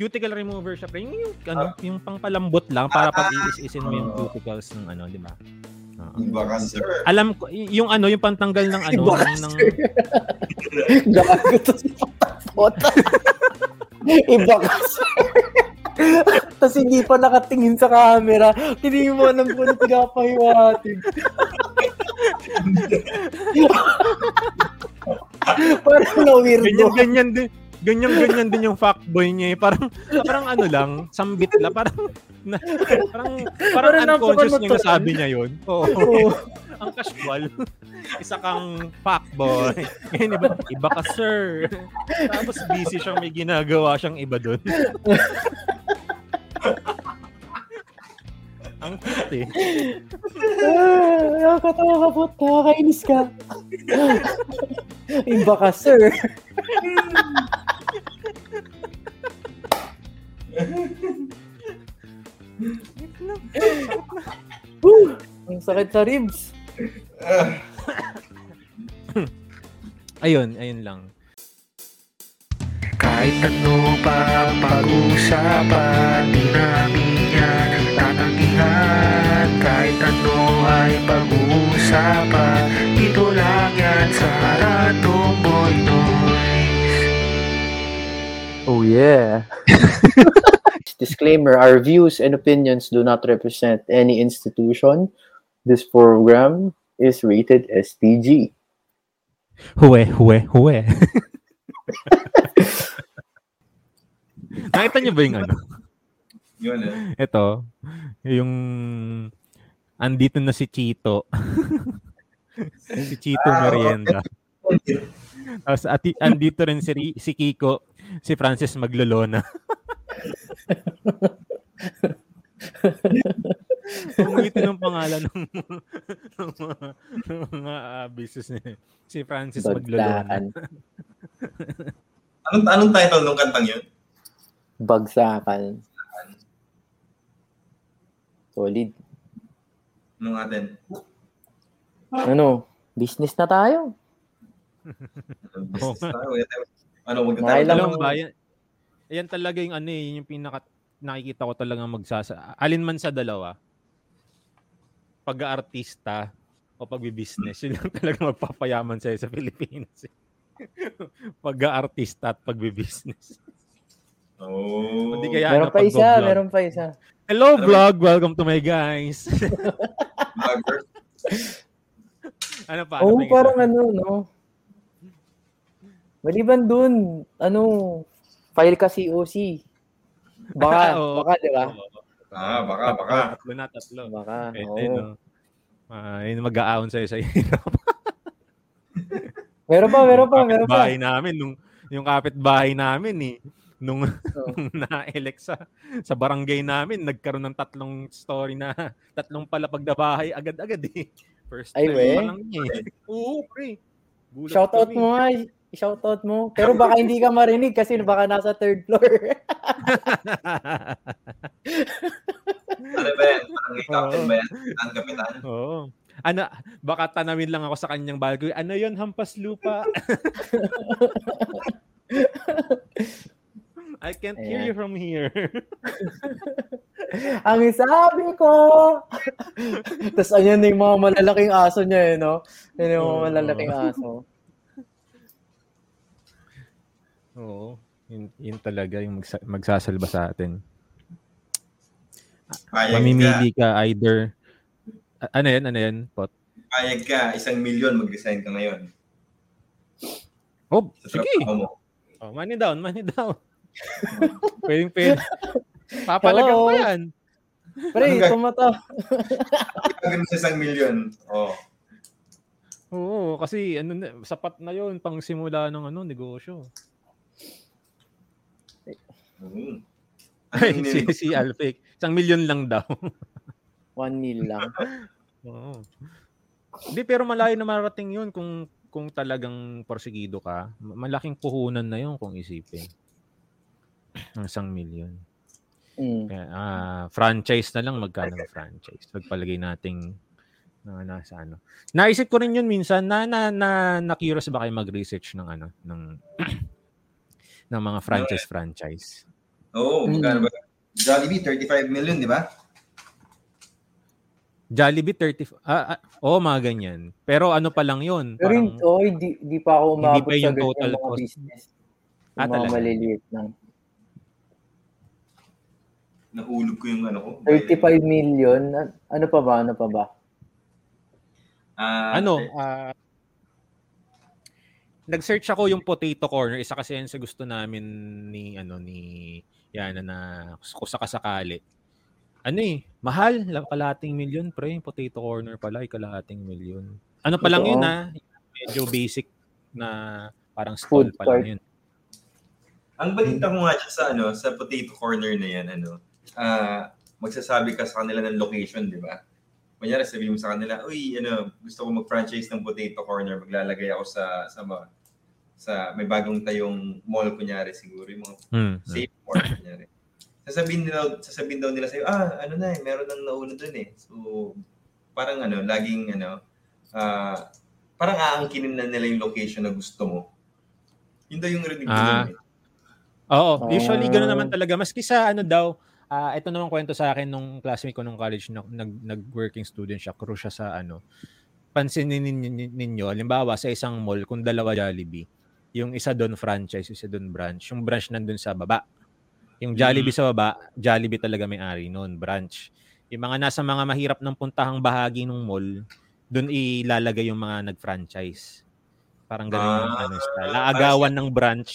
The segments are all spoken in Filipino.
cuticle remover siya, pre. Yung, yung, ano, yung pangpalambot lang para pag iis-isin mo yung cuticles ng ano, di ba? Uh, Iba sir. Alam ko, yung ano, yung pantanggal ng ano, Iba ka, ng, Gago to si Patapot. Iba ka, sir. Tapos hindi pa nakatingin sa camera. Hindi mo alam kung ano pinapahiwatig. Parang na-weirdo. ganyan-ganyan din. Ganyan-ganyan din yung fuckboy niya eh. Parang, parang ano lang, sambit lang. Parang, na, parang, parang, Parang unconscious niya nasabi niya yun. Oo. Oo. Ang casual. Isa kang fuckboy. Ngayon, iba, iba ka, sir. Tapos busy siyang may ginagawa siyang iba doon. Ang cute eh. Ah, nakakatawa ka po. Nakakainis ka. Iba ka, sir. Whew, ang sakit sa ribs. Ayun, ayun lang. Kahit ano pa ang pag-uusapan Di namin yan tatanggihan Kahit ano ay pag-uusapan Dito lang yan sa Random Boy Noise Oh yeah. Disclaimer, our views and opinions do not represent any institution. This program is rated as PG. Huwe, huwe, huwe. Nakita niyo ba yung ano? Yun eh. Ito, yung andito na si Chito. si Chito Merienda. Tapos ati, andito rin si, si Kiko, si Francis Maglolona. Umitin ng pangalan ng, ng mga, ng mga ah, business niya. Si Francis. Bagsakan. Anong, anong title ng kantang yun? Bagsakan. Solid. Nung atin? Ano? Business na tayo. Business tayo? Tayo- Ano, magkatayo ilang- Alam ba, yan, yan talaga yung ano eh, yung pinaka nakikita ko talaga magsasa alin man sa dalawa pag-aartista o pagbi-business yun lang talaga magpapayaman sa'yo sa Pilipinas eh. pag-aartista at pagbi-business Oh. hindi kaya meron ano, pa isa, pag-vlog. meron pa isa. hello vlog welcome to my guys ano pa ano oh, parang isa? ano, no? Maliban dun, ano, file ka COC. Baka, Oo. baka, di ba? Ah, baka, baka. tatlo na tatlo Baka, eh, oo. eh, no. Ah, yun mag-aawon sa'yo sa hirap. Meron pa, meron pa, meron pa. kapitbahay namin nung yung kapitbahay namin eh nung nung na-elect sa sa barangay namin nagkaroon ng tatlong story na tatlong palapag na bahay agad-agad eh. First Ay, time we? pa lang eh. Oo, pre. Shoutout kami. mo nga, shoutout mo. Pero baka hindi ka marinig kasi baka nasa third floor. Ano ba yan? Parang captain ba yan? Ang kapitan? Oo. Ano, baka tanawin lang ako sa kanyang bago. Ano yon hampas lupa? I can't hear Ayan. you from here. Ang sabi ko. Tapos ayan na yung mga malalaking aso niya eh, no? Yan yung mga malalaking aso. Oo. Yun, yun talaga yung magsa- magsasalba sa atin. Payag ka. Mamimili ka either A- ano yan? Ano yan? Pot? Payag ka. Isang milyon mag-resign ka ngayon. Oh, Sa sige. mo. Oh, money down, money down. pwedeng pwede. Papalagan Hello? mo yan. Pre, tumata. Pagkagano sa isang milyon. Oh. Oo, kasi ano na, sapat na yon pang simula ng ano negosyo. Mm. Ay, si, si Alfik. Isang milyon lang daw. One mil lang. Oo. Hindi, pero malayo na marating yun kung kung talagang porsigido ka. Ma- Malaking puhunan na yun kung isipin. Ang isang milyon. Mm. Kaya, ah, franchise na lang magkano ang franchise. Pagpalagay nating na nasa ano. Naisip ko rin yun minsan na na na, na curious ba kayo mag-research ng ano ng ng mga franchise franchise. Oo, Mm. magkano ba? Jollibee, 35 million, di ba? Jollibee 30 ah, ah oh mga ganyan. Pero ano pa lang 'yun? Pero Parang, oh, hindi, hindi pa ako Hindi umabot pa sa yung ganyan total mga cost. business. Yung Ah, mga talaga? maliliit lang. Nahulog ko yung ano ko. 35 million? An- Ano pa ba? Ano pa ba? Ah, ano, ah, nag-search ako yung potato corner, isa kasi yan sa gusto namin ni ano ni Yana na kung sakasakali. Ano eh, mahal, la- kalahating milyon pre, yung potato corner pala, ay kalahating milyon. Ano pa lang yun ah, medyo basic na parang stall Food pa lang yun. Ang balita ko nga sa ano, sa potato corner na yan, ano, ah, magsasabi ka sa kanila ng location, di ba? Kunyari, sabihin mo sa kanila, uy, ano, gusto ko mag-franchise ng potato corner, maglalagay ako sa, sa, mga, sa may bagong tayong mall, kunyari, siguro, yung mga Hmm. safe mall, kunyari. Sasabihin nila, sasabihin daw nila sa'yo, ah, ano na eh, meron nang nauna dun eh. So, parang ano, laging ano, ah, parang aangkinin na nila yung location na gusto mo. Yun daw yung rinig ko Ah. dun eh. Oo, usually gano'n Ah. naman talaga. Maski sa ano daw, ah ito naman kwento sa akin nung classmate ko nung college na nag, nag-working student siya, crew siya sa ano. Pansinin ninyo, ninyo, halimbawa sa isang mall, kung dalawa Jollibee, yung isa doon franchise, isa doon branch. Yung branch nandun sa baba. Yung Jollibee sa baba, Jollibee talaga may-ari noon, branch. Yung mga nasa mga mahirap ng puntahang bahagi ng mall, doon ilalagay yung mga nag-franchise. Parang ganun yung Ah, ano, style. parang Aagawan ng branch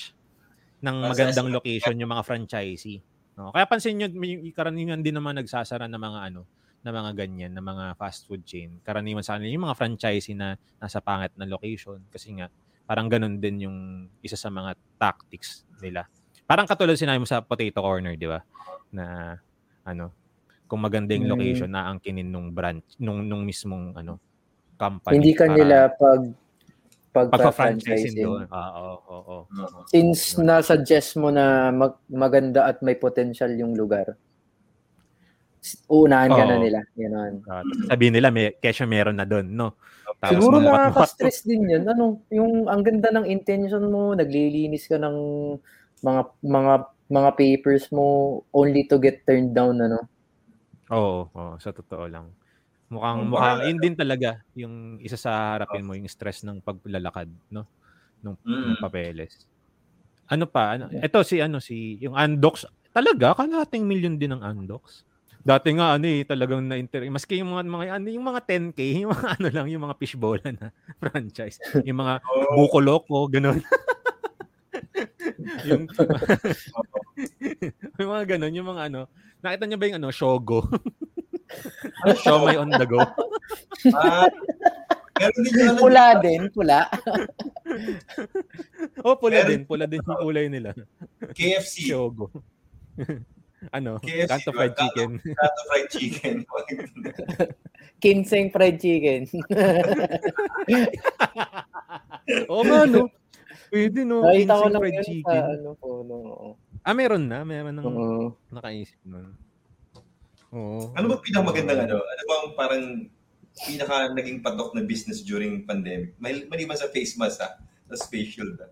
ng magandang location yung mga franchisee. No? Kaya pansin may karaniwan din naman nagsasara ng mga ano, na mga ganyan, na mga fast food chain. Karaniwan sa kanila, yung mga franchisee na nasa pangit na location. Kasi nga, parang ganun din yung isa sa mga tactics nila. Parang katulad sinabi mo sa potato corner, di ba? Na, ano, kung maganda yung Mm. location, naangkinin nung branch, nung, nung mismong, ano, company. Hindi ka para pag Pagpa-franchising. doon. Ah, Oo, oo. Since na-suggest mo na mag- maganda at may potential yung lugar, uunahan ka na Oo. nila. Ganon. Ah, sabihin nila, may, kesyo meron na doon, no? Tapos Siguro mga- nakaka-stress din yan. Ano, yung ang ganda ng intention mo, naglilinis ka ng mga mga mga papers mo only to get turned down ano. Oo, oo, sa totoo lang. Mukhang, mukhang, yun din talaga yung isa sa harapin mo, yung stress ng paglalakad, no? Nung, Mm. nung papeles. Ano pa? Ano, ito si, ano, si, yung Andox, talaga, kalating million din ng Andox. Dati nga, ano eh, talagang na-inter... Maski yung mga, mga, ano, yung mga 10K, yung mga ano lang, yung mga fishbowl na franchise. Yung mga Oo. Buko ganun. yung, yung mga ganun, yung mga ano, nakita niyo ba yung ano, Shogo? Show my on the go. Ah, meron din yung ano, Pula din, pula. Oh, pula Meron- din, pula din yung kulay nila. KFC. Shogo. ano, KFC, Kanto fried chicken. Kato fried chicken. Kinseng fried chicken. Oo nga, no? Pwede, no? Nakita ko Ginseng lang fried yun sa chicken. ano po. No. Ah, meron na. Meron nang Oo. nakaisip nun. Oo. ano ba pinakamagandang ano? Ano bang parang pinaka naging patok na business during pandemic? May maliban sa face mask ha, sa face shield ha.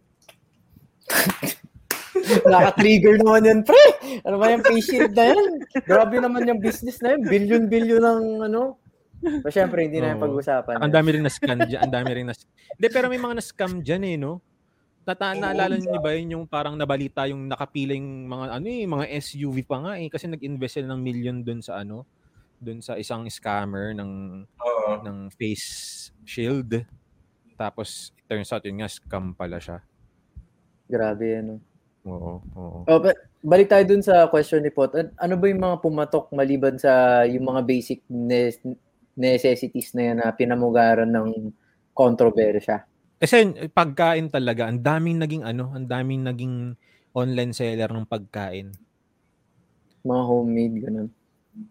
Naka-trigger naman yan, pre. Ano ba yung face shield na yan? Grabe naman yung business na yan. Billion-billion ng ano. Pero syempre, hindi na yung pag-usapan. Ang dami rin na scam dyan. Ang dami rin na Hindi, pero may mga na-scam dyan eh, no? Nata naalala niyo ba yun yung parang nabalita yung nakapiling mga ano eh, mga SUV pa nga eh kasi nag-invest sila ng million doon sa ano, doon sa isang scammer ng Oo. ng face shield. Tapos it turns out yun nga scam pala siya. Grabe, ano. Oo, oo. Oh, but, balik tayo dun sa question ni Pot. An- Ano ba yung mga pumatok maliban sa yung mga basic ne- necessities na yan na pinamugaran ng kontrobersya? Kasi pagkain talaga, ang daming naging ano, ang daming naging online seller ng pagkain. Mga homemade, ganun.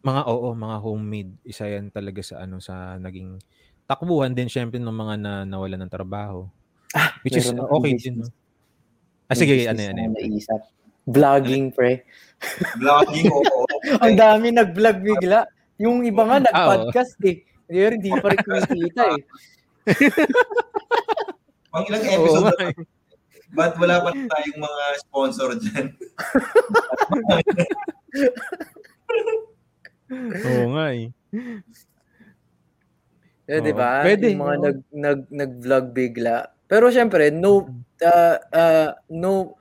Mga oo, mga homemade. Isa yan talaga sa ano sa naging takbuhan din syempre ng mga na nawalan ng trabaho. Which is akong okay din. No? Ah, sige, ano yan? Ano, yan? naisip. Vlogging, pre. Vlogging, oo. Ang dami nag-vlog bigla. Yung iba nga Ah, nag-podcast eh. Pero hindi pa rin kumikita eh. Pang ilang episode na eh. Ba't wala pa tayong mga sponsor dyan? Oo nga eh. Eh, di ba? Pwede, Yung mga nag, nag, nag-vlog bigla. Pero syempre, no, uh, uh, no,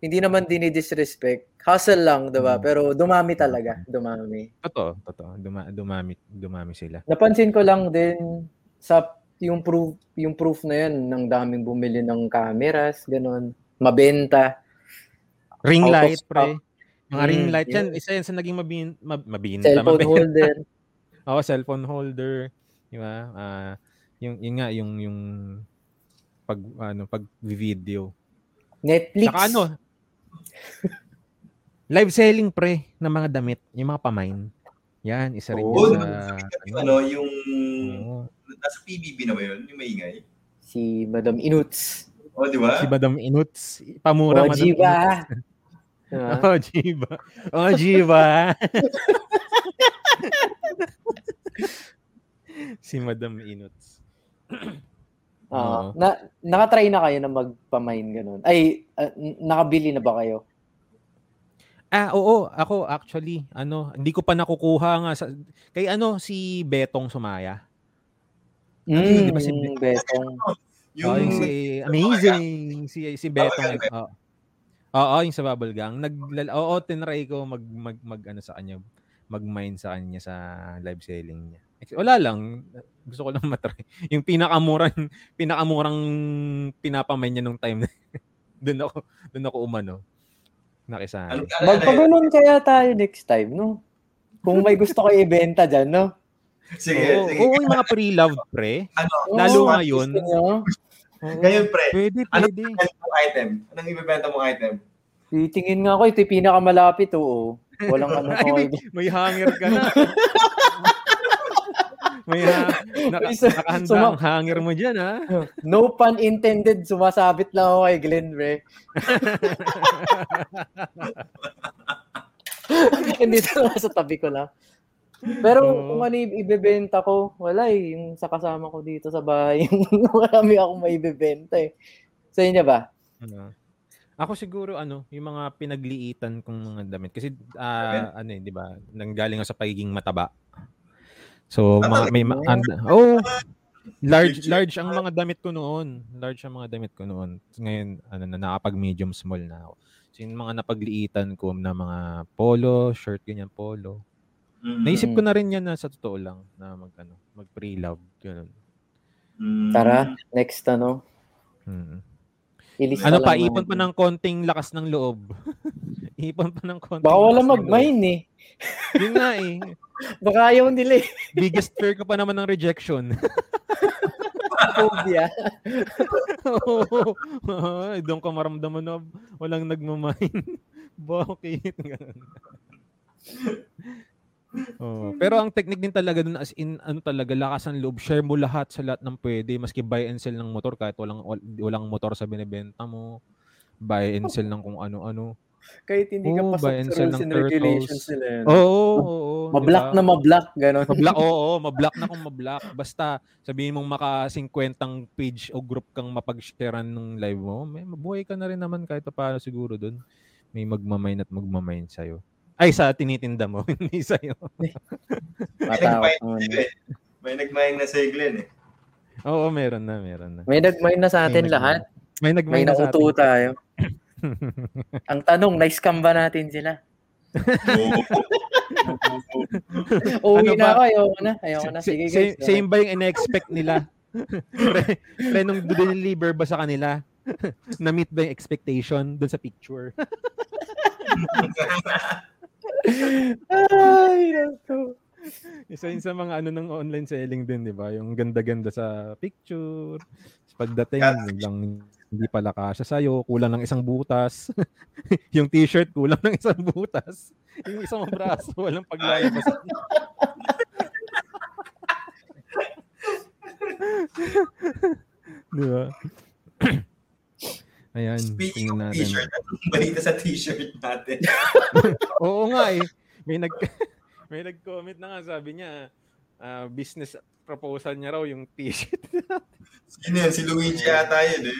hindi naman dinidisrespect. Hustle lang, di ba? Mm. Pero dumami talaga. Dumami. Totoo, totoo. Duma, dumami, dumami sila. Napansin ko lang din sa yung proof yung proof na yan ng daming bumili ng cameras, ganun, mabenta. Ring Out light, pre. Mga Mm, ring light yan. yun. Isa yan sa naging mabin, mab, mabinta. Cellphone mabenta. holder. Oo, cellphone holder. Di ba? Ah, yung, yung nga, yung, yung pag, ano, pag video. Netflix. Saka ano, live selling pre ng mga damit, yung mga pamain. Yan, isa rin Oo, yan sa, yung ano, yung oo. Nasa PBB na ba yun? Yung maingay? Si Madam Inuts. O, di ba? si Madam Inuts, pamura Oh, Madam Jiba. Inuts. Diba? Oh, Jiba. Oh, Jiba. si Madam Inuts. Ah, Oo. na nakatry na kayo na magpamain ganun. Ay, ah, n- nakabili na ba kayo? Ah, oo, ako actually, ano, hindi ko pa nakukuha nga sa kay ano si Betong Sumaya. Mm, di ba si yung betong. Yung, oh, yung si amazing si si Betong. Oo. Oo, yung sa Bubble Gang. Nag Oo, tinry ko mag mag, mag ano sa kanya, mag-mine sa kanya sa live selling niya. Actually, Wala lang. Gusto ko lang matry. Yung pinakamurang pinakamurang pinapamay niya nung time na doon ako doon ako umano. Nakisali. ano, Magpaganon kaya tayo next time, no? Kung may gusto kayo ibenta dyan, no? Sige, Oo, sige. oo, yung mga pre-loved pre. Ano, Lalo Oo, ngayon. Ngayon, pre, Pwede, Ano pwede. ibibenta mong item? Anong ibibenta mong item? Titingin nga ako, ito yung pinakamalapit, oo. Walang ano Ay, may, may hanger ka na. may ha, naka, nakahanda suma- ang hanger mo dyan, ha? No pun intended, sumasabit lang ako kay Glenn, bre. Hindi sa sa tabi ko lang. Pero Oo. kung ano ibebenta ko, wala eh. Yung sa kasama ko dito sa bahay, marami akong maibebenta eh. Sa inyo ba? Ano? Ako siguro ano, yung mga pinagliitan kong mga damit kasi ah, ano eh, 'di ba? Nanggaling ako sa pagiging mataba. So, Ah, mga may ma- and- oh, large large ang mga damit ko noon. Large ang mga damit ko noon. Ngayon ano na nakapag medium small na ako. So, yung mga napagliitan ko na mga polo, shirt ganyan polo. Mm. Naisip ko na rin yan na sa totoo lang na mag ano, mag pre-love ganun. Mm. Tara, next ano. Mm. Ilista Ano pa, natin. ipon pa ng konting lakas ng loob. ipon pa ng konting Baka wala mag-mine eh. Yun nga eh. Baka ayaw nila eh. Biggest fear ko pa naman ng rejection. Phobia. Oo. Ay, Doon ko maramdaman na walang nagmamine. Bakit? Ganun. Oh, pero ang technique din talaga dun as in ano talaga lakas ng loob, share mo lahat sa lahat ng pwede, maski buy and sell ng motor kahit walang wal- walang motor sa binebenta mo. Buy and sell ng kung ano-ano. Kahit hindi ka Oo, pasok sa sell rules ng and regulations nila. yan. Oo, oo, oo. Mablock diba? na mablock, gano'n. Mablock, oo, oo, mablock na kung mablock. Basta sabihin mong maka 50 page o group kang mapag-sharean ng live mo, may mabuhay ka na rin naman kahit pa paano siguro doon. May magmamain at magmamain sa'yo. Ay, sa tinitinda mo, hindi sa'yo. May nag-mine na eh. May nag-mine na sa Glenn eh. Oo, meron na, meron na. May nag-mine na sa atin May lahat. May May nagmain na sa atin. tayo. Ang tanong, na-scam ba natin sila? Ano Uwi na ba? ako, ayoko na. Ayoko na. Si- Sige si- guys. Same ba yung in-expect nila? pre, pre, nung deliver ba sa kanila? Na-meet ba yung expectation doon sa picture? Ay, naku. Isa yun sa mga ano ng online selling din, di ba? Yung ganda-ganda sa picture. Sa Pagdating, biglang hindi pala kasya sa'yo, kulang ng isang butas. yung t-shirt, kulang ng isang butas. Yung isang braso, walang paglalabas. di ba? Ayan, Speaking of natin. t-shirt, anong balita sa t-shirt natin? Oo nga eh. May nag may nag-comment na nga sabi niya ah, business proposal niya raw yung t-shirt. Sino yan? Si Luigi ata yun eh.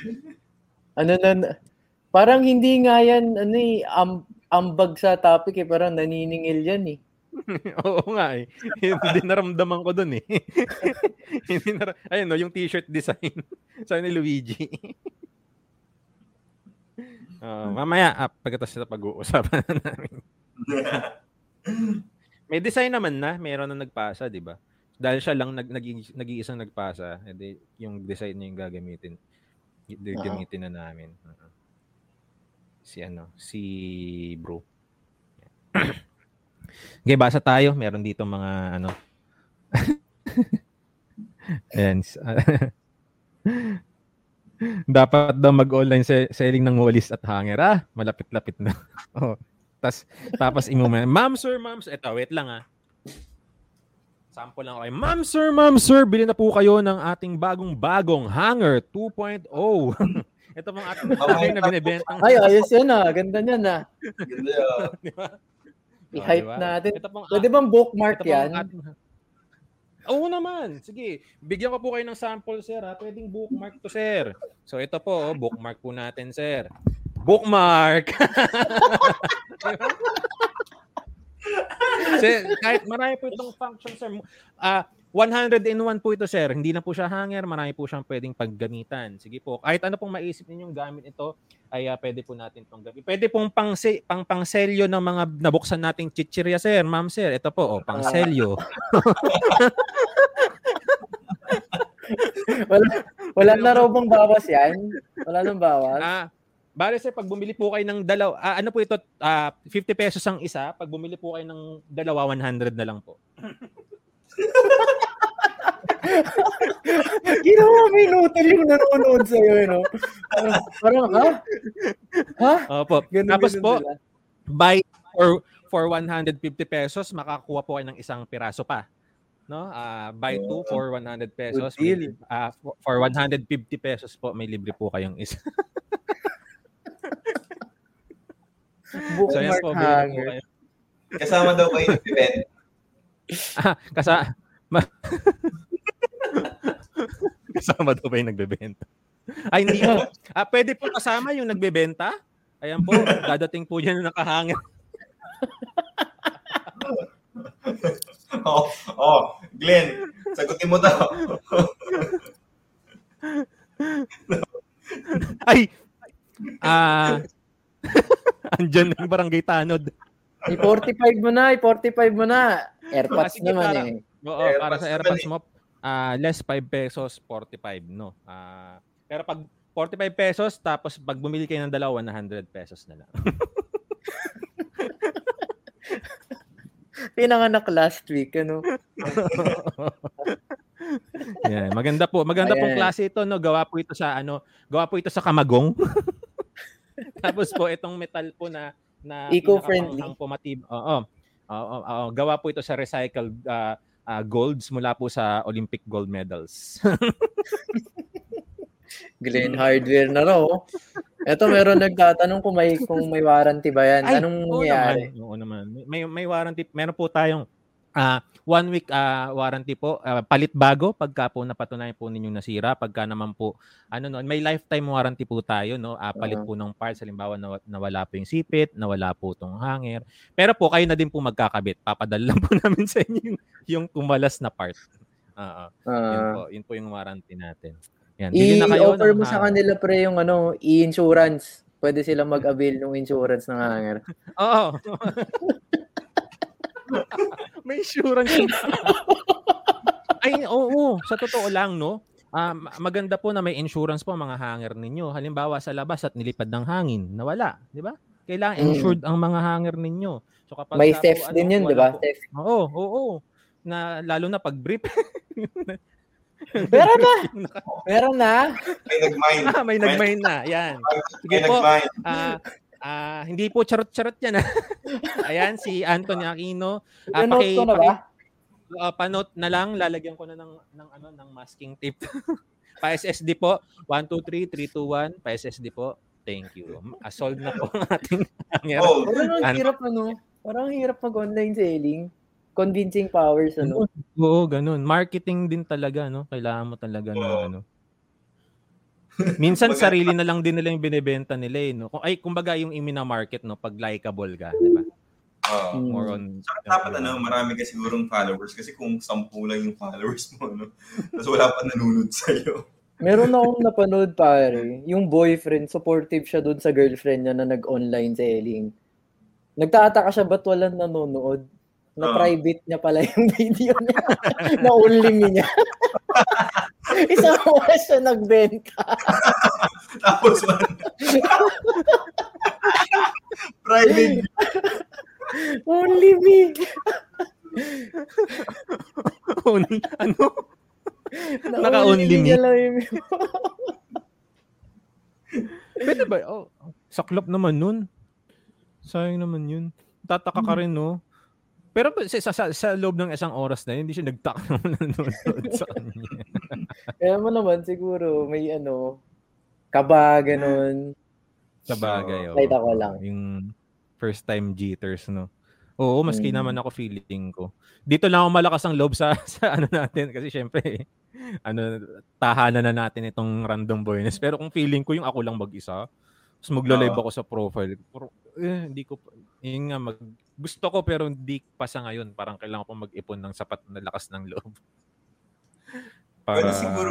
Ano na, Parang hindi nga yan, ano eh, am, ambag sa topic eh. Parang naniningil yan eh. Oo nga eh. Hindi naramdaman ko dun eh. Hindi na, ayun no, yung t-shirt design. Sa ni Luigi. Uh, mamaya, ah, pagkatapos na pag-uusapan na namin. May design naman na, meron na nagpasa, di ba? Dahil siya lang nag, nag, nag-iisang nagpasa, edi yung design niya yung gagamitin. Gagamitin na namin. Uh-huh. Si ano, si bro. Okay, basa tayo. Meron dito mga ano. Ayan. Dapat daw mag-online selling ng wallis at hanger. Ah, malapit-lapit na. oh. Tas, tapos imuman, ma'am sir, ma'am sir. Eto, wait lang ah. Sample lang ako. Ma'am sir, ma'am sir, bili na po kayo ng ating bagong-bagong hanger 2.0. Ito pong ating hanger na binibentang. Ay, ayos yun ah. Ganda niyan ah. Ganda yun. Diba? I-hype diba? natin. Ito pong, Pwede bang bookmark ito pong yan? ating- Oo naman. Sige. Bigyan ko po kayo ng sample, sir. Ha? Pwedeng bookmark to, sir. So ito po, oh, bookmark po natin, sir. Bookmark! sir, kahit marami po itong function, sir. Ah, 101 po ito, sir. Hindi na po siya hanger. Marami po siyang pwedeng paggamitan. Sige po. Kahit ano pong maisip ninyong gamit ito, ay ah, pwede po natin itong gamitin. Pwede pong pang, pang pangselyo ng mga nabuksan nating chichirya, sir. Ma'am, sir. Ito po, oh, pangselyo. Wala, wala na raw bang bawas yan? Wala nang bawas? Ah, bale sir, pag bumili po kayo ng dalaw, ah, ano po ito, ah, 50 pesos ang isa. Pag bumili po kayo ng dalawa, 100 na lang po. Ginawa mo inutil yung nanonood sa'yo, eh, no? Parang, parang ha? Ha? Opo. Ganun, Tapos ganun po, sila. buy for for 150 pesos, makakuha po kayo ng isang piraso pa. No? Ah, buy two for 100 pesos. Good deal. May- ah, for- for 150 pesos po, may libre po kayong isa. So yan Bookmark po, po kayo. Kasama daw kayo ng event. Ah, kasa ma- kasama daw ba yung nagbebenta? Ay, hindi po. Ah, pwede po kasama yung nagbebenta. Ayan po, dadating po yan na nakahanger. oh, oh, Glenn, sagutin mo daw. Ay! Ah, andyan na yung barangay tanod. I-45 mo na, i-45 mo na. Ah, Airpods sige, naman para- eh. Oo, Airpods para sa AirPods eh. Ah, less 5 pesos, 45, no? Ah, pero pag 45 pesos, tapos pag bumili kayo ng dalawa, 100 pesos na lang. Pinanganak last week, ano? Yan, maganda po. Maganda pong Ayan. klase ito, no? Gawa po ito sa ano, gawa po ito sa kamagong. Tapos po itong metal po na na Eco-friendly. pinakapanghang po matib. Oo. Oo, oo, gawa po ito sa recycled ah, ah, golds mula po sa Olympic gold medals. Glen Hardware na raw. Eto, meron nagtatanong kung may kung may warranty ba yan. Ay, Anong nangyari? Oo naman. May may warranty. Meron po tayong ah one week ah, warranty po. Ah, palit bago pagka po napatunayan po ninyong nasira. Pagka naman po ano no, may lifetime warranty po tayo no. Ah, palit Oo. po ng parts halimbawa na, nawala po yung sipit, nawala po tong hanger. Pero po kayo na din po magkakabit. Papadala lang po namin sa inyo yung, yung kumalas na part. Oo. yun Ah, po, yun po yung warranty natin. Yan, bili na kayo I-offer mo sa hanger. kanila pre yung ano, i-insurance. Pwede silang mag-avail ng insurance ng hanger. Oo. May insurance Ay, oo. Sa totoo lang, no? Ah, ma- maganda po na may insurance po ang mga hanger ninyo. Halimbawa sa labas at nilipad ng hangin, nawala, di ba? Kailangan Mm. insured ang mga hanger ninyo. So kapag May theft ano, din yun, wala di ba? Theft. Oo, oo. Na lalo na pag brief. Meron na! Meron na! May nag-mind. ah, may nag-mine na. Yan. Sige May po. nag-mind. Ah, ah, hindi po charot-charot yan. ah. Ayan, si Anthony Aquino. Nanote paki- ko na ba? uh, panote na lang, lalagyan ko na ng ng ano ng masking tape. pa SSD po. 1 2 3 3 2 1 pa SSD po. Thank you. Ah, solved na po ang ating. Oh, Parang ang Ano? hirap ano. Parang ang hirap mag-online selling. Convincing powers ano. Oo, ganun. Marketing din talaga, no? Kailangan mo talaga ng Oo. ano. Minsan sarili na lang din nila yung binebenta nila eh. No? Kung, ay, kumbaga yung imina market, no? pag likeable ka, di ba? Oo. Mm. More on... Saka dapat ano, marami ka sigurong followers kasi kung sampu lang yung followers mo, no? Tapos wala pa nanonood sa'yo. Meron akong napanood pare, yung boyfriend, supportive siya doon sa girlfriend niya na nag-online selling. Nagtataka siya ba't walang nanonood? Na Oo. private niya pala yung video niya. na only me niya. Isang oras siya nagbenta. Tapos, ano, private. Only me. ano? Na Naka-only only me? Pwede ba? Oh, saklap naman nun. Sayang naman yun. Tataka ka rin, no? Pero sa, sa, sa loob ng isang oras na yun, hindi siya nagtaka naman nanonood sa kanya. Kaya mo naman siguro may ano, kaba, ganun. Sa bagay, oh. Nakita ko lang. Yung first time jitters, no? Oo, maski Mm. naman ako feeling ko. Dito lang ako malakas ang loob sa, sa ano natin kasi syempre ano tahanan na natin itong random boyness. Pero kung feeling ko yung ako lang mag-isa, tapos maglo-live Oo. ako sa profile, pero, eh, hindi ko yun nga mag gusto ko pero hindi pa sa ngayon. Parang kailangan ko mag-ipon ng sapat na lakas ng loob. Pwede siguro,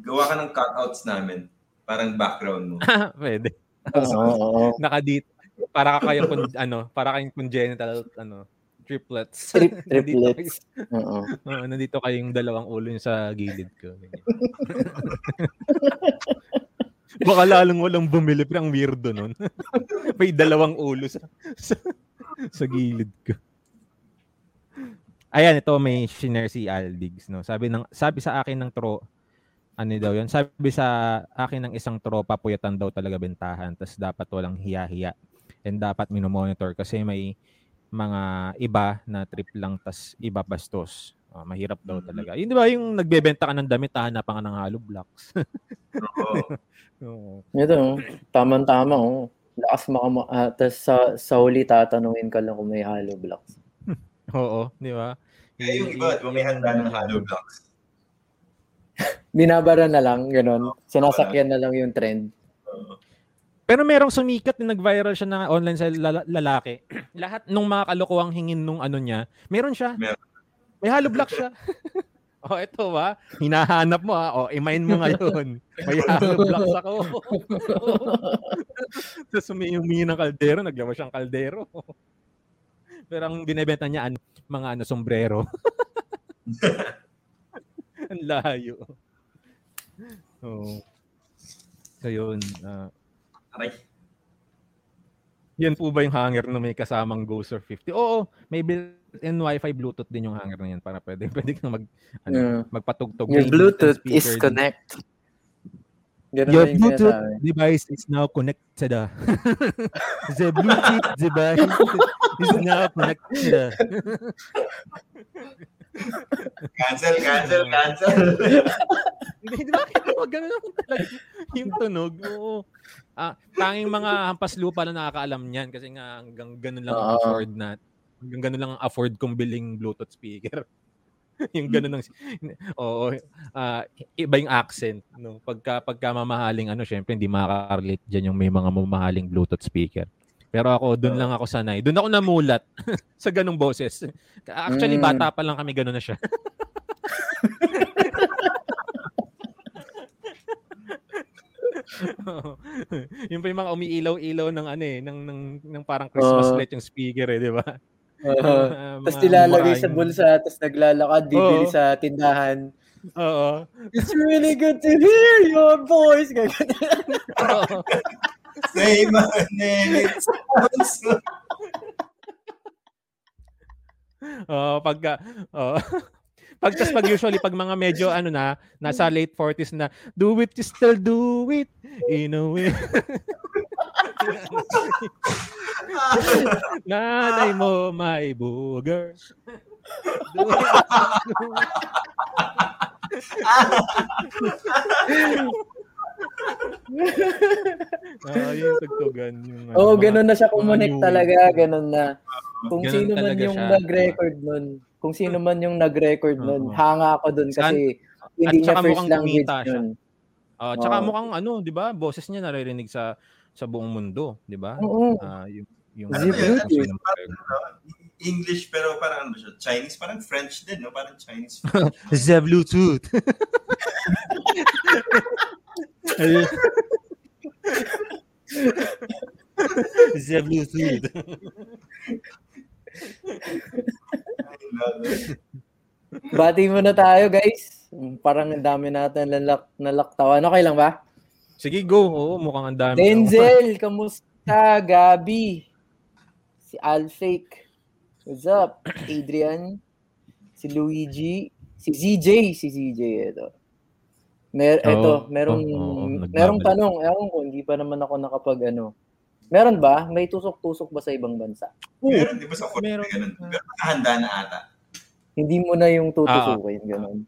gawa ka ng cutouts namin. Parang background mo. Pwede. Oo, oo. Nakadit. Para ka kayong con- ano, para kayong congenital ano, triplets. Trip, Nandito triplets. Oo. Oo, nandito kayong dalawang ulo yung sa gilid ko. Baka lalong walang bumili, pero ang weirdo nun. May dalawang ulo sa, sa, sa gilid ko. Ayan, ito may shiner si Aldigs. No? Sabi, ng, sabi sa akin ng tro, ano daw yun? Sabi sa akin ng isang tropa, puyatan daw talaga bentahan. Tapos dapat walang hiya-hiya. And dapat minomonitor kasi may mga iba na trip lang tas iba bastos. Ah, mahirap daw Mhm. talaga. Yun di ba yung nagbebenta ka ng damit, hahanapan ka ng hollow blocks. Oo. Oo. Ito, oh. tama-tama. Oh. Lakas makama... Ah, tas sa, sa huli tatanungin ka lang kung may hollow blocks. Oo, di ba? Kaya yung iba, di ba may handa ng hollow blocks? Binabara na lang, gano'n. Sinasakyan na lang yung trend. Pero merong sumikat na nag-viral siya na online sa lala- lalaki. Lahat nung mga kalokohang hingin nung ano niya, meron siya. Meron. May hollow block siya. oh, ito ba? Hinahanap mo ha. Oh, i-mine mo ngayon. May hollow blocks ako. Tapos humingi ng kaldero, naglawa siyang kaldero. Pero ang binebenta niya, an, mga ano, sombrero. ang layo. Oh. So yun. ah, Aray. yan po ba yung hanger na may kasamang Ghoster 50? Oo, may built-in Wi-Fi Bluetooth din yung hanger na yan para pwede, pwede kang mag, ano, Yeah. magpatugtog. Your Bluetooth is speaker din. Ganun Your Bluetooth sinasabi. device is now connected. ah. The Bluetooth device is now connected. Cancel, cancel, cancel. Hindi, di ba? Wag ganun naman talaga yung tunog. Oo. Ah, tanging mga hampas lupa na nakakaalam niyan kasi nga hanggang ganun lang ang Oo. afford na hanggang ganun lang ang afford kong biling Bluetooth speaker. yung ganun lang. Oo. ah, iba yung accent. No? Pagka, pagka mamahaling ano, syempre hindi makaka-relate dyan yung may mga mamahaling Bluetooth speaker. Pero ako, doon lang ako sanay. Doon ako namulat sa ganung boses. Actually, Mm. bata pa lang kami, ganun na siya. yung pa yung mga umiilaw-ilaw ng ano eh, ng, ng, ng parang Christmas Oo. light yung speaker eh, di ba? Oo. Ah, Tapos nilalagay sa bulsa, tapos naglalakad, bibili Oo. sa tindahan. Oo. It's really good to hear your voice. Say my name. It sounds so... Oo, pagka oo. pag tas pag usually pag mga medyo ano na nasa late 40s na do it you still do it in a way nanay mo may booger. Ah, yung tugtugan yung ano, Oo, oh, ganun na siya new- talaga. Ganun na. Kung Ganun sino man yung siya. nag-record nun, kung sino man yung nag-record nun, Oo. hanga ako dun kasi hindi At niya first language kumita siya. nun. Ah, tsaka Oo. mukhang ano, 'di ba? Boses niya naririnig sa sa buong mundo, 'di ba? Oo. Ah, yung yung Ano yun? Bluetooth. Ano, English pero parang ano siya? Chinese, parang French din, no? Parang Chinese. The Bluetooth. Ayun. The Bluetooth. Bati muna tayo, guys. Parang ang dami natin nalak nalaktawan. Okay lang ba? Sige, go. Oo, mukhang ang dami. Denzel, kamusta? Gabi. Si Alfake. What's up? Adrian. Si Luigi. Si ZJ. Si ZJ ito. Mer Oo. ito, merong Oo, oo, nagbabalik. merong tanong. Ewan ko, hindi pa naman ako nakapag ano. Meron ba? May tusok-tusok ba sa ibang bansa? Meron, di ba sa Korea, Meron. ganun. Nakahanda na ata. Hindi mo na yung tutusukin, ganun.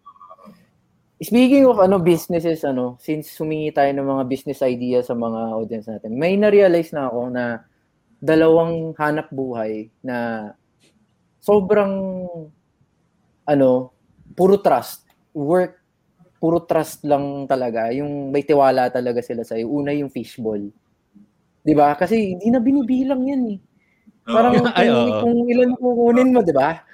Speaking of ano businesses ano, since humingi tayo ng mga business ideas sa mga audience natin, may na-realize na ako na dalawang hanap buhay na sobrang ano, puro trust. Work, puro trust lang talaga. Yung may tiwala talaga sila sa Una yung fishball. 'Di ba? Kasi hindi na binibilang yan eh. Parang. Ay, kung, oo. kung ilan kukunin mo, 'di ba?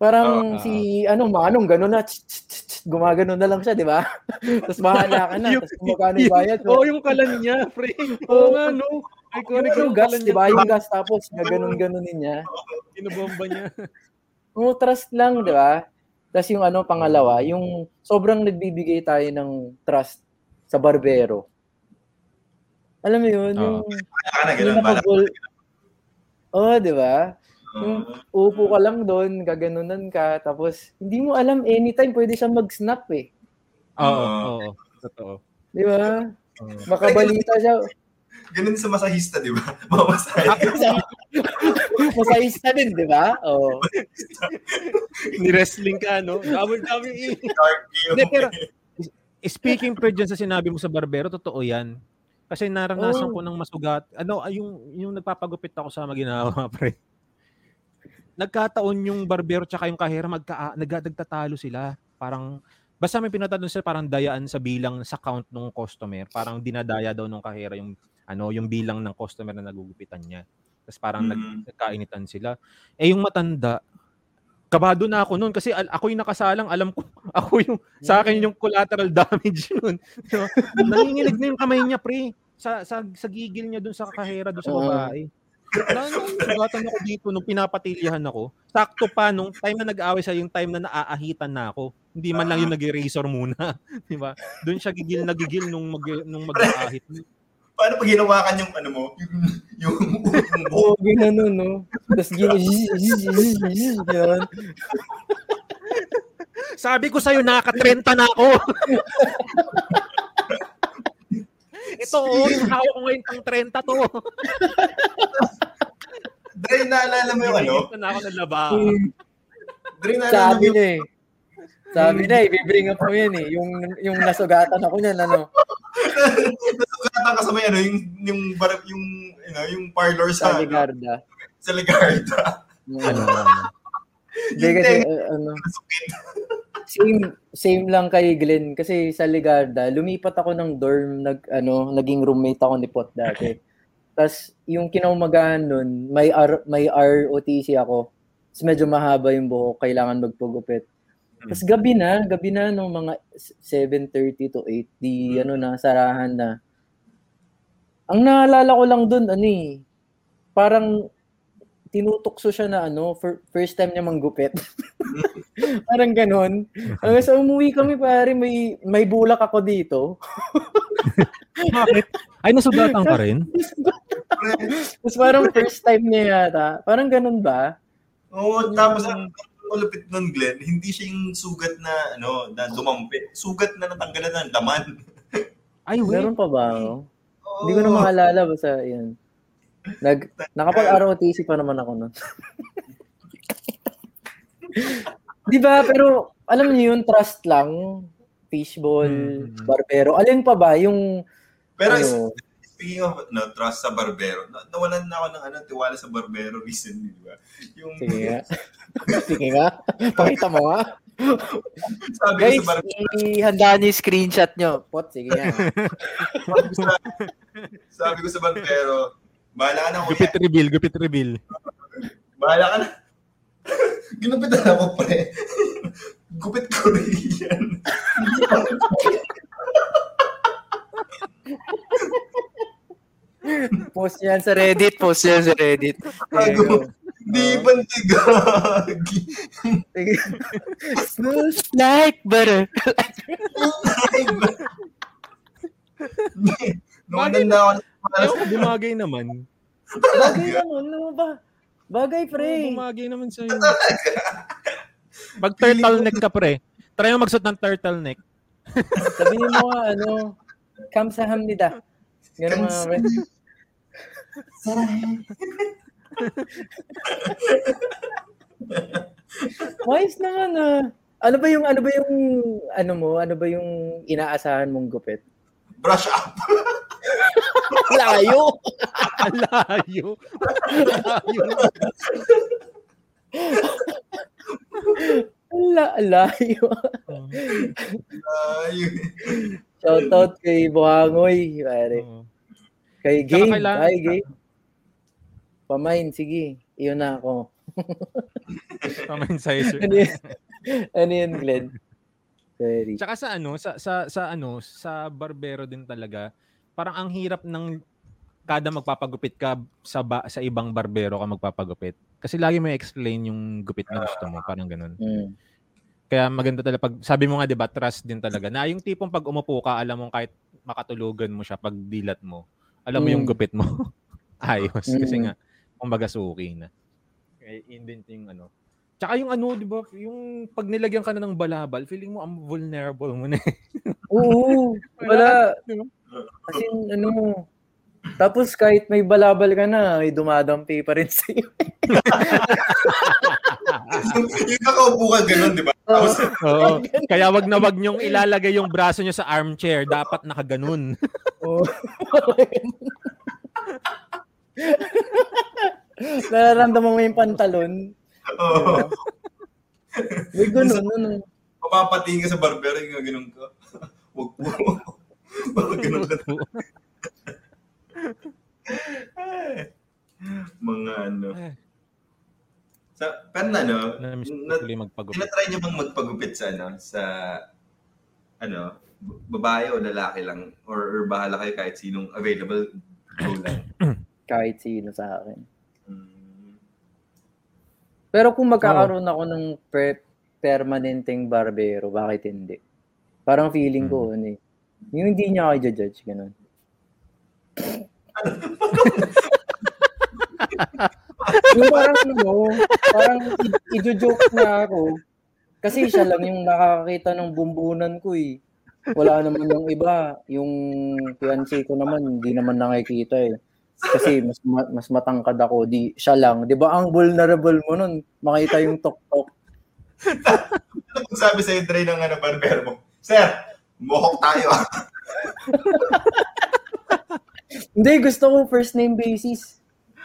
Parang Oo. si ano, manong gano'n na tsk, gumagano na lang siya, 'di ba? Tapos bahala ka na, tapos magkano yung bayad. Oo, yung kalan niya, pre. Oo nga, no? Iconic yung yung gas, kalan 'di ba? niya. Yung gas tapos gaganon-ganonin niya. Binobomba niya. Oo, trust lang, 'di ba? Tapos yung ano, pangalawa, yung sobrang nagbibigay tayo ng trust sa barbero. Alam mo yun, yung, na, yung ganun. Bala. nakagol. Oo, di ba? Oo. Upo ka lang doon, gaganunan ka, tapos hindi mo alam anytime pwede siya mag-snap eh. Oo, oo. Totoo. Di ba? Oo. Makabalita siya. Ganun sa masahista, di ba? Mamasahe. Masayista din, di ba? Oo. Ni-wrestling ka, no? WWE. Hindi, pero speaking per dyan sa sinabi mo sa barbero, totoo yan. Kasi naranasan Oo. ko ng masugat. Ano, yung, yung nagpapagupit ako sa maginawa, pre. Nagkataon yung barbero tsaka yung kahera magka, nagtatalo sila. Parang, basta may pinatalo sila parang dayaan sa bilang sa count ng customer. Parang dinadaya daw ng kahera yung ano yung bilang ng customer na nagugupitan niya. Tapos parang Mhm. nagkainitan sila. Eh yung matanda, kabado na ako noon kasi al- ako yung nakasalang, alam ko, ako yung, sa akin yung collateral damage yun. Nanginginig na yung kamay niya, pre. Sa, sa, sa gigil niya dun sa kahera, dun sa babae. Na, sugatan ako dito nung pinapatilyahan ako. Sakto pa nung time na nag-aaway sa yung time na naaahitan na ako. Hindi man lang yung nag-eraser muna, di ba? Doon siya gigil na gigil nung mag nung mag-aahit. Paano pag hinawakan yung ano mo? Yung, yung, yung Oo, gano'n, no? Tapos gino. Sabi ko sa'yo, naka-30 na ako. Ito, oh, yung hawak ko ngayon pang 30 to. Dre, naalala mo yung ano? Ito na ako ng laba. Dre, naalala mo Sabi yung... niya eh. Sabi na, i-bring up mo yan eh. Yung, yung nasugatan ako niyan, ano, Nasugatan ka sa may ano, yung, yung, bar, yung, you know, yung parlor sa sa, Ligarda. sa Ligarda. Ano? Hindi kasi, uh, ano, same, same lang kay Glenn. Kasi sa Ligarda, lumipat ako ng dorm, nag, ano, naging roommate ako ni Pot dati. Tapos, yung kinaumagahan nun, may, R, may ROTC ako. Tapos medyo mahaba yung buhok, kailangan magpugupit. Tapos gabi na, gabi na nung mga 7.30 to 8, di ano na, sarahan na. Ang naalala ko lang dun, ano eh, parang tinutukso siya na ano, fir- first time niya manggupit. parang ganun. Hanggang sa umuwi kami, pare, may, may bulak ako dito. Bakit? Ay, nasugatan ka rin? Tapos parang first time niya yata. Parang ganun ba? Oo, tapos ang malupit nun, Glenn, hindi siya yung sugat na, ano, na dumampi. Sugat na natanggalan ng laman. Ay, wait. Meron pa ba? oh? Hindi ko na maalala basta yan. Nag nakapag-ROTC pa naman ako nun. 'Di ba? Pero alam niyo yun, trust lang. Fishball, Mm. barbero. Alin pa ba yung Pero ano, speaking of no, trust sa barbero, na, nawalan na ako ng ano, tiwala sa barbero recently, di ba? Yung, sige nga. sige nga. Pakita mo nga. Sabi Guys, sa barbero, ihanda niyo yung screenshot nyo. Pot, sige yan. sabi ko sa, sabi ko sa barbero, bahala ka na kuya. Gupit reveal, gupit reveal. Bahala ka na. Ginupitan ako pre. Gupit Korean. Post yan sa Reddit. Post yan sa Reddit. Gago. Di bantigagi. Smells like butter. Noon na ako Ayaw ko bumagay naman. Bagay naman, ano ba? Bagay, pre. bumagay naman sa'yo. Pag turtleneck ka, pre. Try mo magsuot ng turtleneck. Sabihin mo nga, ano, kamsahamnida. Ganun mga, pre. Wise naman, ah. Ano ba yung, ano ba yung, ano mo, ano ba yung inaasahan mong gupit? Brush up. Layo! Alayo. Alayo. La, layo. Ayun. Shoutout kay Buhangoy. Pare. Oo. Kay Game. kailangan- Ay, Game. Pamain, sige. Iyon na ako. Comment sa'yo, sir. Ano yun? ano yun, Glenn? Sorry. Tsaka sa ano, sa, sa, sa ano, sa barbero din talaga, parang ang hirap ng kada magpapagupit ka sa ba, sa ibang barbero ka magpapagupit. Kasi lagi may explain yung gupit na gusto mo, parang ganun. Mm. Kaya maganda talaga pag sabi mo nga 'di ba, trust din talaga. Na yung tipong pag umupo ka, alam mo kahit makatulugan mo siya pag dilat mo. Alam mo yung Mm. gupit mo. Ayos kasi Mm. nga kumbaga suki na. Kaya yun din yung ano. Tsaka yung ano, 'di ba, yung pag nilagyan ka na ng balabal, feeling mo ang vulnerable mo na. eh. Oo. Wala. Di ba? Kasi ano, tapos kahit may balabal ka na, ay dumadampi pa rin sa'yo. yung, yung nakaupo ka ganun, di ba? Tapos, Oo. Kaya wag na wag niyong ilalagay yung braso niyo sa armchair, dapat nakaganon. Oo. Nararamdaman mo yung pantalon. Oo. May ganun, ano. Mapapatingin ka sa barbero, yung ganun ka. Huwag po. Huwag ganun. Ay, Mga ano. Sa, pero na, ano, na, tinatry niyo bang magpagupit sa, ano, sa, ano, babae o lalaki lang? Or, or bahala kayo kahit sinong available, go lang. Kahit sino sa akin. Mm. Pero kung magkakaroon ako ng per- permanenteng barbero, bakit hindi? Parang feeling ko, ano eh. Yung hindi niya ako judge ganun. yung parang ano, parang i-joke na ako. Kasi siya lang yung nakakakita ng bumbunan ko eh. Wala naman yung iba. Yung fiancé ko naman, hindi naman nakikita eh. Kasi mas ma- mas matangkad ako, di siya lang. 'Di ba ang vulnerable mo nun, makita yung tok-tok. Ano sabi sa'yo, Dre, ng ano, barbero mo? Sir, mohok tayo. ah." Hindi, gusto ko first name basis.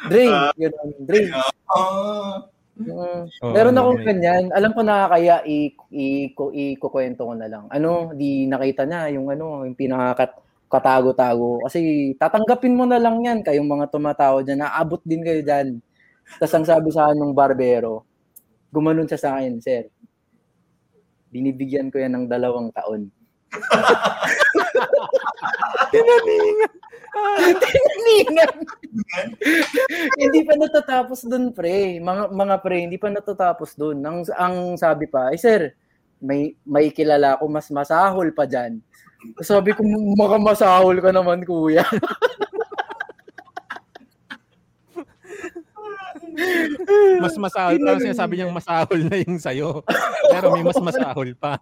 Dre, ganun, Dre. Ah, Mm. Oo, Meron ano, akong may- ganyan. Alam ko nakakaya, i- i- ko- ikukwento ko na lang. Ano, di nakita niya yung ano, yung pinakakat katago-tago. Kasi tatanggapin mo na lang yan, kayong mga tumatawa dyan. Naabot din kayo dyan. Tapos ang sabi sa akin ng barbero, gumanon siya sa akin, sir. Binibigyan ko yan ng dalawang taon. Tinaningan. hindi pa natatapos doon, pre. Mga mga pre, hindi pa natatapos doon. Ang ang sabi pa, eh sir, may may kilala ako mas masahol pa diyan. Sabi ko, maka masahol ka naman, kuya. Mas masahol pa. Sinasabi niyang masahol na yung sayo. Pero may mas masahol pa.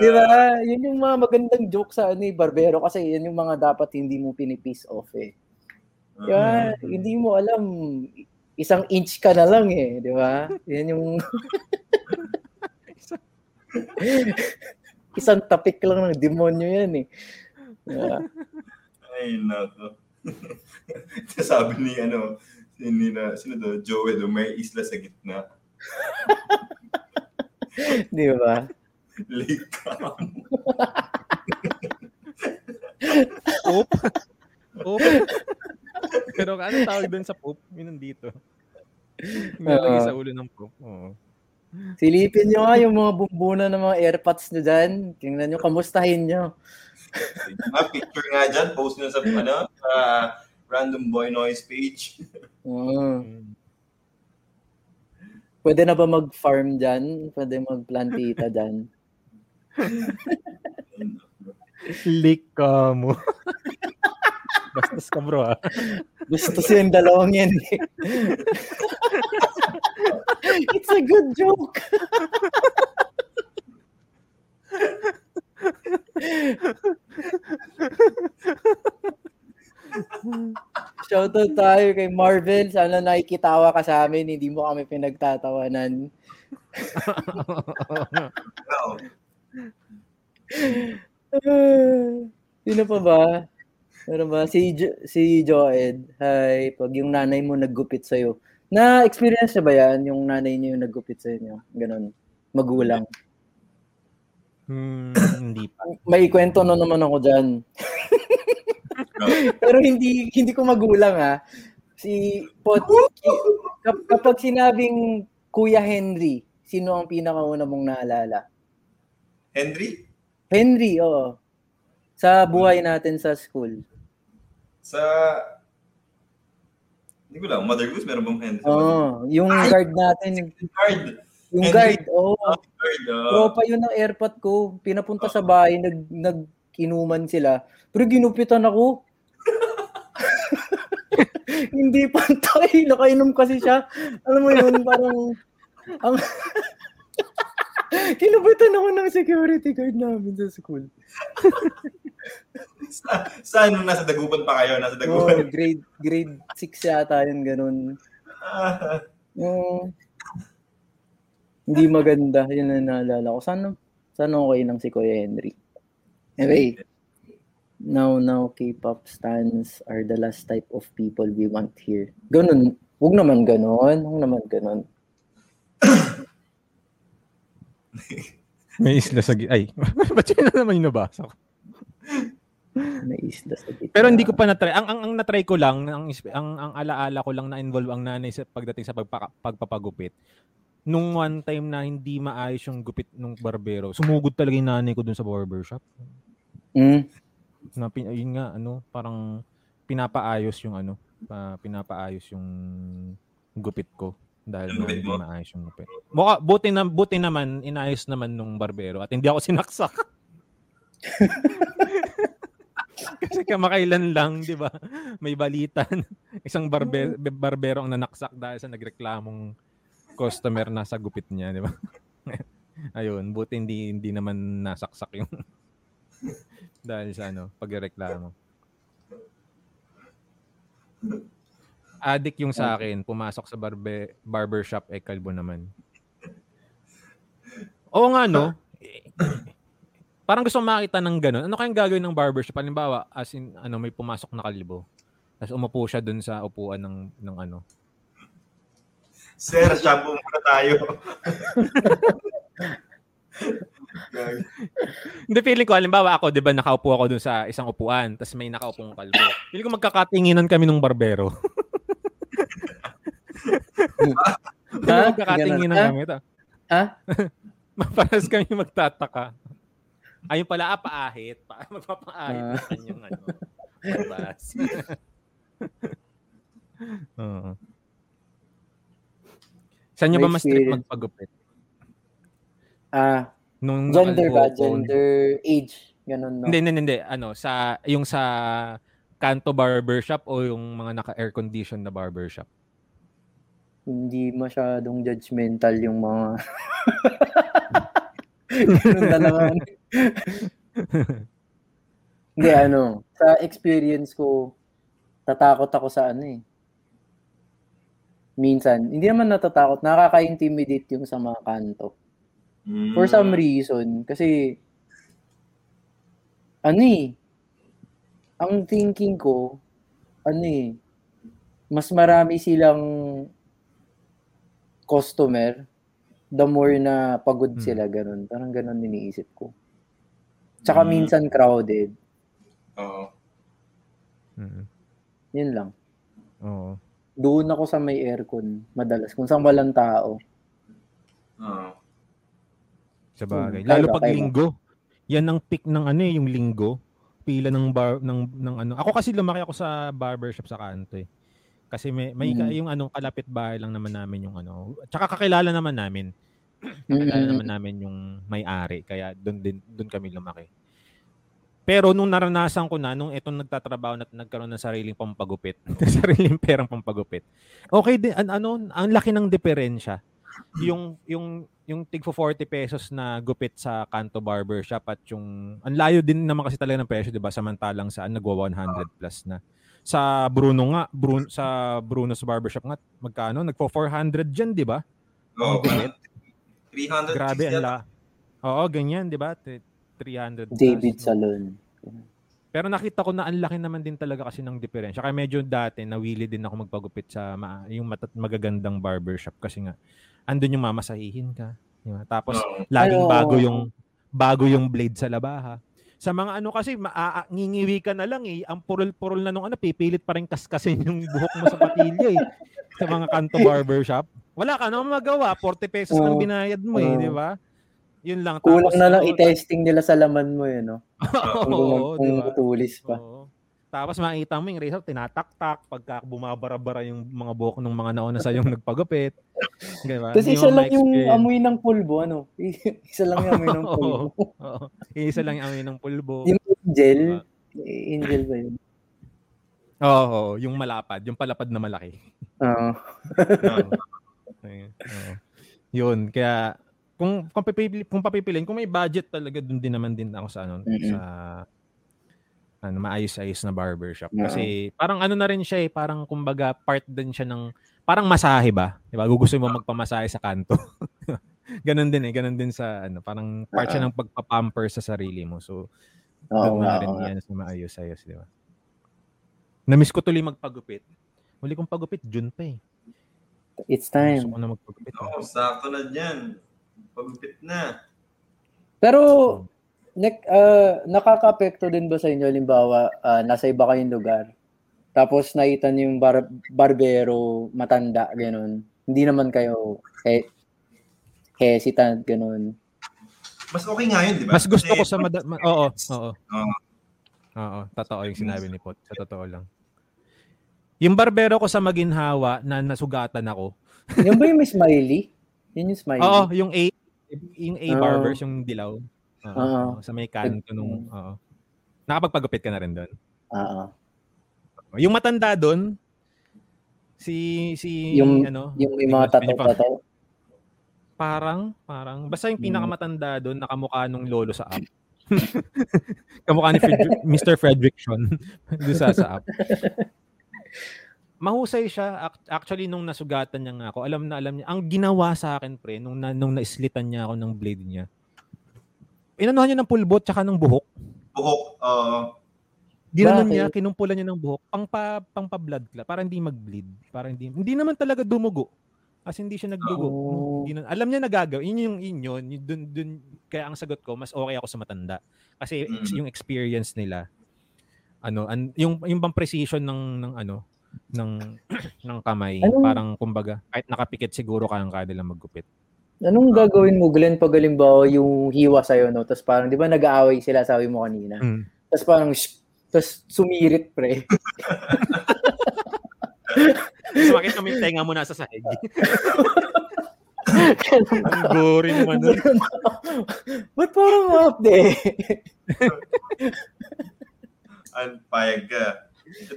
Di ba? Yun yung mga magandang joke sa ano, eh, barbero kasi yan yung mga dapat hindi mo pinipiss off eh. Di ba? Hindi mo alam, isang inch ka na lang eh, di ba? Yan yung isang tapik lang ng demonyo yan eh. Di ba? Ay, nako. Sabi ni, ano, Hindi na, sino to? Joey, do, may isla sa gitna. Di ba? Lake Cam. Pope? Pope? Pero ano tawag doon sa Pope? Yun nandito. Meron Oo. sa ulo ng Pope. Oo. Silipin nyo nga yung mga bumbunan ng mga airpods nyo dyan. Tingnan nyo, kamustahin nyo. Nga, picture nga dyan, post nyo sa, ano, sa Random Boy Noise page. Mm. Pwede na ba mag-farm dyan? Pwede mag-plantita dyan? Lick ka mo. Bastos ka bro ah. Gusto siya yung dalawang yan eh. It's a good joke. Shoutout tayo kay Marvel. Sana nakikitawa ka sa amin. Hindi mo kami pinagtatawanan. Sino pa ba? Meron ba? Si, jo- si Joed. Hi. Pag yung nanay mo naggupit sa'yo. Na-experience niya ba yan? Yung nanay niyo yung naggupit sa inyo? Ganon. Magulang. Hmm, hindi pa. May kwento na naman ako dyan. Pero hindi hindi ko magulang ha. Si Pot, kapag sinabing Kuya Henry, sino ang pinakauna mong naalala? Henry, Henry, oo. Sa buhay natin sa school. sa... Hindi ko lang, Mother Goose, meron bang Henry? Oo, yung guard natin, Guard. yung Henry. guard, oo. Guard, ah. Tropa yun ng airpot ko. Pinapunta sa bahay, nag, nag-inuman sila. Pero ginupitan ako. Hindi pantay. Nakainom kasi siya. Alam mo yun, parang... Ang... Kinupitan ako ng security guard namin sa school. sa, sa ano, nasa dagupan pa kayo? Nasa Oh, dagupan. grade grade 6 yata yun, ganun. Yung... Hindi maganda. Yun ang naalala ko. Sana, sana okay lang si Kuya Henry. Anyway, now, now, K-pop stans are the last type of people we want here. Ganun. Huwag naman ganun. Huwag naman ganun. May isla sa gi- Ay, ba't yun na naman yung nabasa ko? May isla sa gitna. Pero hindi ko pa na-try. Ang, ang, ang na-try ko lang, ang, is- ang, ang alaala ko lang na-involve ang nanay sa pagdating sa pagpaka, pagpapagupit. Nung one time na hindi maayos yung gupit ng barbero, sumugod talaga yung nanay ko dun sa barbershop. Mm. Na, pin, yun nga, ano, parang pinapaayos yung ano, pa, pinapaayos yung gupit ko dahil nga gupit hindi maayos yung gupit. Mukha, buti, na, buti naman, inayos naman nung barbero at hindi ako sinaksak. Kasi kamakailan lang, di ba? May balitan. Isang barbe- barbero ang nanaksak dahil sa nagreklamong customer na sa gupit niya, di ba? Ayun, buti hindi hindi naman nasaksak yung dahil sa ano, pagreklamo. Adik yung sa akin, pumasok sa barbe, barbershop, eh kalbo naman. Oo nga, no? Parang gusto makita ng ganun. Ano kayang gagawin ng barbershop? Halimbawa, as in, ano, may pumasok na kalbo. Tapos umupo siya dun sa upuan ng, ng ano. Sir, shampoo muna tayo. Hindi, feeling ko, halimbawa ako, di ba, nakaupo ako dun sa isang upuan, tapos may nakaupong kalbo. Feeling ko magkakatinginan kami ng barbero. Ha? magkakatinginan Ganun. kami. Ito. Ha? Paras kami magtataka. Ayun pala, ah, paahit. Pa, magpapaahit Ah. na kanyang ano. Barbas. Oo. Saan nyo ba mas strict magpagupit? Ah, Nung gender ba? Gender, age. Ganun, no? Hindi, hindi, hindi. Ano, sa, yung sa Kanto Barbershop o yung mga naka-air condition na barbershop? Hindi masyadong judgmental yung mga... Na naman. Hindi, ano, sa experience ko, tatakot ako sa ano eh. Minsan, hindi naman natatakot, nakaka-intimidate yung sa mga kanto. For some Mm. reason, kasi, ano eh, ang thinking ko, ano eh, mas marami silang customer, the more na pagod Hmm. sila, ganun. Parang ganun iniisip ko. Tsaka Hmm. minsan crowded. Oo. Mm. Yun lang. Oo. Doon ako sa may aircon madalas. Kung saan walang tao. Oo. Sa bagay. Hmm, Lalo pag linggo. Yan ang peak ng ano eh, yung linggo. Pila ng bar ng ng ano. Ako kasi lumaki ako sa barbershop sa kanto eh. Kasi may, may Mm. yung anong kalapit bahay lang naman namin yung ano. Tsaka kakilala naman namin. Kakilala Mm-mm. naman namin yung may-ari. Kaya doon din doon kami lumaki. Pero nung naranasan ko na, nung itong nagtatrabaho na nagkaroon ng sariling pampagupit, sariling perang pampagupit, okay din, an, ano, ang laki ng diferensya. Yung, yung, yung tig for 40 pesos na gupit sa Kanto Barbershop at yung, ang layo din naman kasi talaga ng presyo, di ba? Samantalang saan, nagwa 100 plus na. Sa Bruno nga, Bruno, sa Bruno's Barbershop nga, magkano? Nagpo 400 dyan, di ba? Oo. Gupit. 300 Grabe, ang la. Oo, ganyan, di ba? T- 300 plus. David Salon. Pero nakita ko na ang laki naman din talaga kasi ng diferensya. Kaya medyo dati nawili din ako magpagupit sa ma- yung matat- magagandang barbershop kasi nga andun yung mamasahihin ka. di ba? Tapos laging bago yung bago yung blade sa labaha. Sa mga ano kasi maa- ngingiwi ka na lang eh. Ang purol-purol na nung ano, pipilit pa rin kaskasin yung buhok mo sa patilya eh. Sa mga kanto barbershop. Wala ka naman magawa. 40 pesos lang Oo. binayad mo eh, Oo. di ba? Yun lang. Kulang na lang i-testing nila sa laman mo yun, no? Kung, Oo, kung di ba? tulis pa. Oo. Tapos makita mo yung razor, tinatak-tak pagka bumabara-bara yung mga buhok ng mga nauna sa yung nagpagupit. Diba? Tapos Hindi isa lang yung amoy ng pulbo, ano? isa lang yung amoy ng pulbo. Oo. Isa lang yung amoy ng pulbo. yung angel, Diba? angel ba yun? Oo, yung malapad, yung palapad na malaki. Oo. Oo. Oo. Yun, kaya kung kung papipili, kung papipiliin, kung may budget talaga dun din naman din ako sa ano Mm-mm. sa ano maayos-ayos na barbershop kasi parang ano na rin siya eh, parang kumbaga part din siya ng parang masahe ba? 'Di ba? Gugustuhin mo magpamasahe sa kanto. ganun din eh, ganun din sa ano, parang part siya Oo. ng pagpapamper sa sarili mo. So, Oo doon mo na rin nga. yan sa maayos-ayos, di ba? Namiss ko tuloy magpagupit. Huli kong pagupit, June pa eh. It's Gusto time. ko na magpagupit. Oo, sakto na dyan. Pagupit na. Pero, nek, uh, nakaka-apekto din ba sa inyo, limbawa, ah, nasa iba kayong lugar, tapos nakita niyo yung bar- barbero matanda, ganun. Hindi naman kayo he- hesitant, ganun. Mas okay nga yun, di ba? Mas gusto Kasi- ko sa mada- ma- oo, oo. Oo. Oo, totoo yung sinabi ni Pot. Sa totoo lang. Yung barbero ko sa Maginhawa na nasugatan ako. Yan ba yung may smiley? Yun yung smiley? Oo, yung A yung A barbers yung dilaw. Oo, sa may kanto nung oo. Nakapagpagupit ka na rin doon. Oo. Yung matanda doon si si Yung- ano, Yung may mga tato-tato. Parang, parang, basta yung Mm. pinakamatanda doon, nakamukha nung lolo sa app. Kamukha ni Fred- Mr. Fredrickson doon sa, sa app. Mahusay siya. Ac- Actually, nung nasugatan niya nga ako, alam na alam niya. Ang ginawa sa akin, pre, nung, na, nung naislitan niya ako ng blade niya, inanuhan niya ng pulbot tsaka ng buhok. Buhok. Oo. Ginanon Bakit? niya, kinumpulan niya ng buhok, pang pa, pang pa blood clot, para hindi mag-bleed. Para hindi, hindi naman talaga dumugo. As hindi siya nagdugo. Oh. Alam niya nagagawa. Yun yung inyo. Dun, dun, kaya ang sagot ko, mas okay ako sa matanda. Kasi Mm. yung experience nila, ano, an, yung, yung bang precision ng, ng ano, ng, ng kamay, Anong- parang kumbaga, kahit nakapikit siguro kayang kaya nila maggupit. Anong gagawin mo, Glenn, pag halimbawa yung hiwa sa'yo, no? Tapos parang, di ba nag-aaway sila, sabi mo kanina? Mm. Tapos parang, shh, tapos sumirit, pre. Sumakit kami yung tenga mo nasa sahig. Ang gory naman nun. Ba't parang update? Anpayag ka.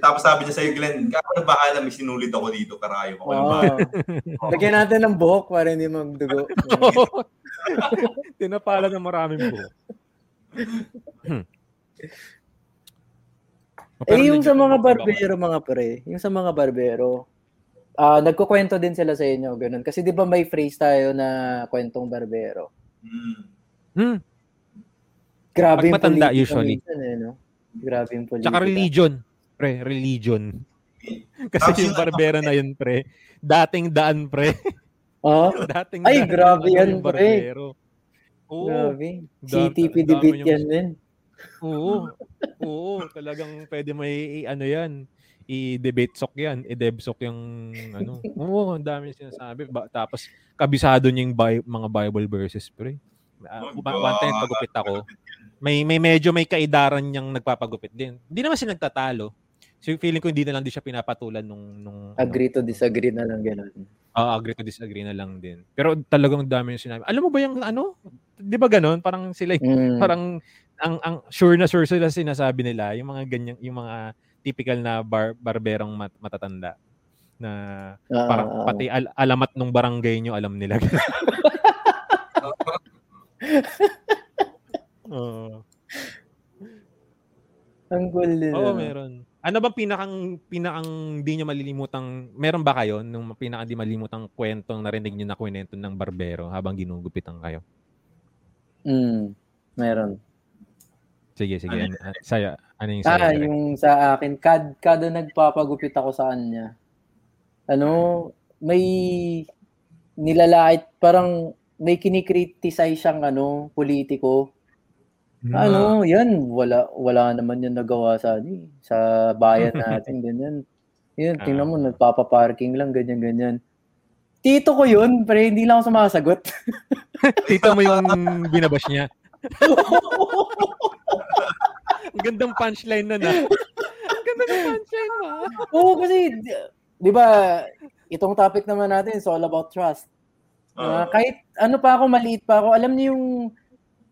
Tapos sabi niya sa'yo, Glenn, kako na bahala, may sinulit ako dito, karayo ko. Ba? Wow. Lagyan natin ng buhok para hindi magdugo. Tinapala ng maraming buhok. eh, yung sa mga barbero, mga pre, yung sa mga barbero, ah nagkukwento din sila sa inyo, ganun. Kasi di ba may phrase tayo na kwentong barbero? Mm. Hmm. Grabe Pag yung matanda, politika usually. minsan, eh, no? Grabe yung politika. Tsaka religion. Pre, religion. Kasi yung yung barbero na yun, pre. Dating daan, pre. Oh, Dating Ay, daan grabe ano, yan, pre. barbero. Oo. grabe. CTP debate yan din. Oo. Oo, talagang pwede may i- ano yan, i-debate sok yan, i-dev sok yung ano. Oo, ang dami sinasabi. Ba, tapos kabisado niya yung Bi- mga Bible verses, pre. Uh, one time pagupit ako, may may medyo may kaidaran niyang nagpapagupit din. Hindi naman siya nagtatalo. So feeling ko hindi na lang din siya pinapatulan nung nung ano. Agree to disagree na lang gano'n. Ah, agree to disagree na lang din. Pero talagang dami yung sinabi. Alam mo ba yung ano? 'Di ba ganoon? Parang sila Mm. parang ang ang sure na sure sila sinasabi nila yung mga ganyan yung mga typical na bar, barberong mat, matatanda na Ah, parang ah. pati al- alamat nung barangay nyo alam nila. Oo. Ang cool din. Oo, meron. Ano bang pinakang pinakang di nyo malilimutang meron ba kayo nung pinakang di malilimutang kwentong narinig nyo na kwento ng barbero habang ginugupitan kayo? Mm, meron. Sige, sige. Ano Ano, saya, ano yung Ah, saya? Direk? yung sa akin, kad, kada nagpapagupit ako sa kanya, ano, may nilalait, parang may kinikriticize siyang ano, politiko. Hmm. Ano, yan, wala wala naman yan nagawa sa ano, eh, sa bayan natin, ganyan. Yun, tingnan mo, Ah. nagpapa-parking lang, ganyan, ganyan. Tito ko yun, pero hindi lang ako sumasagot. Tito mo yung binabash niya. Ang gandang punchline na na. Ang ganda ng punchline mo. ah. Oo, kasi, di- ba, itong topic naman natin is all about trust. Ah, Oo. kahit ano pa ako, maliit pa ako, alam niyo yung,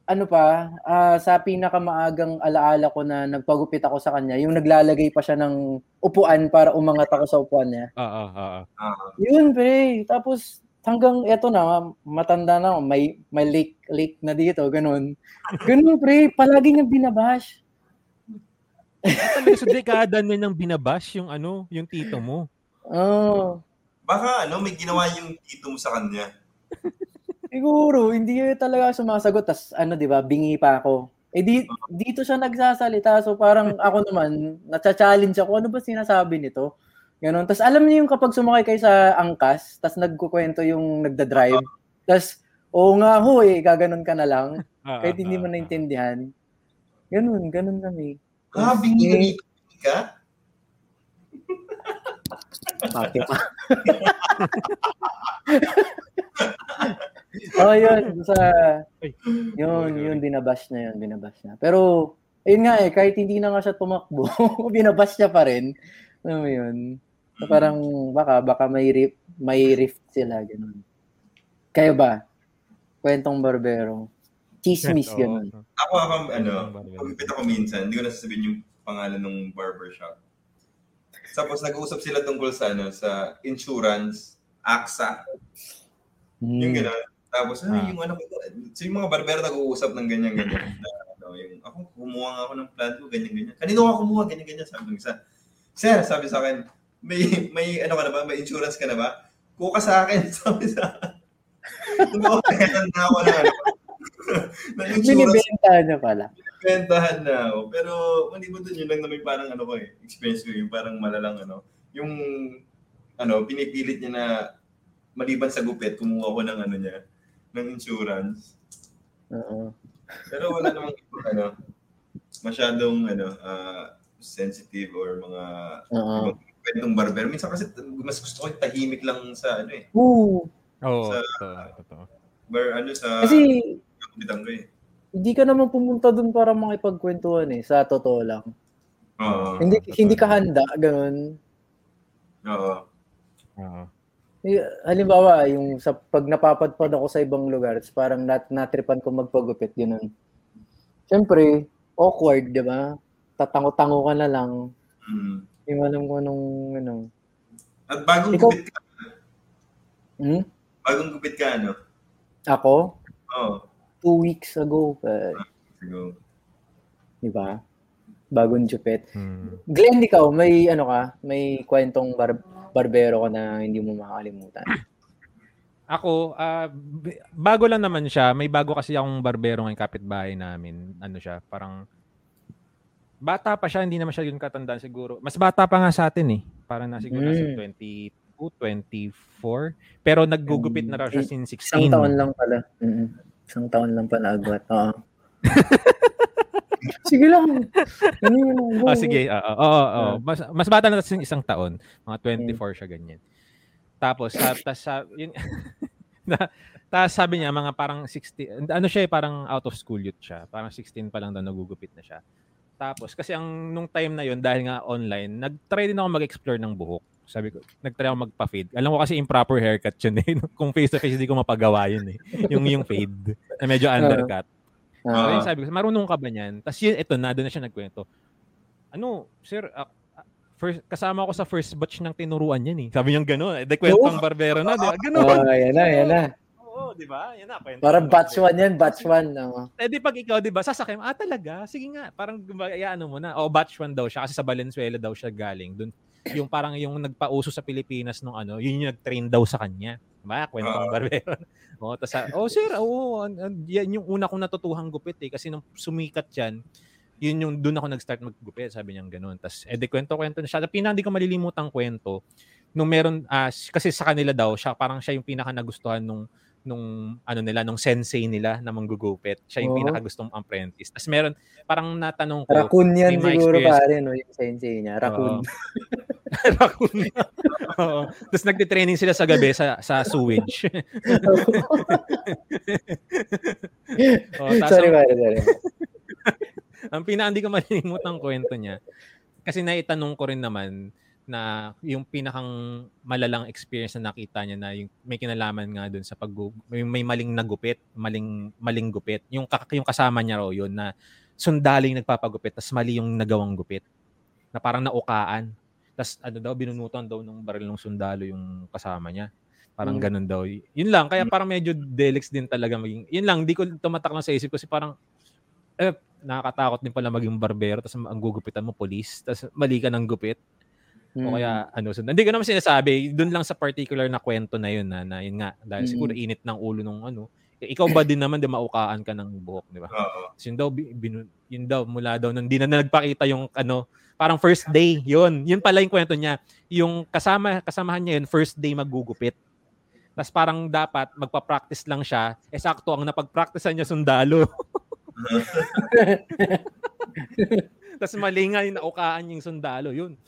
ano pa, ah, sa pinakamaagang alaala ko na nagpagupit ako sa kanya, yung naglalagay pa siya ng upuan para umangat ako sa upuan niya. Oo, oo. Ah, Yun, pre. Tapos, hanggang eto na, matanda na ako, may, may leak, leak na dito, ganun. Ganun, pre. Palagi niyang binabash. Talaga sa dekada na nang binabash yung ano, yung tito mo. Oh. baka ano, may ginawa yung tito mo sa kanya. Siguro, hindi yun talaga sumasagot. Tas ano, di ba, bingi pa ako. Eh di, dito siya nagsasalita. So parang ako naman, nacha-challenge ako, ano ba sinasabi nito? Ganon. Tapos alam niyo yung kapag sumakay kayo sa angkas, tapos nagkukwento yung nagda-drive. Tapos, oo nga ho eh, gaganon ka na lang. Ah, Kahit hindi ah, mo ah. naintindihan. Ganun, ganun kami. Ah, bingi ka Pa. oh, yun. Sa, yun, yun, binabash na yun, binabash na. Pero, ayun nga eh, kahit hindi na nga siya tumakbo, binabash niya pa rin. Alam mo yun? So, parang, baka, baka may, rift, may rift sila, ganun. Kayo ba? Kwentong barbero. Chismis, ganun. Ako, ako, ano, pagpipit ako minsan, hindi ko nasasabihin yung pangalan ng barbershop. Tapos nag-uusap sila tungkol sa ano, sa insurance, AXA, yung Hmm. gano'n. Tapos, Ah. yung ano, so yung mga barbero nag-uusap ng ganyan-ganyan. na, ano, yung, ako, kumuha nga ako ng plan ko, ganyan-ganyan. Kanino ka kumuha, ganyan-ganyan, sabi ng isa. Sir, sabi sa akin, may, may, ano ka na ba, may insurance ka na ba? Kuha ka sa akin, sabi sa akin. Tumawag na ako na, ano, ng insurance Binibenta niya pala. Bentahan na ako. Pero maliban doon, yun lang naman yung parang ano ko eh, experience ko yung parang malalang ano, yung ano, pinipilit niya na maliban sa gupit, kumuha ko ng ano niya, ng insurance. Oo. Pero wala namang ano, masyadong ano, ah, sensitive or mga ibang kwentong barber. Minsan kasi mas gusto ko tahimik lang sa ano eh, Oo. Oo, Sa- totoo, totoo. bar ano sa Kasi, ko eh. Hindi ka naman pumunta dun para makipagkwentuhan eh, sa totoo lang. Oo. hindi totoo. hindi ka handa, ganun. Oo. Oo. Eh, Halimbawa, yung sa pag napapadpad ako sa ibang lugar, it's parang nat natripan ko magpagupit, ganun. Siyempre, awkward, di ba? Tatango-tango ka na lang. Mm. Hindi mo alam kung anong, ano. At bagong Ikaw- gupit ka, Hmm? bagong gupit ka ano? Ako, Oo. Two weeks ago, eh, Siguro. di ba? Bagong jupit. Hmm. Glenn, ikaw, may ano ka? May kwentong bar- barbero ka na hindi mo makakalimutan. Ako, b- bago lang naman siya. May bago kasi akong barbero ng kapitbahay namin. Ano siya, parang bata pa siya, hindi naman siya yung katandaan siguro. Mas bata pa nga sa atin eh. Parang na siguro nasa Mm. 22, 24. Pero naggugupit na raw siya Eh, since Isang 16. taon lang pala. Mm-mm. Isang taon lang pala agwat. Oo. sige lang. Ano yun? Oh, sige. Oo, oo, oo. Ah. Mas, mas bata na kasi isang taon. Mga 24 siya ganyan. Tapos, sa, tas, sa, yun, na, tas sabi niya, mga parang 16, ano siya eh, parang out of school youth siya. Parang 16 pa lang daw nagugupit na siya. Tapos, kasi ang nung time na yun, dahil nga online, nag-try din ako mag-explore ng buhok. Sabi ko, nag-try ako magpa-fade. Alam ko kasi improper haircut yun eh. Kung face-to-face, hindi ko mapagawa yun eh. Yung, yung fade, na medyo undercut. So, Ah. yun sabi ko, marunong ka ba niyan? Tapos yun, ito na, doon na siya nagkwento. Ano, sir, ah, ah, first, kasama ako sa first batch ng tinuruan yan eh. Sabi niya gano'n. Eh, de kwentong barbero na, di ba? Gano'n. Oh, yan na, yan na. Oo, di ba? Yan na, kwento. Parang batch 1 yan, batch 1. No? Eh di pag ikaw, di ba, sasakay mo, ah talaga? Sige nga, parang ano mo na. O batch 1 daw siya kasi sa Valenzuela daw siya galing. Doon yung parang yung nagpauso sa Pilipinas nung ano, yun yung nag-train daw sa kanya. Diba? Kwentong Ah. barbero. oh, tas, oh sir, oh, an- an- yan yung una kong natutuhang gupit eh. Kasi nung sumikat yan, yun yung doon ako nag-start maggupit, sabi niya ganoon. Tapos, eh, di kwento-kwento na siya. Pinaka hindi ko malilimutang kwento, nung meron, ah, kasi sa kanila daw, siya, parang siya yung pinaka nagustuhan nung nung ano nila nung sensei nila na manggugupit. Siya yung Oo. pinaka gustong apprentice. Tapos meron parang natanong ko Raccoon yan siguro experience- pare, no? Yung sensei niya. Raccoon. Raccoon. Oo. Tapos nagte-training sila sa gabi sa sa sewage. oh, tapos sorry, ang, pare, sorry. ang pinaka hindi ko malilimutang kwento niya. Kasi naitanong ko rin naman na yung pinakang malalang experience na nakita niya na yung may kinalaman nga doon sa pag may, may maling nagupit, maling maling gupit. Yung kak- yung kasama niya raw yun na sundaling nagpapagupit tapos mali yung nagawang gupit. Na parang naukaan. Tapos ano daw binunutan daw ng baril ng sundalo yung kasama niya. Parang Mm. ganun daw. Yun lang kaya parang medyo delix din talaga maging. Yun lang di ko tumatak lang sa isip kasi parang eh, nakakatakot din pala maging barbero tapos ang gugupitan mo police tapos mali ka ng gupit Hmm. o kaya ano so hindi ko naman sinasabi doon lang sa particular na kwento na yun na, na yun nga dahil Mm. siguro init ng ulo nung ano eh, ikaw ba din naman di maukaan ka ng buhok di ba Oo. so, yun daw bi- binu, yun daw mula daw nung di na nagpakita yung ano parang first day yun yun pala yung kwento niya yung kasama kasamahan niya yun first day maggugupit tapos parang dapat magpa-practice lang siya eh sakto ang napag-practicean niya sundalo Tapos mali nga yung naukaan yung sundalo. Yun.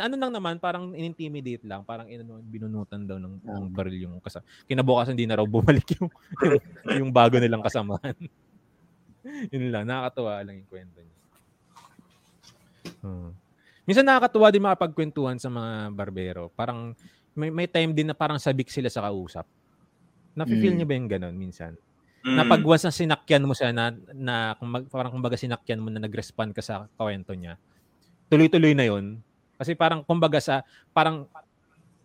Ano lang naman, parang in-intimidate lang. Parang inano, binunutan daw ng, ng baril yung kasama. Kinabukasan hindi na raw bumalik yung, yung, yung bago nilang kasamahan. Yun lang. Nakakatuwa lang yung kwento niya. Hmm. Minsan nakakatuwa din makapagkwentuhan sa mga barbero. Parang may, may time din na parang sabik sila sa kausap. Nafe-feel Mm. niyo ba yung ganun minsan? Mm. na pag once na sinakyan mo siya na, na kung mag, parang kumbaga sinakyan mo na nag-respond ka sa kwento niya, tuloy-tuloy na yon Kasi parang kumbaga sa, parang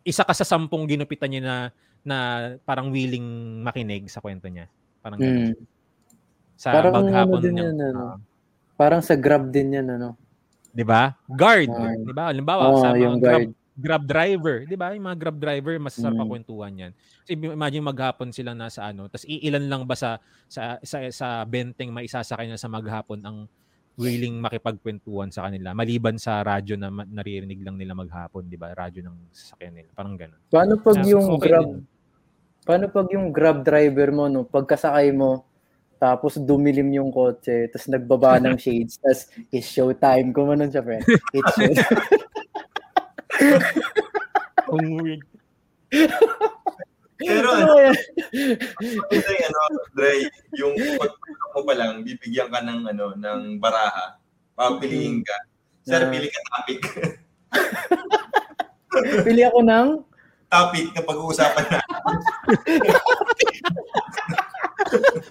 isa ka sa sampung ginupitan niya na, na parang willing makinig sa kwento niya. Parang ganun. Hmm. Sa Parang baghapon ano niya. yan, ano? ah, Parang sa grab din yan, ano? 'di ba? Guard, Ah. 'di ba? Halimbawa, Oo, sa mga yung grab, guard. grab driver, 'di ba? Yung mga grab driver masasarap Mm. kwentuhan 'yan. Kasi imagine maghapon sila nasa ano, tapos iilan lang ba sa sa sa, sa benteng maisasakay na sa maghapon ang willing makipagkwentuhan sa kanila maliban sa radyo na naririnig lang nila maghapon, 'di ba? Radyo ng sasakyan nila. Parang ganun. Paano pag Yeah, yung okay grab, din. paano pag yung grab driver mo, no, pagkasakay mo, tapos dumilim yung kotse, tapos nagbaba ng shades, tapos it's showtime, kumanon siya, friend. It's showtime. Ang weird. Pero Ano ano, kaya? ito yung ano, Dre, yung pagpunta mo pa lang, bibigyan ka ng ano, ng baraha. Papiliin ka. Sir, pili ka topic. Pili ako ng topic na pag-uusapan na.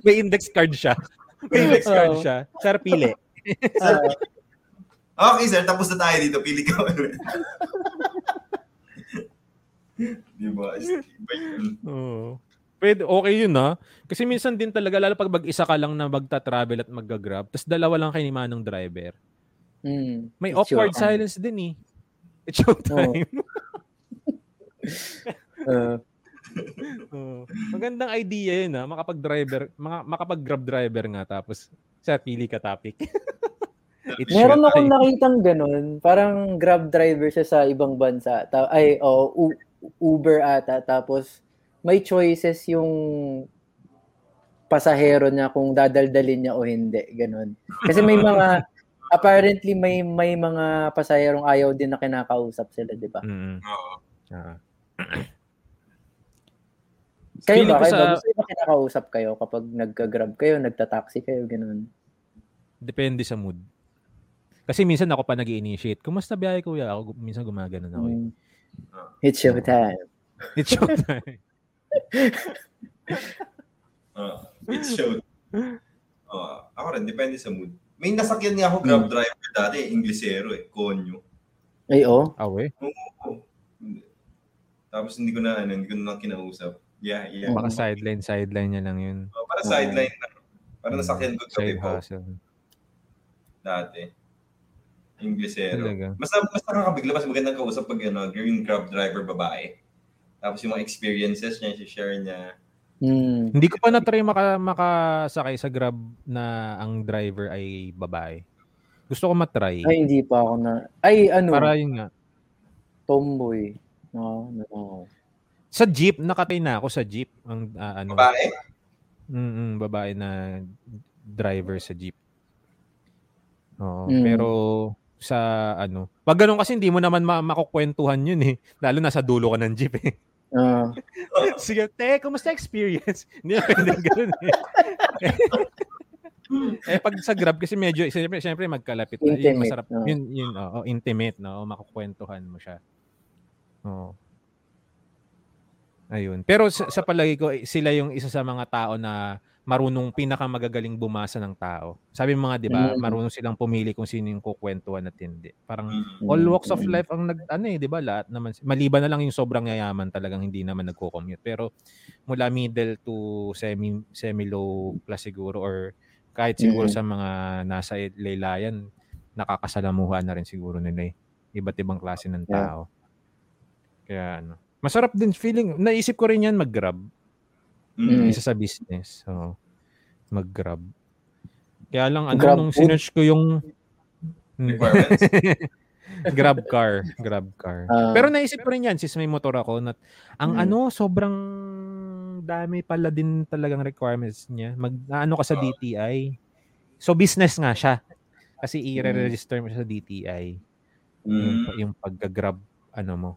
May index card siya. May index card siya. Sir, pili. Sir, ah, Okay, sir, tapos na tayo dito. Pili ka ulit. Di ba? Iba yun. Oo. Pwede, okay yun ha. Kasi minsan din talaga, lalo pag mag-isa ka lang na magta-travel at mag-grab, tapos dalawa lang kayo ni manong driver. mm, May it's awkward showtime. silence din eh. It's showtime. Uh, Oo. Magandang idea yun ha. Makapag-driver, mga, makapag-grab driver nga tapos, sir, pili ka topic. It's Meron akong nakitang ganun. Parang grab driver siya sa ibang bansa. Ta- ay, oh, U- Uber ata. Tapos, may choices yung pasahero niya kung dadaldalin niya o hindi. Ganun. Kasi may mga, apparently may may mga pasaherong ayaw din na kinakausap sila, di ba? mm, Oo. ah. Kayo Feeling ba? Kayo ba? sa- Gusto ba kinakausap kayo kapag nagka-grab kayo, nagta-taxi kayo, ganun? Depende sa mood. Kasi minsan ako pa nag initiate Kumusta biyahe kuya? Ako minsan gumagano na ako. eh. It's your time. It's showtime. Oo. It's show. Oo. ako rin, depende sa mood. May nasakyan niya ako grab driver dati, Inglesero eh, konyo. Ay, oh. Awe. Oo. Tapos hindi ko na, ano, hindi ko na kinausap. Yeah, yeah. Baka sideline, sideline niya lang yun. Oh, para sideline na. Para nasakyan ko hustle. dati. Inglesero. Talaga. Mas, mas nakakabigla, mas magandang kausap pag ano, yung grab driver babae. Tapos yung mga experiences niya, share niya. Hmm. Hindi ko pa na-try maka, makasakay sa Grab na ang driver ay babae. Gusto ko matry. Ay, hindi pa ako na... Ay, ano? Para yun nga. tomboy. No, no. Sa jeep, nakatay na ako sa jeep. Ang ah, ano, Babae? mm babae na driver sa jeep. Oo, Mm. pero sa ano, pag ganun kasi hindi mo naman ma- makukwentuhan yun eh. Lalo nasa dulo ka ng jeep eh. Ah, Sige, te, kumusta experience? Hindi na pwede ganun eh. eh pag sa Grab kasi medyo siyempre, siyempre magkalapit na. Yun Intimate, masarap. no? Yun yun oo, intimate no, makukwentuhan mo siya. Oo. Ayun. Pero sa, sa palagi ko eh, sila yung isa sa mga tao na marunong pinakamagagaling bumasa ng tao. Sabi mga 'di ba, Mm. marunong silang pumili kung sino yung kukwentuhan at hindi. Parang Mm. all walks of life ang nag ano eh, 'di ba? Lahat naman maliban na lang yung sobrang yayaman talagang hindi naman nagko-commute. Pero mula middle to semi semi low class siguro or kahit siguro Mm. sa mga nasa laylayan nakakasalamuha na rin siguro nila eh. Iba't ibang klase ng Yeah. tao. Kaya ano, masarap din feeling. Naisip ko rin yan mag-grab. Mm. Isa sa business. So, mag-grab. Kaya lang ano Grab nung food? sinearch ko yung Requirements. grab car, grab car. Ah. Pero naisip ko rin yan since may motor ako na ang Mm. ano sobrang dami pala din talagang requirements niya. Mag ano ka sa Ah. DTI. So business nga siya. Kasi i-register mo siya sa DTI. Yung, Mm. yung pagka-grab ano mo,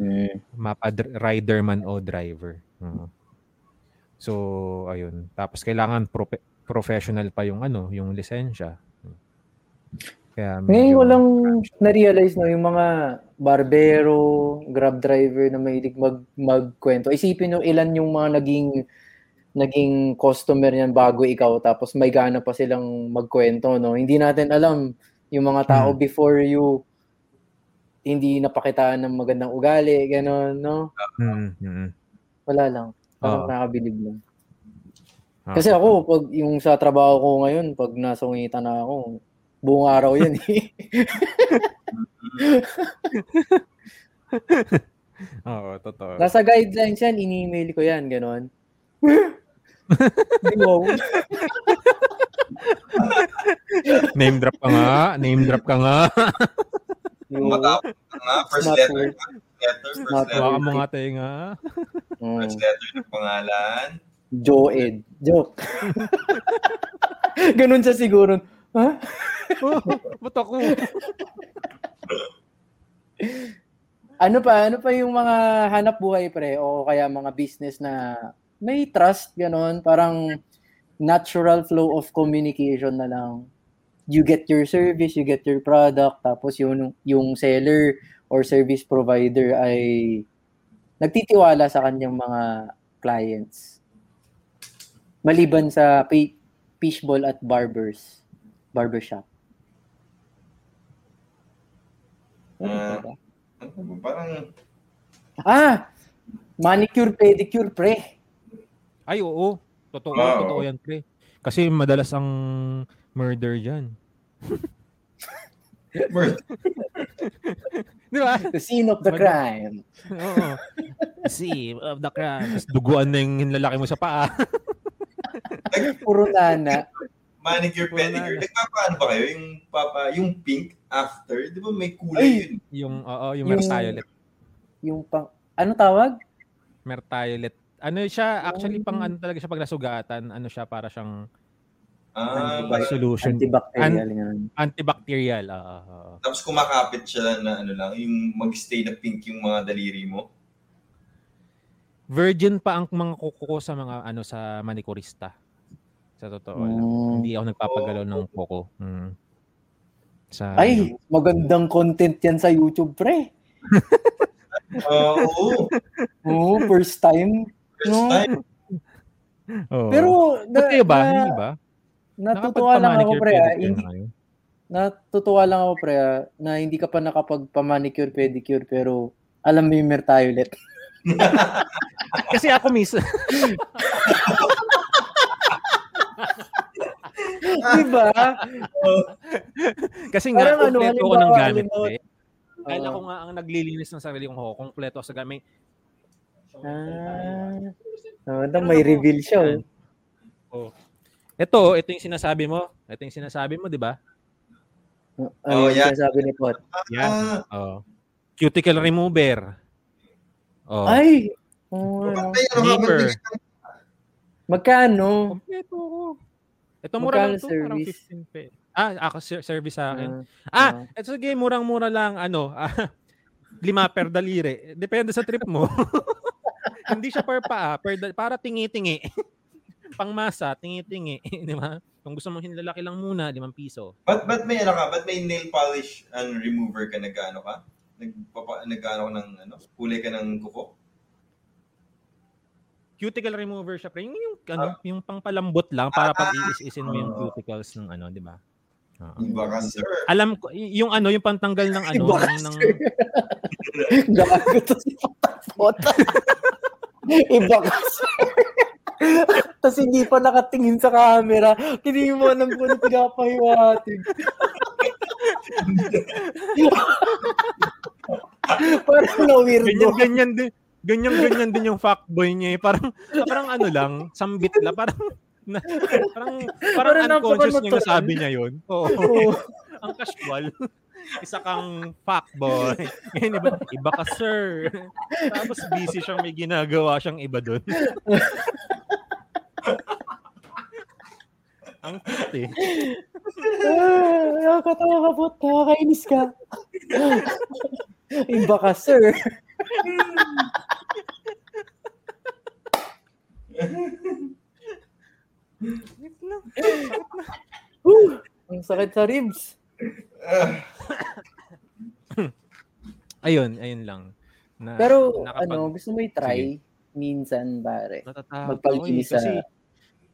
hmm. mapa rider man o driver. Oo. So, ayun. Tapos kailangan prope- professional pa yung ano, yung lisensya. Kaya Ngayon medyo- ko lang na-realize no, yung mga barbero, grab driver na mahilig mag magkwento. Isipin nyo ilan yung mga naging naging customer niyan bago ikaw tapos may gana pa silang magkwento no. Hindi natin alam yung mga tao Hmm. before you hindi napakitaan ng magandang ugali, gano'n, no? Mm, mm, mm. Wala lang. Parang Oo. nakakabilib lang. Ah. Kasi ako, pag yung sa trabaho ko ngayon, pag nasungitan na ako, buong araw yun eh. Oo, totoo. Nasa guidelines yan, in-email ko yan, gano'n. wow. Name drop ka nga, name drop ka nga. Matapos nga, first letter. Letter, first letter. Baka mo nga tayo nga. Mm. First letter ng pangalan. Joed. Joke. Ganun siya siguro. Ha? Oh, ba't ako? Ano pa? Ano pa yung mga hanap buhay pre? O kaya mga business na may trust, gano'n. Parang natural flow of communication na lang. You get your service, you get your product, tapos yung, yung seller or service provider ay nagtitiwala sa kanyang mga clients. Maliban sa pi- fishball at barbers. Barbershop. Ah. Ano ba? Parang, Ah! Manicure, pedicure, pre. Ay, oo. Totoo, Wow. totoo yan, pre. Kasi madalas ang murder dyan. Word. Di ba? The scene of the crime. Oo. See, of the crime. Tapos duguan na yung lalaki mo sa paa. Puro nana. manicure, pedicure. na. Nagpapaano ba kayo? Yung, papa, yung pink after, di ba may kulay Ay! yun? Yung, oo, yung Yung- Mertiolet. Yung pang... Ano tawag? Mertiolet. Ano siya, actually pang Oh. ano talaga siya pag nasugatan, ano siya para siyang Ah, like, solution. Antibacterial yan. Antibacterial. oo, oo. tapos kumakapit siya na ano lang, yung mag-stay na pink yung mga daliri mo. Virgin pa ang mga kuko ko sa mga ano sa manikurista. Sa totoo lang. Mm. Hindi ako nagpapagalaw ng kuko. Mm. Sa Ay, magandang content yan sa YouTube, pre. Oo. Oo, first time. First No. time. Oo. Pero, na, ba? na- Hindi ba? Natutuwa lang ako, pre. ah. Hindi, kayo? natutuwa lang ako, pre, ah, na hindi ka pa nakapagpa-manicure, pedicure, pero alam mo yung Mertiolet. Kasi ako mismo. Di ba? Kasi nga, Parang ano, kompleto ko ng gamit. Eh. Dahil Oo. ako nga ang naglilinis ng sarili kong ho, kompleto sa gamit. Ah. Oh, may reveal siya. oh. Ito, ito yung sinasabi mo. Ito yung sinasabi mo, di ba? Ano Oh, yung yeah. sinasabi ni Pot? Yan. Ah, Oh. Cuticle remover. Oh. Ay! Oh, ano. ano ng- Magkano? Kompleto ko. Ito mura Magkano lang to, parang service? 15 pe. Ah, ako ser- service sa akin. Ah, Ah, ito sige, murang-mura lang ano, ah, lima per daliri. Depende sa trip mo. Hindi siya per paa, per para tingi-tingi. Pangmasa, tingi-tingi, di ba? Kung gusto mong hinlalaki lang muna, 5 piso. Ba't, ba't may ano ka? Ba't may nail polish and remover ka? Nag-ano ka? Nagpapa, nag-ano ka ng ano? Kulay ka ng kuko? Cuticle remover siya, pre. Yung, yung, ano, yung pangpalambot lang para pag iis-isin mo yung Ah. cuticles ng ano, di ba? Iba ka, sir. Alam ko, yung ano, yung pantanggal ng ano, Iba ka, ng, ng, Gago to si Pot. Iba ka, sir. Tapos hindi pa nakatingin sa camera. Hindi mo alam kung ano pinapahiwatig. Parang na-weirdo. ganyan-ganyan din. Ganyan-ganyan din yung fuckboy niya eh. Parang, parang ano lang, sambit lang. Parang, na, parang, parang Parang unconscious niya nasabi niya yun. Oo. Oo. Ang casual. Isa kang fuckboy. Ngayon, iba, iba ka, sir. Tapos busy siyang may ginagawa siyang iba doon. Ang cute eh. Ah, Nakakatawa ka po. Nakakainis ka. Iba ka, sir. Wait lang. Ang sakit sa ribs. Ayun, ayun lang. Na, Pero nakapag- ano, gusto mo i-try minsan, pare. natatakot Magpalinis ako eh, kasi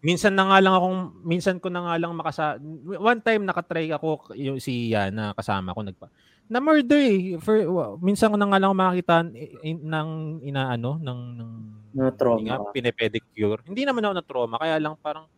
minsan na nga lang akong minsan ko na nga lang makasa one time nakatry ako yung si Yan na kasama ko nagpa na murder eh For, wa- minsan ko na nga lang makakita in, ng inaano ng ng No hindi nga, trauma. pinepedicure hindi naman ako na trauma kaya lang parang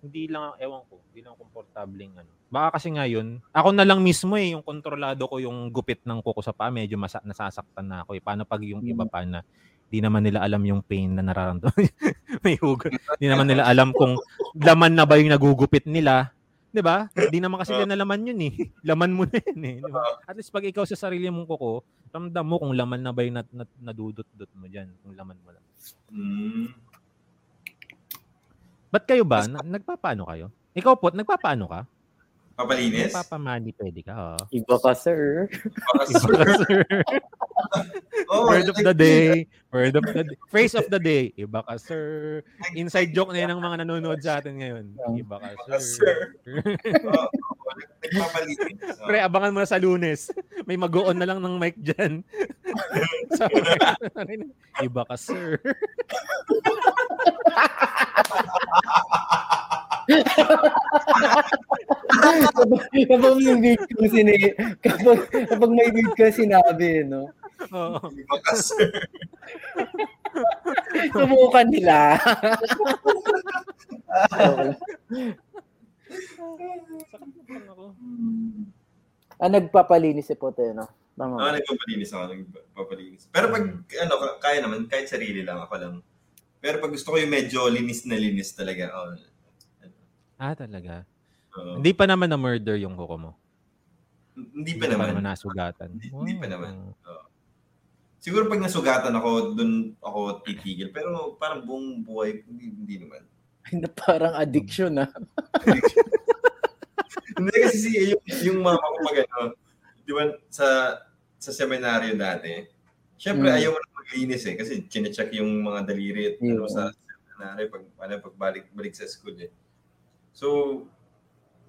hindi lang ewan ko hindi lang komportableng ano baka kasi ngayon ako na lang mismo eh yung kontrolado ko yung gupit ng kuko sa paa medyo masa, nasasaktan na ako eh paano pag yung iba Mm. pa na di naman nila alam yung pain na nararamdaman may hugot di naman nila alam kung laman na ba yung nagugupit nila 'di ba di naman kasi nila nalaman yun eh laman mo na yun eh di ba at least pag ikaw sa sarili mong kuko ramdam mo kung laman na ba yung nat, nat, nadudot-dot mo diyan kung laman mo lang Hmm. Ba't kayo ba? Na, nagpapaano kayo? Ikaw po, nagpapaano ka? Papalinis? Nagpapamani pwede ka, oh. Iba ka, sir. Iba sir. ka, sir. Oh, Word of the day. Word of the day. Phrase of the day. Iba ka, sir. Inside joke na yun ng mga nanonood sa atin ngayon. Iba ka, Baka, sir. sir. Nagpapalinis. Pre, abangan mo na sa lunes. May mag-on na lang ng mic dyan. so, iba ka, sir. Kapag may weird ka sini kapag, kapag may weird ka sinabi, no? Oo. Subukan nila. Ah, nagpapalinis si Pote, no? Tama. nagpapalinis ako. Nagpapalinis. Pero pag, ano, kaya naman, kahit sarili lang, ako lang. Pero pag gusto ko yung medyo linis na linis talaga, oh, Ah, talaga. Oo. Hindi pa naman na murder yung kuko mo. hindi pa naman. nasugatan. Hindi pa Wow. naman. Siguro pag nasugatan ako, dun ako titigil. Pero parang buong buhay, hindi, hindi naman. Na parang addiction ah. hindi kasi si, yung, yung mama ko pag ano, di ba sa sa seminaryo dati, syempre Mm. ayaw mo na maglinis eh. Kasi chinecheck yung mga daliri at ano, Yun. sa seminaryo pag, ano, pag balik, balik sa school eh. So,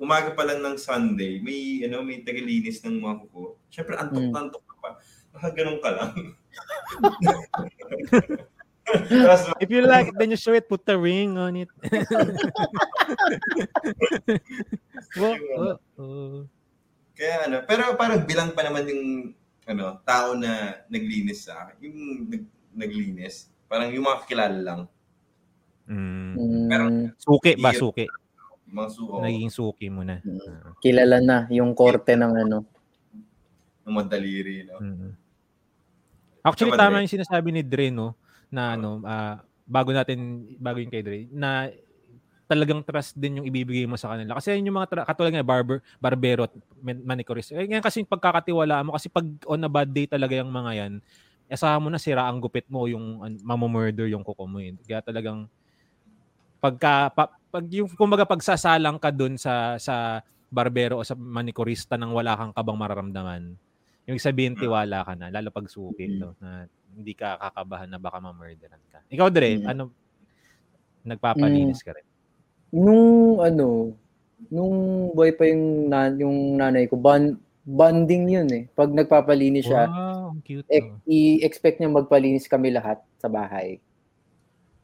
umaga pa lang ng Sunday, may ano may tagalinis ng mga kuko. Syempre antok Mm. na antok ka pa. Baka ganun ka lang. If you like, then you show it, put the ring on it. Wow, oh, oh. Kaya ano, pero parang bilang pa naman yung ano, tao na naglinis sa akin. Yung nag, naglinis, parang yung mga kilala lang. Mm. Mm, Suki ba, suki? Mga suko, Naging suki mo na. Mm. kilala na yung korte ng ano. ng mga daliri. No? Mm. Actually, Tama, tama yung sinasabi ni Dre, no? Na ano, ah, bago natin, bago yung kay Dre, na talagang trust din yung ibibigay mo sa kanila. Kasi yun yung mga, tra- katulad nga, barber, barbero at man- manicurist. Eh, ngayon kasi yung pagkakatiwala mo, kasi pag on a bad day talaga yung mga yan, asahan mo na sira ang gupit mo, yung an- mamamurder yung kuko mo. Eh. Kaya talagang, pagka, pa, pag yung, kumbaga pagsasalang ka dun sa, sa barbero o sa manicurista nang wala kang kabang mararamdaman, yung sabihin tiwala ka na, lalo pag suki, Mm. no, na hindi ka kakabahan na baka ma-murderan ka. Ikaw, Dre, Mm. ano, nagpapalinis ka rin? Nung ano, nung boy pa yung, nan, yung nanay ko, ban, bonding yun eh. Pag nagpapalinis siya, Wow, cute. oh. i-expect niya magpalinis kami lahat sa bahay.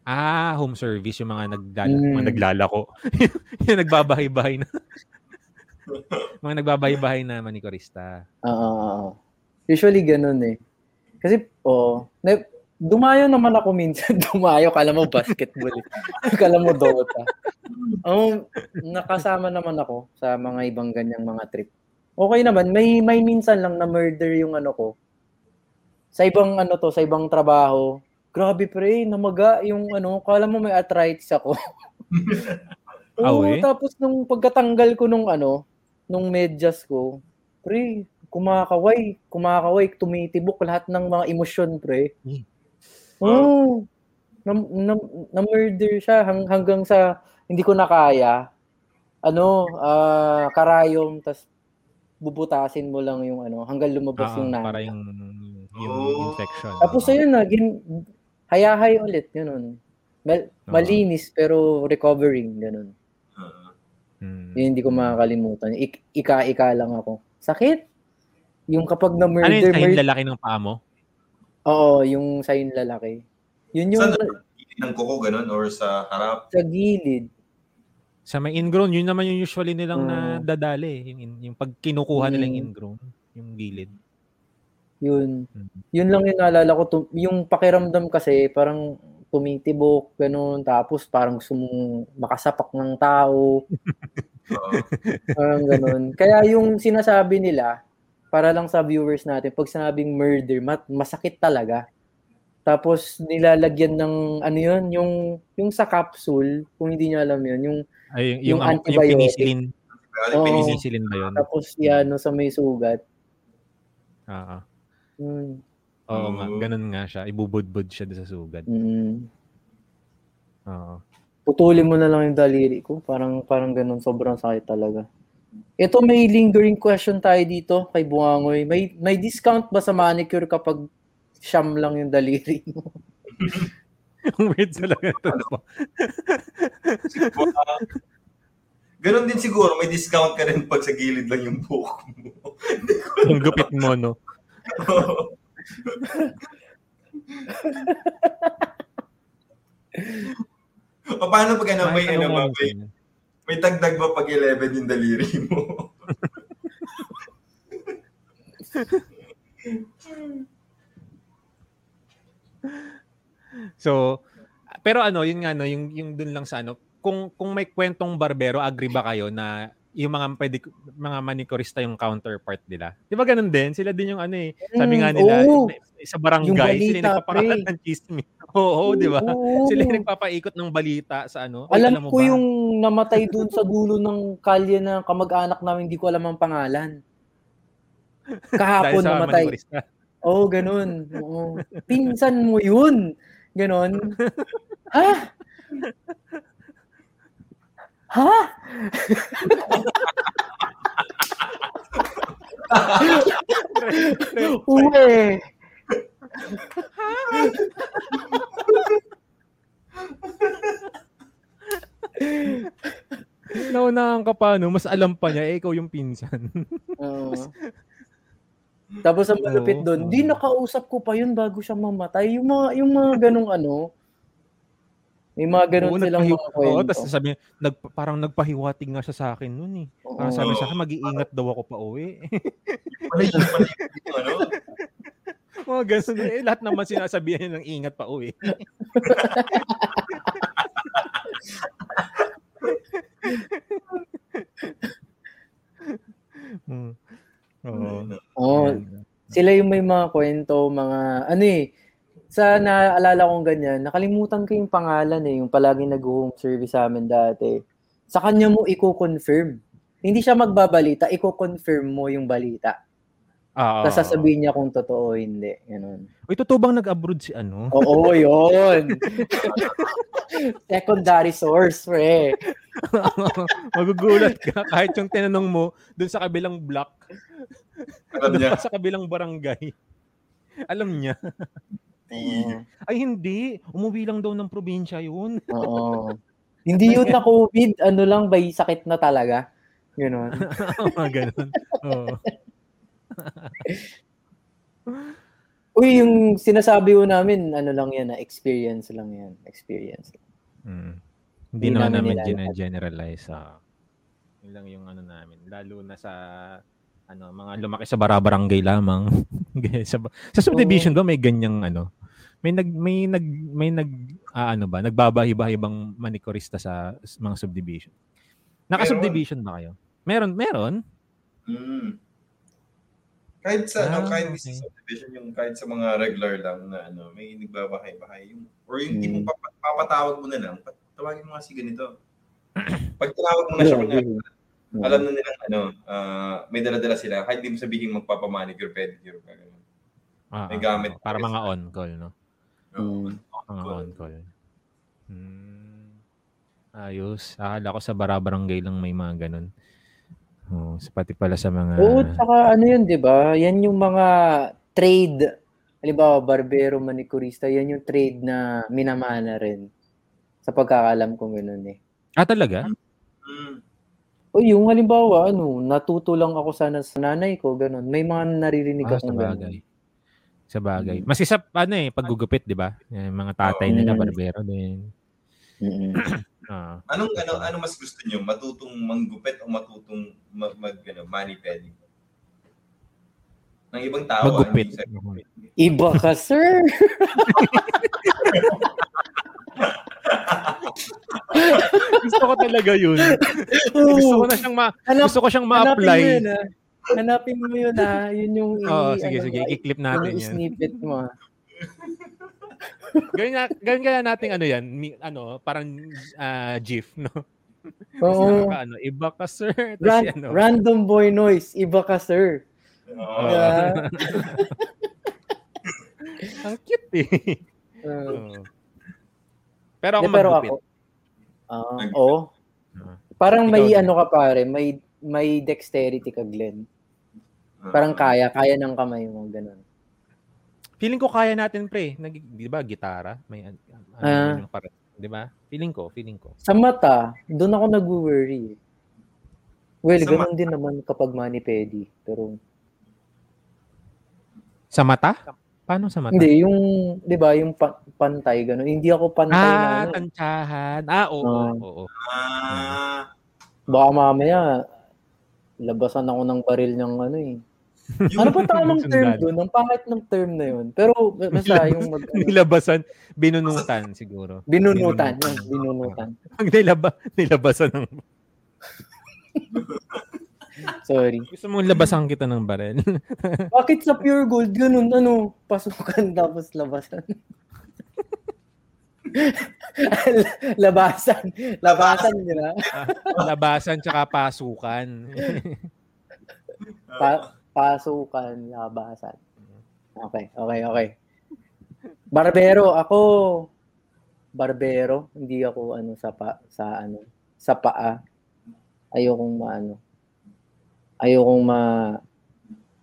Ah, home service, yung mga, nagdala, Mm. mga naglalako. yung nagbabahay-bahay na. mga nagbabahay-bahay na manikurista. Oo, oo. Usually ganun eh. Kasi, oh, na, dumayo naman ako minsan. dumayo, kala mo basketball. eh. kala mo Dota. Oh, nakasama naman ako sa mga ibang ganyang mga trip. Okay naman, may may minsan lang na murder yung ano ko. Sa ibang ano to, sa ibang trabaho. Grabe pre, namaga yung ano, kala mo may arthritis ako. Ah, Oo, we? tapos nung pagkatanggal ko nung ano, nung medyas ko, pre, kumakaway, kumakaway, tumitibok lahat ng mga emosyon, pre. Hmm. Oo. na, na, na-murder siya hang, hanggang sa hindi ko na kaya. Ano, ah, karayom, tas bubutasin mo lang yung ano, hanggang lumabas Ah, yung nana. para yung, yung Oh. infection. Tapos ayun na, gin, hayahay ulit, ganun. Mal, Oo. malinis pero recovering, ganun. Oo. Mm. Yun hindi ko makakalimutan. Ik, ika-ika lang ako. Sakit? Yung kapag Ano na-murder, yung sa mur- lalaki ng paa mo? Oo, yung sign lalaki. Yun yung Saan ng kuko ganun or sa harap? sa gilid. Sa may ingrown, yun naman yung usually nilang Oo. nadadali. Yung, in- yung pag kinukuha nila yung Mm. ingrown, yung gilid. Yun. Mm. Yun lang yung naalala ko. Tum- yung pakiramdam kasi, parang tumitibok, ganun. Tapos parang gusto mong makasapak ng tao. Parang ganun. Kaya yung sinasabi nila, para lang sa viewers natin, pag sinabing murder, mat- masakit talaga. Tapos nilalagyan ng ano yun, yung yung sa capsule, kung hindi niyo alam yun, yung Ay, yung, yung, Yung yung, antibiotic. penicillin. Kaya Oo. Penicillin ba yun? tapos yan no, sa may sugat. Oo. Mm. Oo nga, Mm. ganun nga siya. Ibubudbud siya sa sugad. Mm. Oo. Putulin mo na lang yung daliri ko. Parang parang ganun, sobrang sakit talaga. Ito may lingering question tayo dito kay Buangoy. May may discount ba sa manicure kapag siyam lang yung daliri mo? Ang weird talaga ito. Ganun din siguro, may discount ka rin pag sa gilid lang yung buhok mo. yung gupit mo, no? O paano pag ano, may, ano, ba, may, may tagdag ba pag 11 yung daliri mo? So, pero ano, yun nga no, yung yung dun lang sa ano, kung kung may kwentong barbero, agree ba kayo na yung mga pwede, mga manikurista yung counterpart nila. Di ba ganun din? Sila din yung ano eh. Sabi nga Mm, nila, oo. sa barangay, Yung sila balita, yung nagpapakalat ng chismis. Oo, di ba? Sila yung nagpapaikot ng balita sa ano. Ay, Alam mo ko ba? yung namatay dun sa dulo ng kalye na kamag-anak namin, hindi ko alam ang pangalan. Kahapon namatay. Oo, oh, ganun. Oo. Pinsan mo yun. Ganon. ha? Ha? Uwe. Naunahan ka pa, no? Mas alam pa niya, eh, ikaw yung pinsan. Oo. Tapos ang malupit Oo, doon, oo. di nakausap ko pa yun bago siya mamatay. Yung mga, yung mga ganong ano, may mga ganon Oo, silang mga kwento. Oo, tapos sabi, nag, parang nagpahiwatig nga siya sa akin noon eh. Parang sabi sa akin, mag-iingat daw ako pa uwi. Pala yun pala ano. mga ganun. Eh, lahat naman sinasabihan niya ng ingat pa uwi. Hmm. Oo. Oo, sila yung may mga kwento, mga ano eh, sa naalala kong ganyan, nakalimutan ko yung pangalan eh, yung palaging nag-home service sa amin dati. Sa kanya mo i-confirm. Hindi siya magbabalita, i-confirm mo yung balita. Ah, Tapos sasabihin niya kung totoo o hindi. Ganun. Uy, totoo bang nag-abroad si ano? Oo, yun. Secondary source, pre. Magugulat ka kahit yung tinanong mo dun sa kabilang block, Alam niya. sa kabilang barangay. Alam niya. Oo. Ay, hindi. Umuwi lang daw ng probinsya yun. Oo. Hindi yun na COVID, ano lang, by sakit na talaga. Ganon. Mga ganun. Oo. Uy, yung sinasabi ko namin, ano lang yan, na experience lang yan. Experience. Mm. Hindi Hindi naman namin namin generalize ah. Yun lang yung ano namin. Lalo na sa ano, mga lumaki sa barabarangay lamang. Sa, sa subdivision ba may ganyang ano? May nag may nag may nag ah, ano ba? Nagbabahi-bahi bang manikurista sa mga subdivision? Naka-subdivision ba kayo? Meron, meron. Mm. Kahit sa, ano, Ah, kahit okay. sa subdivision, yung kahit sa mga regular lang na ano, may nagbabahay-bahay. Yung, or yung Mm. tipong papa, papatawag mo na lang, "Pat- tawagin mo nga si ganito. Pag tinawag mo na siya, kunyari, alam na nilang ano, ah, may dala-dala sila, kahit di mo sabihin magpapamanicure, pedicure, ka, ganun. Ah, May ah, gamit ah, para mga sila. on call, no? Mm. Mga Call. on call. Hmm. Ayos. Akala ko sa barabarangay lang may mga ganun. Oh, sa pati pala sa mga Oo, tsaka ano yun, di ba? Yan yung mga trade. Halimbawa, barbero, manikurista, yan yung trade na minamana rin. Sa pagkakalam ko ganun eh. Ah, talaga? Mm. O yung halimbawa, ano, natuto lang ako sana sa nanay ko, ganun. May mga naririnig Ah, sa akong bagay. Sa bagay. Mas isa ano eh, paggugupit, di ba? Yung mga tatay Oo. nila, Mm. barbero din. Mm-mm. Ah. Anong ano ano mas gusto niyo? Matutong manggupit o matutong mag, mag ano, mani-pedi? Ng ibang tao. ah, Maggupit. sa- Iba ka, sir. gusto ko talaga yun. gusto ko na siyang ma Hanap, gusto ko siyang hanapin mo ma-apply. yun, ah. Hanapin mo yun, ah. Yun yung i- Oo, sige, ano sige. I-clip yung natin yan. snippet mo. ah. Gawin, gawin kaya natin ano yan, mi- ano, parang ah, GIF, no? Oo. Nakaka- ano, iba ka, sir. Ran- ano, random boy noise. Iba ka, sir. Oo. Yeah. ang cute eh. Uh. Pero ako pero maggupit. ako, ah, oo. Ah. Parang may Ikaw din. ano ka pare, may may dexterity ka, Glenn. Parang kaya, kaya ng kamay mo, ganun. Feeling ko kaya natin, pre. Nag, di ba, gitara? May an- ano, Ah. yung pare- di ba? Feeling ko, feeling ko. Sa mata, doon ako nag-worry. Well, Sa ganun din naman kapag mani-pedi. Pero, Sa mata? Paano sa mata? hindi, yung, di ba, yung pa- pantay, ganun. Hindi ako pantay na, Ah, ano. tansyahan. Ah, oo, Ah. oo, oo. Ah, Baka mamaya, labasan ako ng baril ng ano eh. Ano ba tamang term doon? Ang pangit ng term na yun. Pero, basta yung mag, Nilabasan, binunutan siguro. binunutan. Binunutan. Binunutan. Pag nilaba, nilabasan ng... Sorry. Gusto mong labasan kita ng barel. Bakit sa pure gold ganun? Ano? Pasukan tapos labasan. labasan. Labasan nila. labasan tsaka pasukan. Pa- pasukan, labasan. Okay, okay, okay. Barbero, ako barbero, hindi ako ano sa pa, sa ano, sa paa. Ayokong maano. Ayokong ma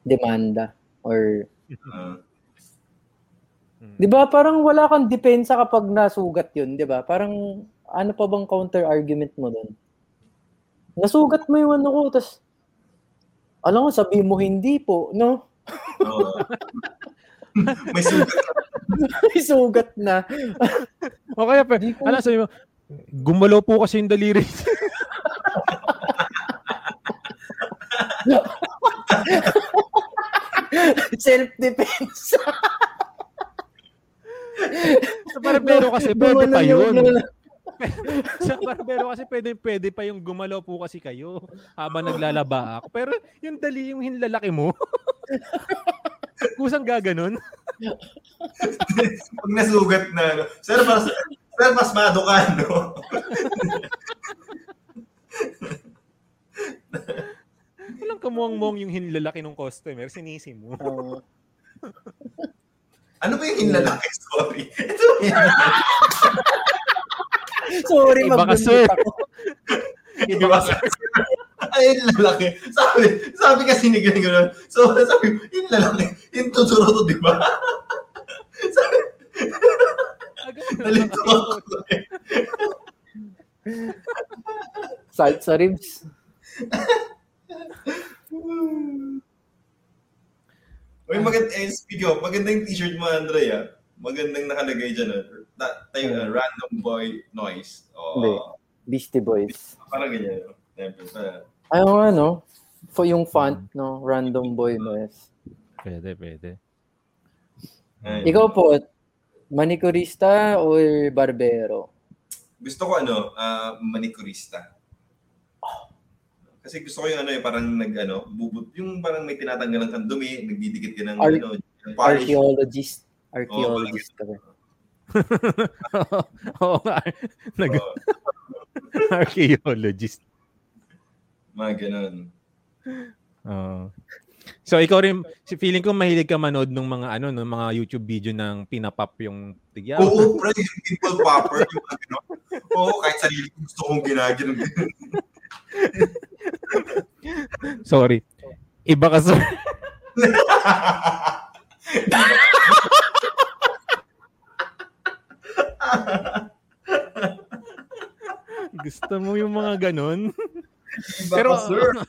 demanda or Ah, Hmm. 'di ba parang wala kang depensa kapag nasugat 'yun, 'di ba? Parang ano pa bang counter argument mo doon? Nasugat mo yung ano ko, tas alam mo, sabi mo hindi po, no? oo. May sugat. May sugat na. O kaya, pa, Di ko- ano sabi mo, gumalaw po kasi yung daliri. Self-defense. Sa barbero kasi pwede pa yun. Sa barbero kasi pwede, pwede pa yung gumalaw po kasi kayo habang naglalaba ako. Pero yung dali, yung hinlalaki mo, kusang gaganon. Pag nasugat na, ano, sir, mas, sir, pasmado ka, no? Walang kamuang-muang yung hinlalaki ng customer, sinisi mo. Ano ba yung hinlalaki? Sorry. Ito. sorry, Iba magbunot ako. Iba kasi. Ay, yung lalaki. Sabi, sabi kasi ni ganyan gano'n. So, sabi, yung lalaki, yung tuturo to, di ba? sabi, nalito ako. Salt sa ribs. Uy, maganda, eh, speak of, maganda yung t-shirt mo, Andrea. Magandang nakalagay dyan. Uh, ta- tayo, uh, random boy noise. Hindi. Oh, Beastie Boys. parang ganyan. pa. Ayaw nga, no? For yung font, no? Random Boy Noise. Pwede, pwede. Ayun. Ikaw po, manicurista or barbero? Gusto ko ano, ah, manicurista. Kasi gusto ko yung ano, yung parang nag ano, bubut, yung parang may tinatanggalan kang dumi, nagdidikit ka ng Ar- ano, polish. Archaeologist. Archaeologist ka ba? Oo nga. Nag- Oo, archaeologist. mga ganun. Oo. So ikaw rin, feeling ko mahilig ka manood ng mga ano, ng mga YouTube video ng pinapop yung tigyaw. Oo, pre, yung pimple popper, yung ganun. Oo, kahit sarili ko gusto kong ginagin. Sorry. Iba ka sir. Gusto mo yung mga ganun? Iba Pero, sir.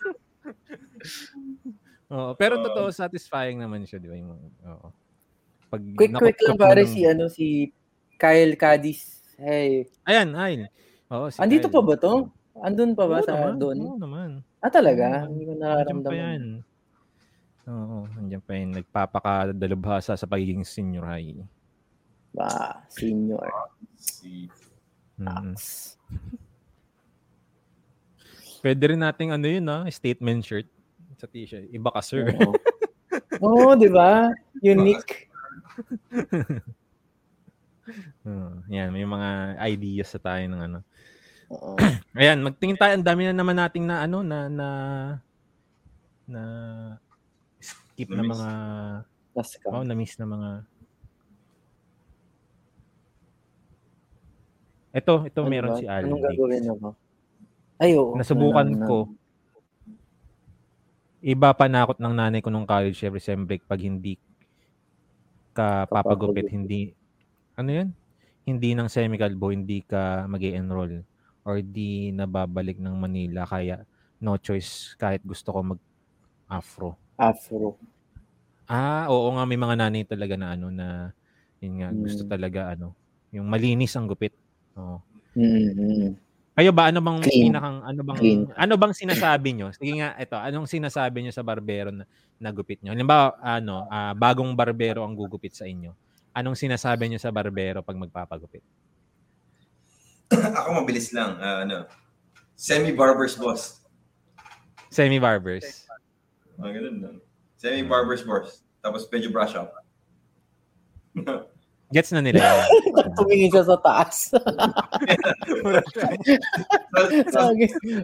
Oo, pero Oo. totoo, satisfying naman siya, di ba? Yung, oo. Pag Quick, quick lang pare ng- si, ano, si Kyle Cadiz. Hey. Ayan, ayan. Oo, si Andito Kyle. pa ba to? Andun pa ba Oo sa naman, doon? Oo naman. Ah, talaga? Oo, Hindi ko Andiyan pa nararamdaman. yan. Oo, andiyan pa yan. Nagpapakadalubhasa sa pagiging senior high. Ba, senior. Si Mm. Pwede rin nating ano yun, ah, statement shirt sa t-shirt. Iba ka, sir. Oo, Oo, di ba? Unique. Oo, yan, may mga ideas sa tayo ng ano. Oo. Ayan, magtingin tayo. Ang dami na naman nating na ano, na, na, na skip na Na-miss. mga, ka. oh, na-miss na mga, ito, ito Ano meron ba? si Aldi. Anong gagawin ako? Ay, oo. Nasubukan Na- na- ko. Iba panakot ng nanay ko nung college every sem break pag hindi ka papagupit, hindi, ano yun? Hindi ng semi-calbo, hindi ka mag enroll or di nababalik ng Manila kaya no choice kahit gusto ko mag afro. Afro. Ah, oo nga may mga nanay talaga na ano na yun nga gusto Hmm. talaga ano, yung malinis ang gupit. Oo. Mm-hmm. Kayo ba ano bang Clean. pinakang ano bang Clean. ano bang sinasabi nyo? Sige nga ito, anong sinasabi nyo sa barbero na, na gupit nyo? Halimbawa, ano, ah, bagong barbero ang gugupit sa inyo. Anong sinasabi nyo sa barbero pag magpapagupit? Ako mabilis lang. ah, ano, semi-barbers boss. Semi-barbers. Mga ganun lang. Semi-barber's bars. Tapos medyo brush up. Gets na nila. Tumingin siya sa taas.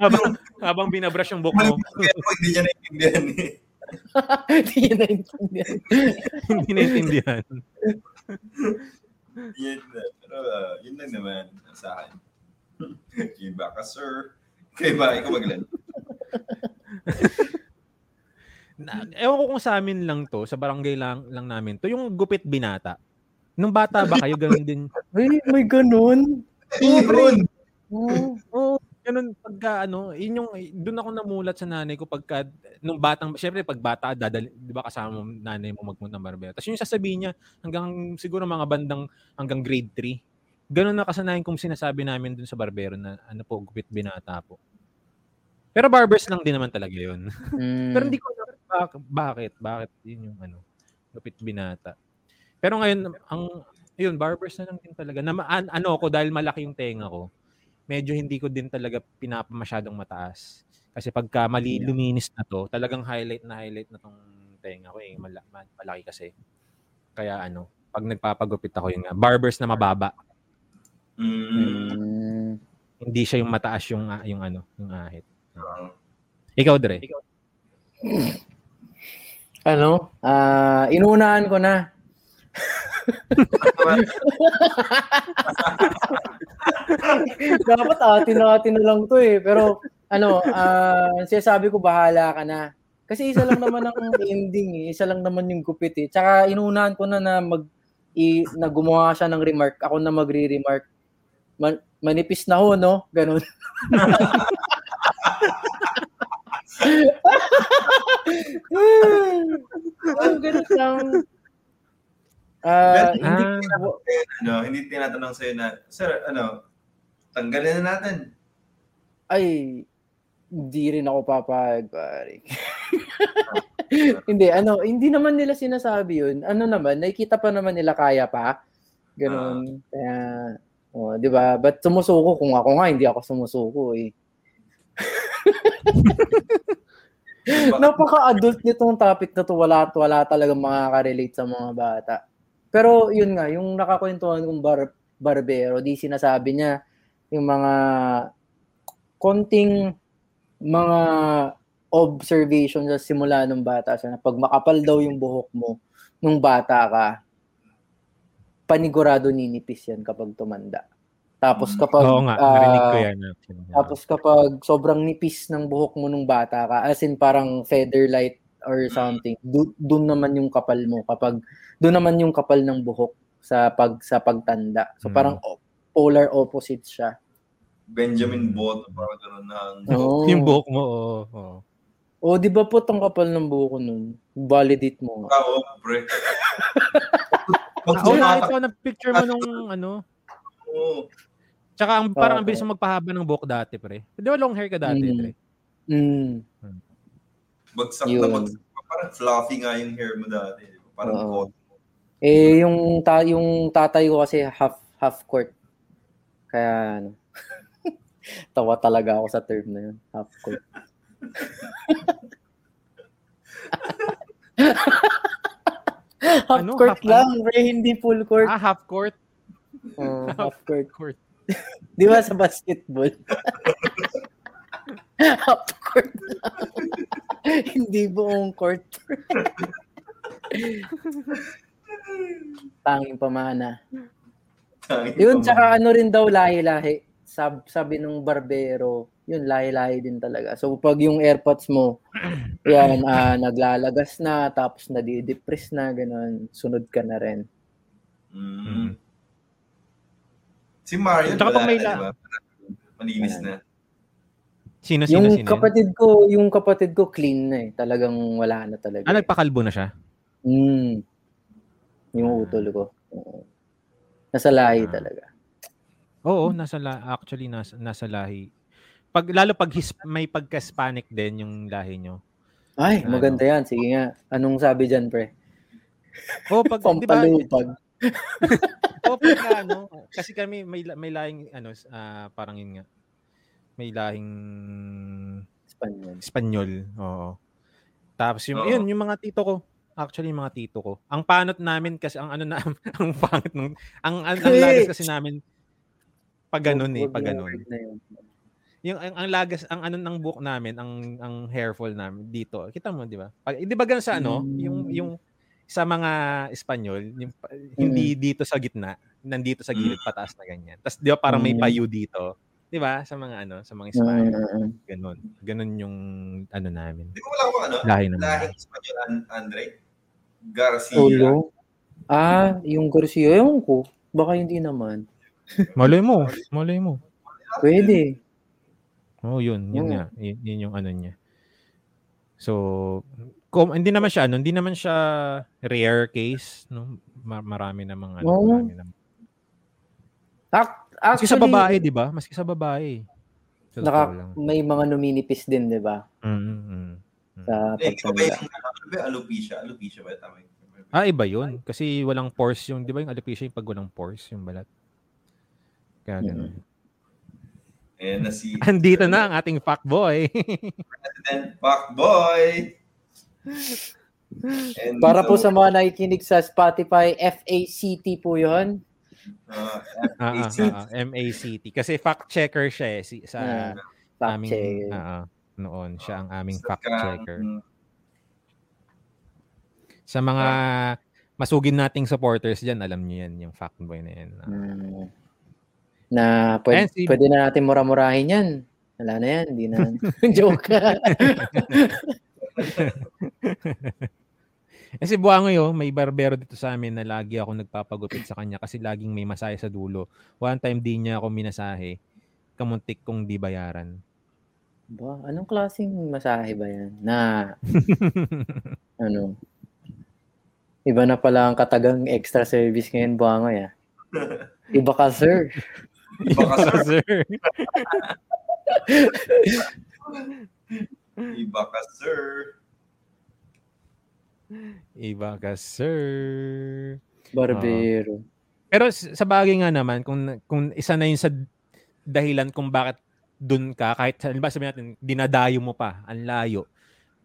Habang, habang binabrush yung buhok mo, hindi niya naiintindihan eh. Hindi niya naintindihan. hindi naintindihan. Yun na. Pero uh, yun lang naman sa akin. Iba ka, sir. Kaya ba, ikaw maglan. Na, ewan ko kung sa amin lang to, sa barangay lang, lang namin to, yung gupit binata. Nung bata ba kayo, ganun din? Ay, may ganun. Meron! Oh. Oo, ganun pagka ano, yun yung doon ako namulat sa nanay ko pagka nung batang syempre pag bata dadali, 'di ba kasama mo nanay mo magpunta ng barbero. Tapos yung sasabihin niya hanggang siguro mga bandang hanggang grade 3. Ganun na kasanayan kong sinasabi namin dun sa barbero na ano po gupit binata po. Pero barbers lang din naman talaga 'yun. Mm. Pero hindi ko alam bak- bakit, bakit yun yung ano, gupit binata. Pero ngayon ang yun barbers na lang din talaga. Na, an- ano ko dahil malaki yung tenga ko medyo hindi ko din talaga pinapamasyadong mataas. Kasi pagka mali luminis na to, talagang highlight na highlight na tong tenga ko eh. Mala, ma- malaki kasi. Kaya ano, pag nagpapagupit ako yun nga, barbers na mababa. Mm. Hindi siya yung mataas yung ah, yung ano, yung ahit. Ah. Ikaw, Dre. Ano? Ah, inuunahan ko na. Dapat atin na atin na lang to eh. Pero ano, ah, sinasabi ko bahala ka na. Kasi isa lang naman ang ending eh. Isa lang naman yung gupit eh. Tsaka inuunahan ko na na mag i, na gumawa siya ng remark. Ako na magre-remark. Man, manipis na ho, no? Ganun. Ang ganun lang. Ah, Pero hindi Ah. ano, hindi tinatanong sa'yo na, Sir, ano, tanggalin na natin. ay hindi rin ako papayag, pare. hindi, ano, hindi naman nila sinasabi yun. Ano naman, nakikita pa naman nila kaya pa. Ganun. Kaya, oh, di ba? Ba't sumusuko? Kung ako nga, hindi ako sumusuko eh. Napaka-adult nitong topic na to. Wala, wala talaga makaka-relate sa mga bata. Pero yun nga, yung nakakwentuhan kong bar, barbero, di sinasabi niya yung mga konting mga observation sa simula nung bata siya na pag makapal daw yung buhok mo nung bata ka, panigurado ninipis yan kapag tumanda. Tapos kapag Oo nga, ah, narinig ko yan. actually. tapos kapag sobrang nipis ng buhok mo nung bata ka, as in parang featherlight or something, do- doon naman yung kapal mo kapag doon naman yung kapal ng buhok sa pag sa pagtanda. So Mm. parang polar opposite siya. Benjamin Bot, parang gano'n na. Oh. Yung buhok mo, oo. oo. Oh, di ba po ang kapal ng buhok ko nun? Validate mo. nga. Oo, pre. Pag Oo, sumatak nakita ko na picture mo nung ano. mo, Tsaka ang, parang ang Oo. bilis magpahaba ng buhok dati, pre. Di ba long hair ka dati, Mm. pre? Mm. Bagsak na Yun. bagsak. Parang fluffy nga yung hair mo dati. Parang Oo. coat. Eh yung ta yung tatay ko kasi half half court. Kaya ano. tawa talaga ako sa term na yun, half court. half Ano? court Half lang, pre, hindi full court. Ah, half court. Oo, half court. Court. Di ba sa basketball? half court lang. hindi buong court. Tanging pamana. Tangin Yun, pa tsaka ano rin daw lahi-lahi. Sab sabi nung barbero, yun lahi-lahi din talaga. So pag yung airpods mo, yan, ah, naglalagas na, tapos nadi-depress na, ganun, sunod ka na rin. Mm. Si Mario, Tsaka wala may la- di ba? Malinis na. Sino, sino, Yung sino? kapatid ko, yung kapatid ko clean na eh. Talagang wala na talaga. Ah, eh. nagpakalbo na siya? Mm. Yung utol ko. Nasa lahi Ah. talaga. Oo, nasa la- actually nasa, nasa lahi. Pag lalo pag his, may pagka-Hispanic din yung lahi nyo. Ay, Ano? maganda yan. Sige nga. Anong sabi dyan, pre? Oh, pag di ba? Oh, pag ano, kasi kami may may lahing ano ah, parang yun nga. May lahing Espanyol. Espanyol. Oo. Tapos yung, Oo. yun, yung mga tito ko. Actually, yung mga tito ko. Ang panot namin kasi, ang ano na, ang panot nung, ang, ang, ang lagas kasi namin, pag ganun eh, pag yung ganun. Yung, ang, ang lagas, ang ano ng buhok namin, ang, ang hair fall namin dito. Kita mo, di ba? Pag, di ba ganun sa ano, Mm. yung, yung, sa mga Espanyol, yung, pa- hindi dito sa gitna, nandito sa gilid, pataas na ganyan. Tapos, di ba, parang may Mm. payu dito. Di ba? Sa mga ano, sa mga Espanyol. Mm, mm, Ganun. Ganun yung ano namin. Di ba wala akong ano? Lahi naman. Lahing Espanyol, An- Andre? Garcia. Solo? Ah, yung Garcia, ewan ko. Baka hindi naman. Malay mo. Malay mo. Pwede. Oh, yun. Yun Oo. nga. Yun, yun yung ano niya. So, kung, hindi naman siya, ano, hindi naman siya rare case. No? Ma- marami namang, ano, Oo. marami namang. Ac- Maski sa Actually, babae, di ba? Maski sa babae. Sa naka, may mga numinipis din, di ba? Mm, mm, mm. Sa Eh, ikaw ba yung ano ba yung alopecia? Alopecia ba? Tama yung Ah, iba yun. Kasi walang pores yung, di ba yung alopecia yung pag walang pores, yung balat. Kaya ganun. Eh, na si Andito na ang ating fuckboy. President Fuckboy. And Para po so, sa mga nakikinig sa Spotify, FACT po yon. Uh, Ah, ah, ah, ah, MACT. Kasi fact checker siya eh. Si, sa Fact aming, check. ah, noon. Siya ang aming sa fact kang- checker. Sa mga masugin nating supporters dyan, alam niyo yan, yung fuckboy na yan. Mm. Na pwede, si- pwede na natin mura-murahin yan. Wala na yan. Hindi na. Joke. Eh si Buangoy, oh, may barbero dito sa amin na lagi ako nagpapagupit sa kanya kasi laging may masahe sa dulo. One time di niya ako minasahe. Kamuntik kong di bayaran. ba, anong klaseng masahe ba yan? Na, ano? Iba na pala ang katagang extra service ngayon, Buangoy, ah. Iba ka, sir. Iba ka, sir. Sir. Iba ka, sir. Iba ka, sir. Barbero. Pero s- sa bagay nga naman, kung, kung isa na yun sa dahilan kung bakit dun ka, kahit halimbawa sabihin natin, dinadayo mo pa, ang layo.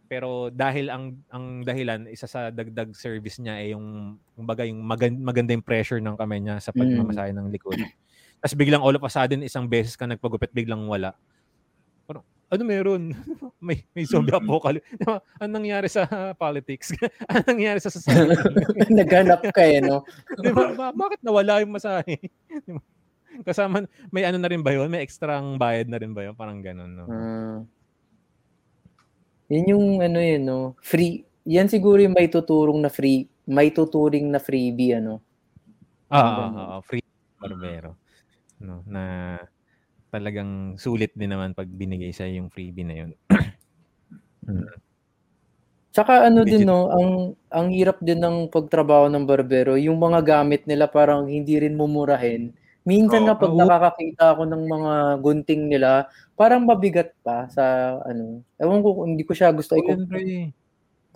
Pero dahil ang ang dahilan, isa sa dagdag service niya ay yung, kumbaga yung magan, maganda yung pressure ng kamay niya sa pagmamasahe ng likod. Tapos biglang all of a sudden, isang beses ka nagpagupit, biglang wala. Parang, ano meron? may, may zombie apocalypse. Diba? Anong nangyari sa politics? Anong nangyari sa society? Naghanap ka eh, no? Di ba? Ba- bakit nawala yung masahe? Di ba? Kasama, may ano na rin ba yun? May extrang bayad na rin ba yun? Parang ganun, no? Ah. yan yung ano yun, no? Free. Yan siguro yung may tuturong na free, may tuturing na freebie, ano? Ah, ah, ah, free barbero. No, na talagang sulit din naman pag binigay sa yung freebie na yun. Tsaka ano din Legit. no, ang ang hirap din ng pagtrabaho ng barbero, yung mga gamit nila parang hindi rin mumurahin. Minsan Oo. nga pag Oo. nakakakita ako ng mga gunting nila, parang mabigat pa sa ano. Ewan ko hindi ko siya gusto. Oh, i-.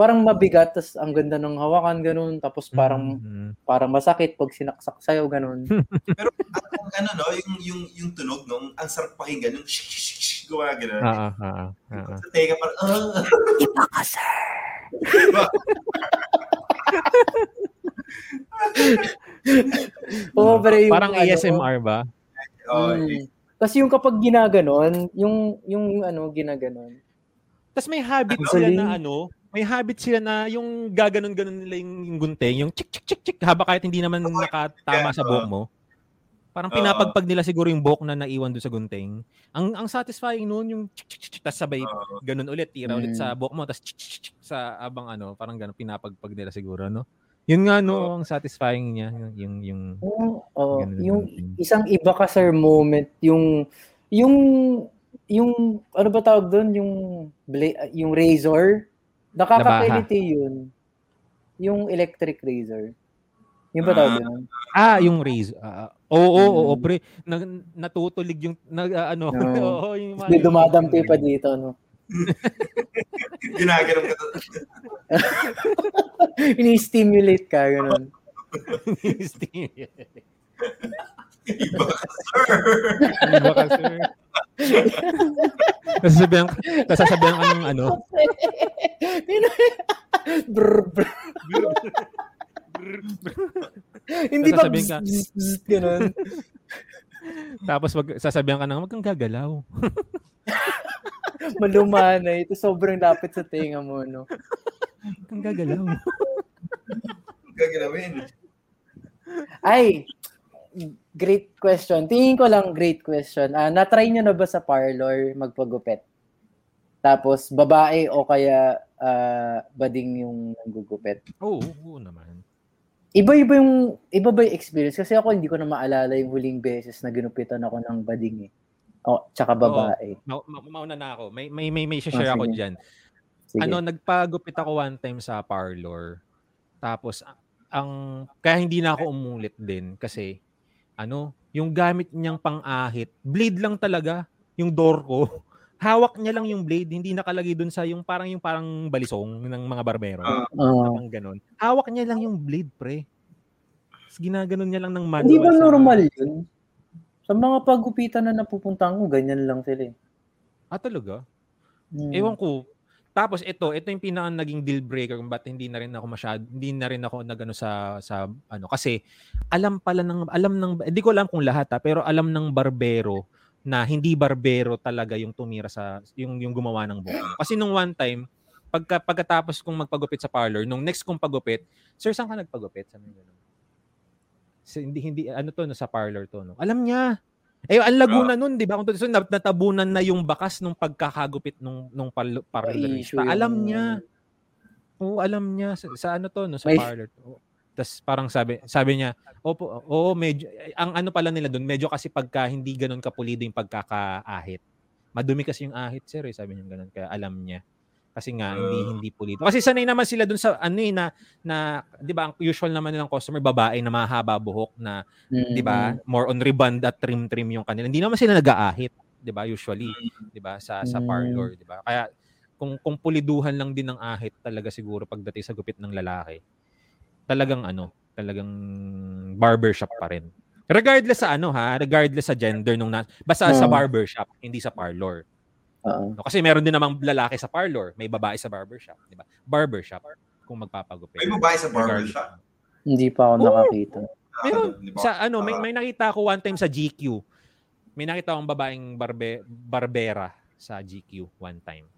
parang mabigat tas ang ganda ng hawakan ganun tapos parang Mhm. parang masakit pag sinaksak sa'yo ganun. Pero ang ano no, yung yung yung tunog nung ang sarap pakinggan yung shik shik shik shik gawa ganun. Ah, ah, ah, ah. Sa teka parang ah. Iba ka sir. Oo, pero yung Parang ano, ASMR ba? Oh, Mm. Kasi yung kapag ginaganon, yung yung ano ginaganon. Tapos may habit sila na ano, may habit sila na yung gaganon-ganon nila yung, gunting, yung chik chik chik chik haba kahit hindi naman nakatama sa buhok mo. Parang pinapagpag nila siguro yung buhok na naiwan doon sa gunting. Ang ang satisfying noon yung chik chik chik, tapos sabay ganun ulit, tira ulit Mm. sa buhok mo tapos chik chik chik, sa abang ano, parang ganun pinapagpag nila siguro, no? Yun nga no, ang satisfying niya yung yung, ganun na yung isang iba ka sir moment, yung yung yung ano ba tawag doon, yung bla- yung razor, nakakakiliti yun. Yung electric razor. Yung ba tawag Ah. doon? Ah, yung raise. Ah, oo, oo, oo, Mm. pre. Nag, natutulig yung nag ah, ano, No. oo, yung mga- May dumadampi pa dito, no? Ginaganon ka to. Ini-stimulate ka, ganun. Iba ka, sir. Iba ka, sir. Sasabihan, sasabihan ka ng ano. brr, brr. Hindi pa Sasabihin bzz, bzz, bzz, ganun. Tapos wag, sasabihan ka ng, wag kang gagalaw. Malumanay. Ito sobrang lapit sa tenga mo, no? Kang gagalaw. Gagalawin. Ay, great question. Tingin ko lang great question. Ah, na-try nyo na ba sa parlor magpagupit? Tapos babae o kaya ah, bading yung nanggugupit? Oo, oo naman. Iba-iba yung iba ba yung experience kasi ako hindi ko na maalala yung huling beses na ginupitan ako ng bading eh. O, tsaka babae. Ma- ma- mauna na ako. May may may, may share Ah, ako diyan. Ano, nagpagupit ako one time sa parlor. Tapos ang kaya hindi na ako umulit din kasi ano, yung gamit niyang pang-ahit, blade lang talaga yung door ko. Hawak niya lang yung blade, hindi nakalagay dun sa yung parang yung parang balisong ng mga barbero. Ah. Ah. Parang ganun. Hawak niya lang yung blade, pre. Tapos ginaganon niya lang ng manual. hindi ba sa- normal yun? Sa mga pagupitan na napupuntahan ko, ganyan lang sila eh. Ah, talaga? Hmm. Ewan ko. Tapos ito, ito yung pinaka naging deal breaker kung ba't hindi na rin ako masyad, hindi na rin ako nagano sa sa ano kasi alam pala ng alam ng hindi ko alam kung lahat ha, pero alam ng barbero na hindi barbero talaga yung tumira sa yung yung gumawa ng buhok. Kasi nung one time pagka pagkatapos kong magpagupit sa parlor, nung next kong pagupit, sir saan ka nagpagupit? Sabi niya hindi hindi ano to no, sa parlor to no. Alam niya. Eh ang Laguna nun, 'di ba? Kung so, nat- natabunan na yung bakas nung pagkakagupit nung nung par- parlorista. Alam niya. Oo, alam niya sa, sa ano to, no, sa May- parlor. Tapos parang sabi sabi niya, "Opo, oo, medyo ang ano pala nila doon, medyo kasi pagka hindi ganoon kapulido yung pagkakaahit. Madumi kasi yung ahit, sir, eh, sabi niya ganoon, kaya alam niya. Kasi nga hindi Ah. hindi pulido. Kasi sanay naman sila doon sa ano eh, na na 'di ba, ang usual naman nilang customer babae na mahaba buhok na Mm, 'di ba? More on reband at trim trim yung kanila. Hindi naman sila nag-aahit, 'di ba? Usually, 'di ba? Sa sa Mm. parlor, 'di ba? Kaya kung kung puliduhan lang din ng ahit talaga siguro pagdating sa gupit ng lalaki. Talagang ano, talagang barbershop pa rin. Regardless sa ano ha, regardless sa gender nung na, basta sa Oo. barbershop, hindi sa parlor. No, kasi meron din namang lalaki sa parlor, may babae sa barbershop, 'di ba? Barbershop kung magpapagupit. May babae sa barbershop. Hindi pa ako nakakita. Meron. Sa ano, may Ah. may nakita ako one time sa GQ. May nakita akong babaeng barbe, barbera sa GQ one time.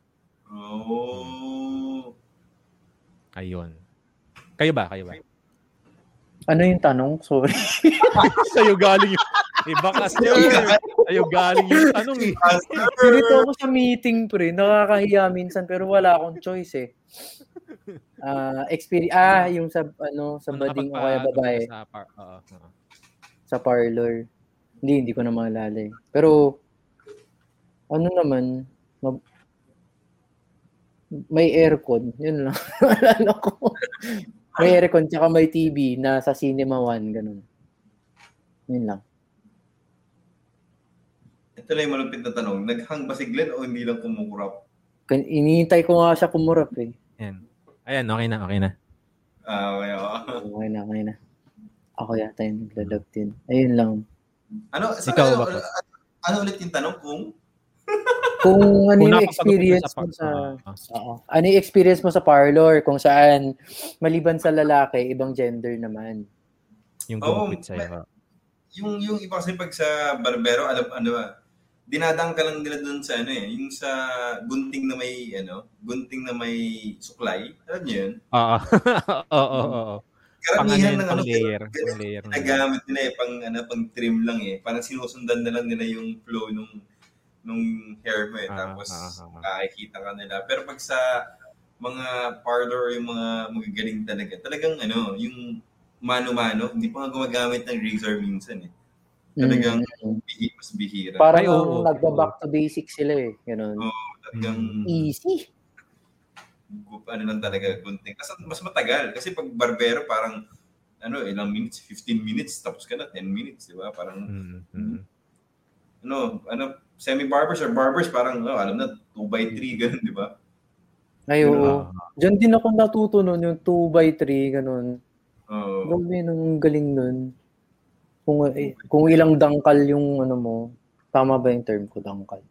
Oh. Ayun. Kayo ba? Kayo ba? Ano yung tanong? Sorry. Sa'yo galing yung... Iba ka, sir. Sa'yo galing yung tanong eh. Dito ako sa meeting, pre. Nakakahiya minsan, pero wala akong choice eh. Ah, experience, ah, yung sa, ano, sa bading o kaya babae, Sa par- oo, oo. sa parlor. Hindi, hindi ko na maalala eh. Pero, ano naman, ma- may aircon. Yun lang. Alala ko. may aircon, tsaka may TV na sa Cinema One, ganun. Yun lang. Ito lang yung malupit na tanong. Naghang ba si Glenn o hindi lang kumukurap? Kan- Inihintay ko nga siya kumurap eh. Yan. Ayan, okay na, okay na. Ah, okay. oo. Okay na, okay na. Ako yata yung naglalag din. Ayun lang. Ano, sa, Ikaw ano, ba? ano, ano ulit yung tanong kung? Kung ano Kung yung experience mo sa... Oo, oo. Oo. Ano yung experience mo sa parlor? Kung saan, maliban sa lalaki, ibang gender naman. yung Oo, gumupit sa'yo. Yung, yung iba kasi pag sa barbero, alam, ano ba, dinadang ka lang nila dun sa ano eh, yung sa gunting na may, ano, gunting na may suklay. Alam niyo yun? Oo. Oo, oo, ano Karamihan ng pang ano, layer. Pang layer. ginagamit nila eh, pang, ano, pang trim lang eh. Parang sinusundan na lang nila yung flow nung nung hair mo eh. Ah, Tapos, ah, ah, nakikita ka nila. Pero pag sa mga parlor, yung mga magagaling talaga, talagang ano, yung mano-mano, hindi pa nga gumagamit ng razor minsan eh. Talagang Mm. bihi, mas bihira. Parang Ay, oo. nagba-back to basics sila eh. Ganun. Talagang Mm. Easy. ano lang talaga, gunting. Kasi mas matagal. Kasi pag barbero, parang ano, ilang minutes, 15 minutes, tapos ka na, 10 minutes, di ba? Parang, Mm, mm. ano, ano, semi-barbers or barbers, parang, oh, alam na, 2 by 3 ganun, di ba? Ay, oo. Ah, Diyan din ako natuto nun, yung 2x3, ganun. Oo. Grabe, nang galing nun. Kung, eh, kung ilang dangkal yung ano mo, tama ba yung term ko, dangkal?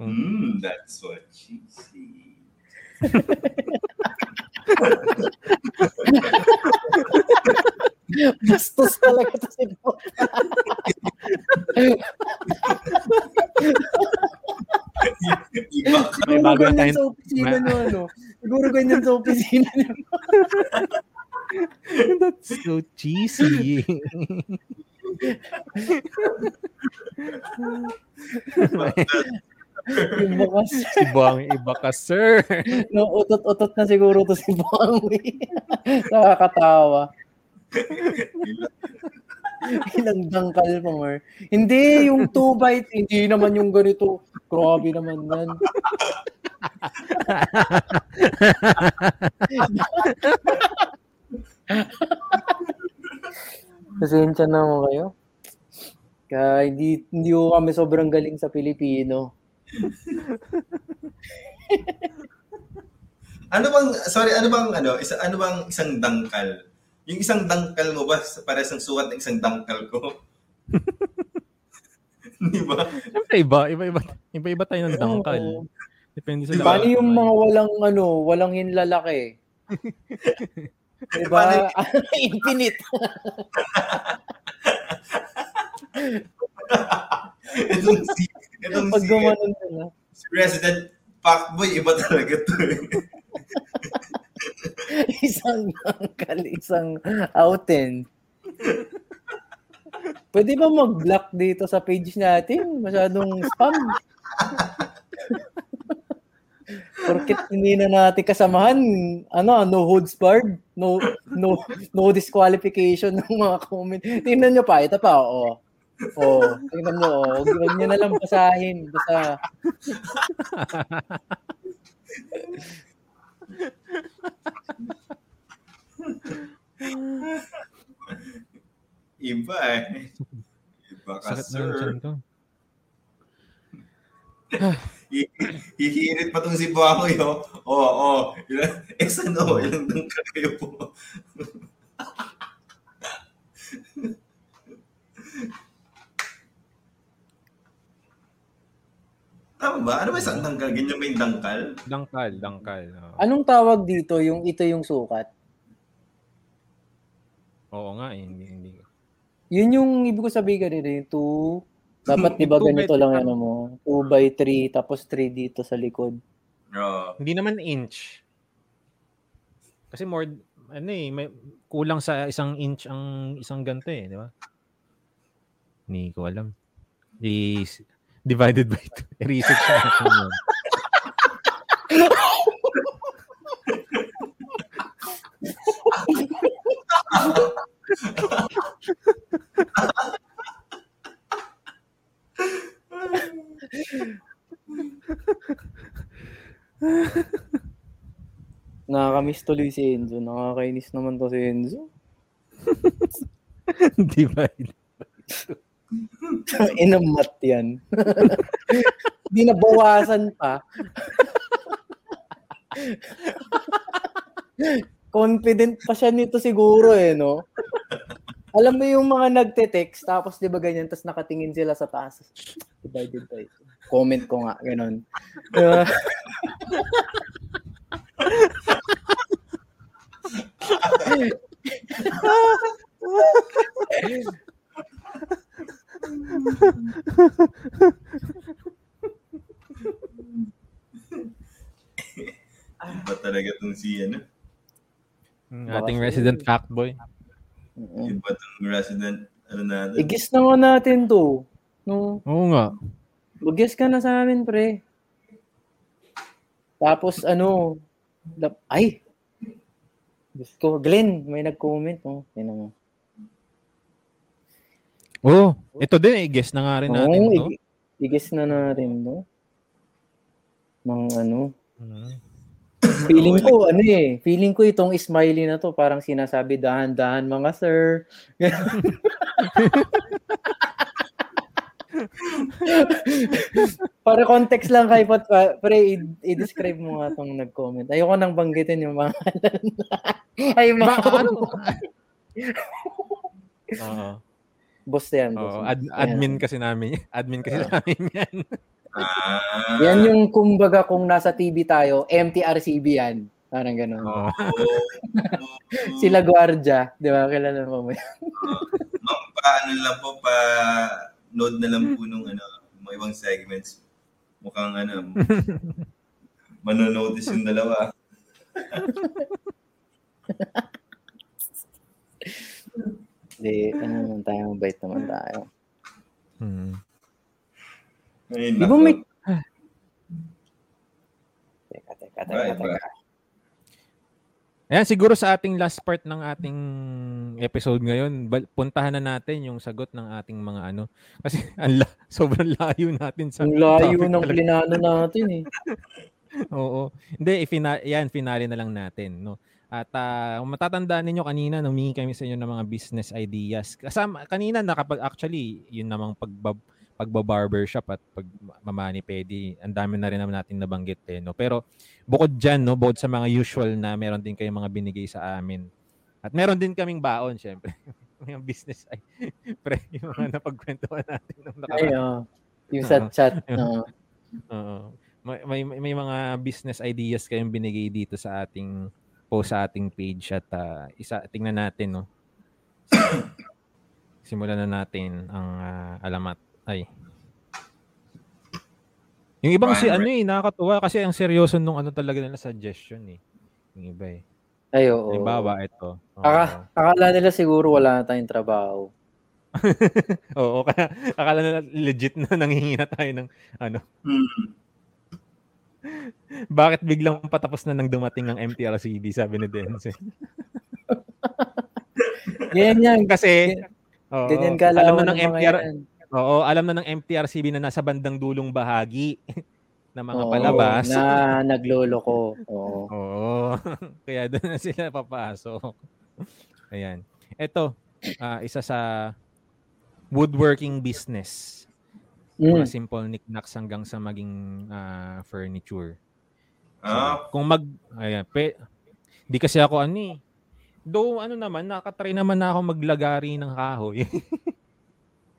Hmm, that's what she see. Bastos talaga to si Bota. Iba ka. May Siguro ganyan sa opisina niyo, ano? Siguro ganyan sa opisina niyo. That's so cheesy. Bakas, si Bong iba ka, sir. no, utot-utot na siguro to si Bangwi. Nakakatawa. Ilang dangkal pa, Mar. Hindi, yung 2 by hindi naman yung ganito. Grabe naman yan. Pasensya na mo kayo. Kaya hindi, hindi ko kami sobrang galing sa Pilipino. Ano bang, sorry, ano bang, ano, isa, ano bang isang dangkal? Yung isang dangkal mo ba, para sa sukat ng isang dangkal ko? Di ba? Siyempre, iba. Iba-iba, iba-iba tayo ng Oo. dangkal. Depende sa Diba? Paano yung mga walang ano, walang hinlalaki? Diba? Infinite. itong si, itong Pag si, na. si President Pacboy, iba talaga to. eh. Isang angkal, isang outen. Pwede ba mag-block dito sa page natin? Masyadong spam. Porkit hindi na natin kasamahan, ano, no holds barred, no no no disqualification ng mga comment. Tingnan nyo pa, ito pa, oo. Oh, tingnan nyo, oh. Huwag nyo na lang basahin. Basta, Iba eh. Iba ka, Sakit na yung sir. chan ko. Hi- Hihirit pa tong si Buangoy, oh. Oo, oo. Ilan, eh, ano, ilang dangkal kayo po. Tama ba? Ano ba isang dangkal? Ganyan ba yung dangkal? Dangkal, dangkal. oo. anong tawag dito yung ito yung sukat? Oo nga, eh, hindi, hindi. Yun yung ibig ko sabihin kanina, yung 2, dapat di ba ganito lang ano mo, 2 by 3, tapos 3 dito sa likod. Oo. Hindi naman inch. Kasi more, ano eh, may, kulang sa isang inch ang isang ganto eh, di ba? Hindi ko alam. Di, divided by two. Research natin yun. Nakakamiss tuloy si Enzo. Nakakainis naman to si Enzo. Divide. Inamat yan. Di na bawasan pa. Confident pa siya nito siguro eh, no? Alam mo yung mga nagte-text, tapos di ba ganyan, tapos nakatingin sila sa taas. Divided by. Comment ko nga, ganun. Uh, Iba talaga tong si, ano? Ang Baka ating siya resident factboy. mm. Iba tong resident, ano natin? I-guess na nga natin to. No, Oo nga. mag-guess ka na sa amin, pre. Tapos ano, dap- ay, Diyos ko, Glenn, may nag-comment. Oh. Tingnan mo. Oo. ito din, i-guess na nga rin natin Oo, to. i- i-guess na natin to. Mang ano. Mhm. Feeling ko, ano eh, feeling ko itong smiley na to, parang sinasabi, dahan-dahan mga sir. Para context lang kay Pot, pa- pre, i-describe mo nga itong nag-comment. Ayoko nang banggitin yung mga Ay, mga ano? Oo. boss yan. Boss. Oo, ad- admin kasi namin. Admin kasi namin yan. Ah, Yan yung kumbaga kung nasa TV tayo, MTRCB yan. Parang gano'n. Oo. Sila Guardia, di ba? Kilala mo mo. yan? Ma'am, pa ano lang po, pa load na lang po nung ano, mga ibang segments. Mukhang ano, manonotice yung dalawa. Hindi, ano naman tayo, mabait naman tayo. Hmm. Ay, Di ba may... Teka, teka, teka, Iba, iba. teka. Ayan, siguro sa ating last part ng ating episode ngayon, bal- puntahan na natin yung sagot ng ating mga ano. Kasi ang la- sobrang layo natin sa Ang layo topic ng plinano natin eh. Oo. Hindi, ifina- yan, finale na lang natin. No? At ah, kung matatandaan ninyo kanina, humingi kami sa inyo ng mga business ideas. Kasama, kanina nakapag, actually, yun namang pagbab, pagbabarbershop at pagmamani pedi, ang dami na rin naman natin nabanggit eh. No? Pero bukod dyan, no, bukod sa mga usual na meron din kayong mga binigay sa amin. At meron din kaming baon, syempre. May mga business ay pre, yung mga napagkwentuhan natin nung Ay, nakaraan. oh. Yung sa chat. oo. Oo. May, may, may mga business ideas kayong binigay dito sa ating post sa ating page at ah, isa tingnan natin no. Simulan na natin ang ah, alamat. Ay. Yung ibang si ano eh nakakatuwa kasi ang seryoso nung ano talaga nila suggestion eh. Yung iba eh. Ay, oo. Halimbawa ito. Oo. Aka, akala nila siguro wala na tayong trabaho. Oo, kaya akala nila legit na nanghihingi na tayo ng ano. Hmm. Bakit biglang patapos na nang dumating ang MTRCB sabi ni Denzel. Ganyan yan. Kasi oo, Ganyan alam kalawan na ng ng MTR. Oo, alam na ng MTRCB na nasa bandang dulong bahagi ng mga Oo, palabas. Na nagloloko. Oo. Oo. Kaya doon na sila papasok. Ayan. Ito, ah, isa sa woodworking business. Mm. Mga simple knickknacks hanggang sa maging ah, furniture. Ah, Kung mag ayan, pe, di kasi ako ano eh. Though ano naman, nakatry naman na ako maglagari ng kahoy.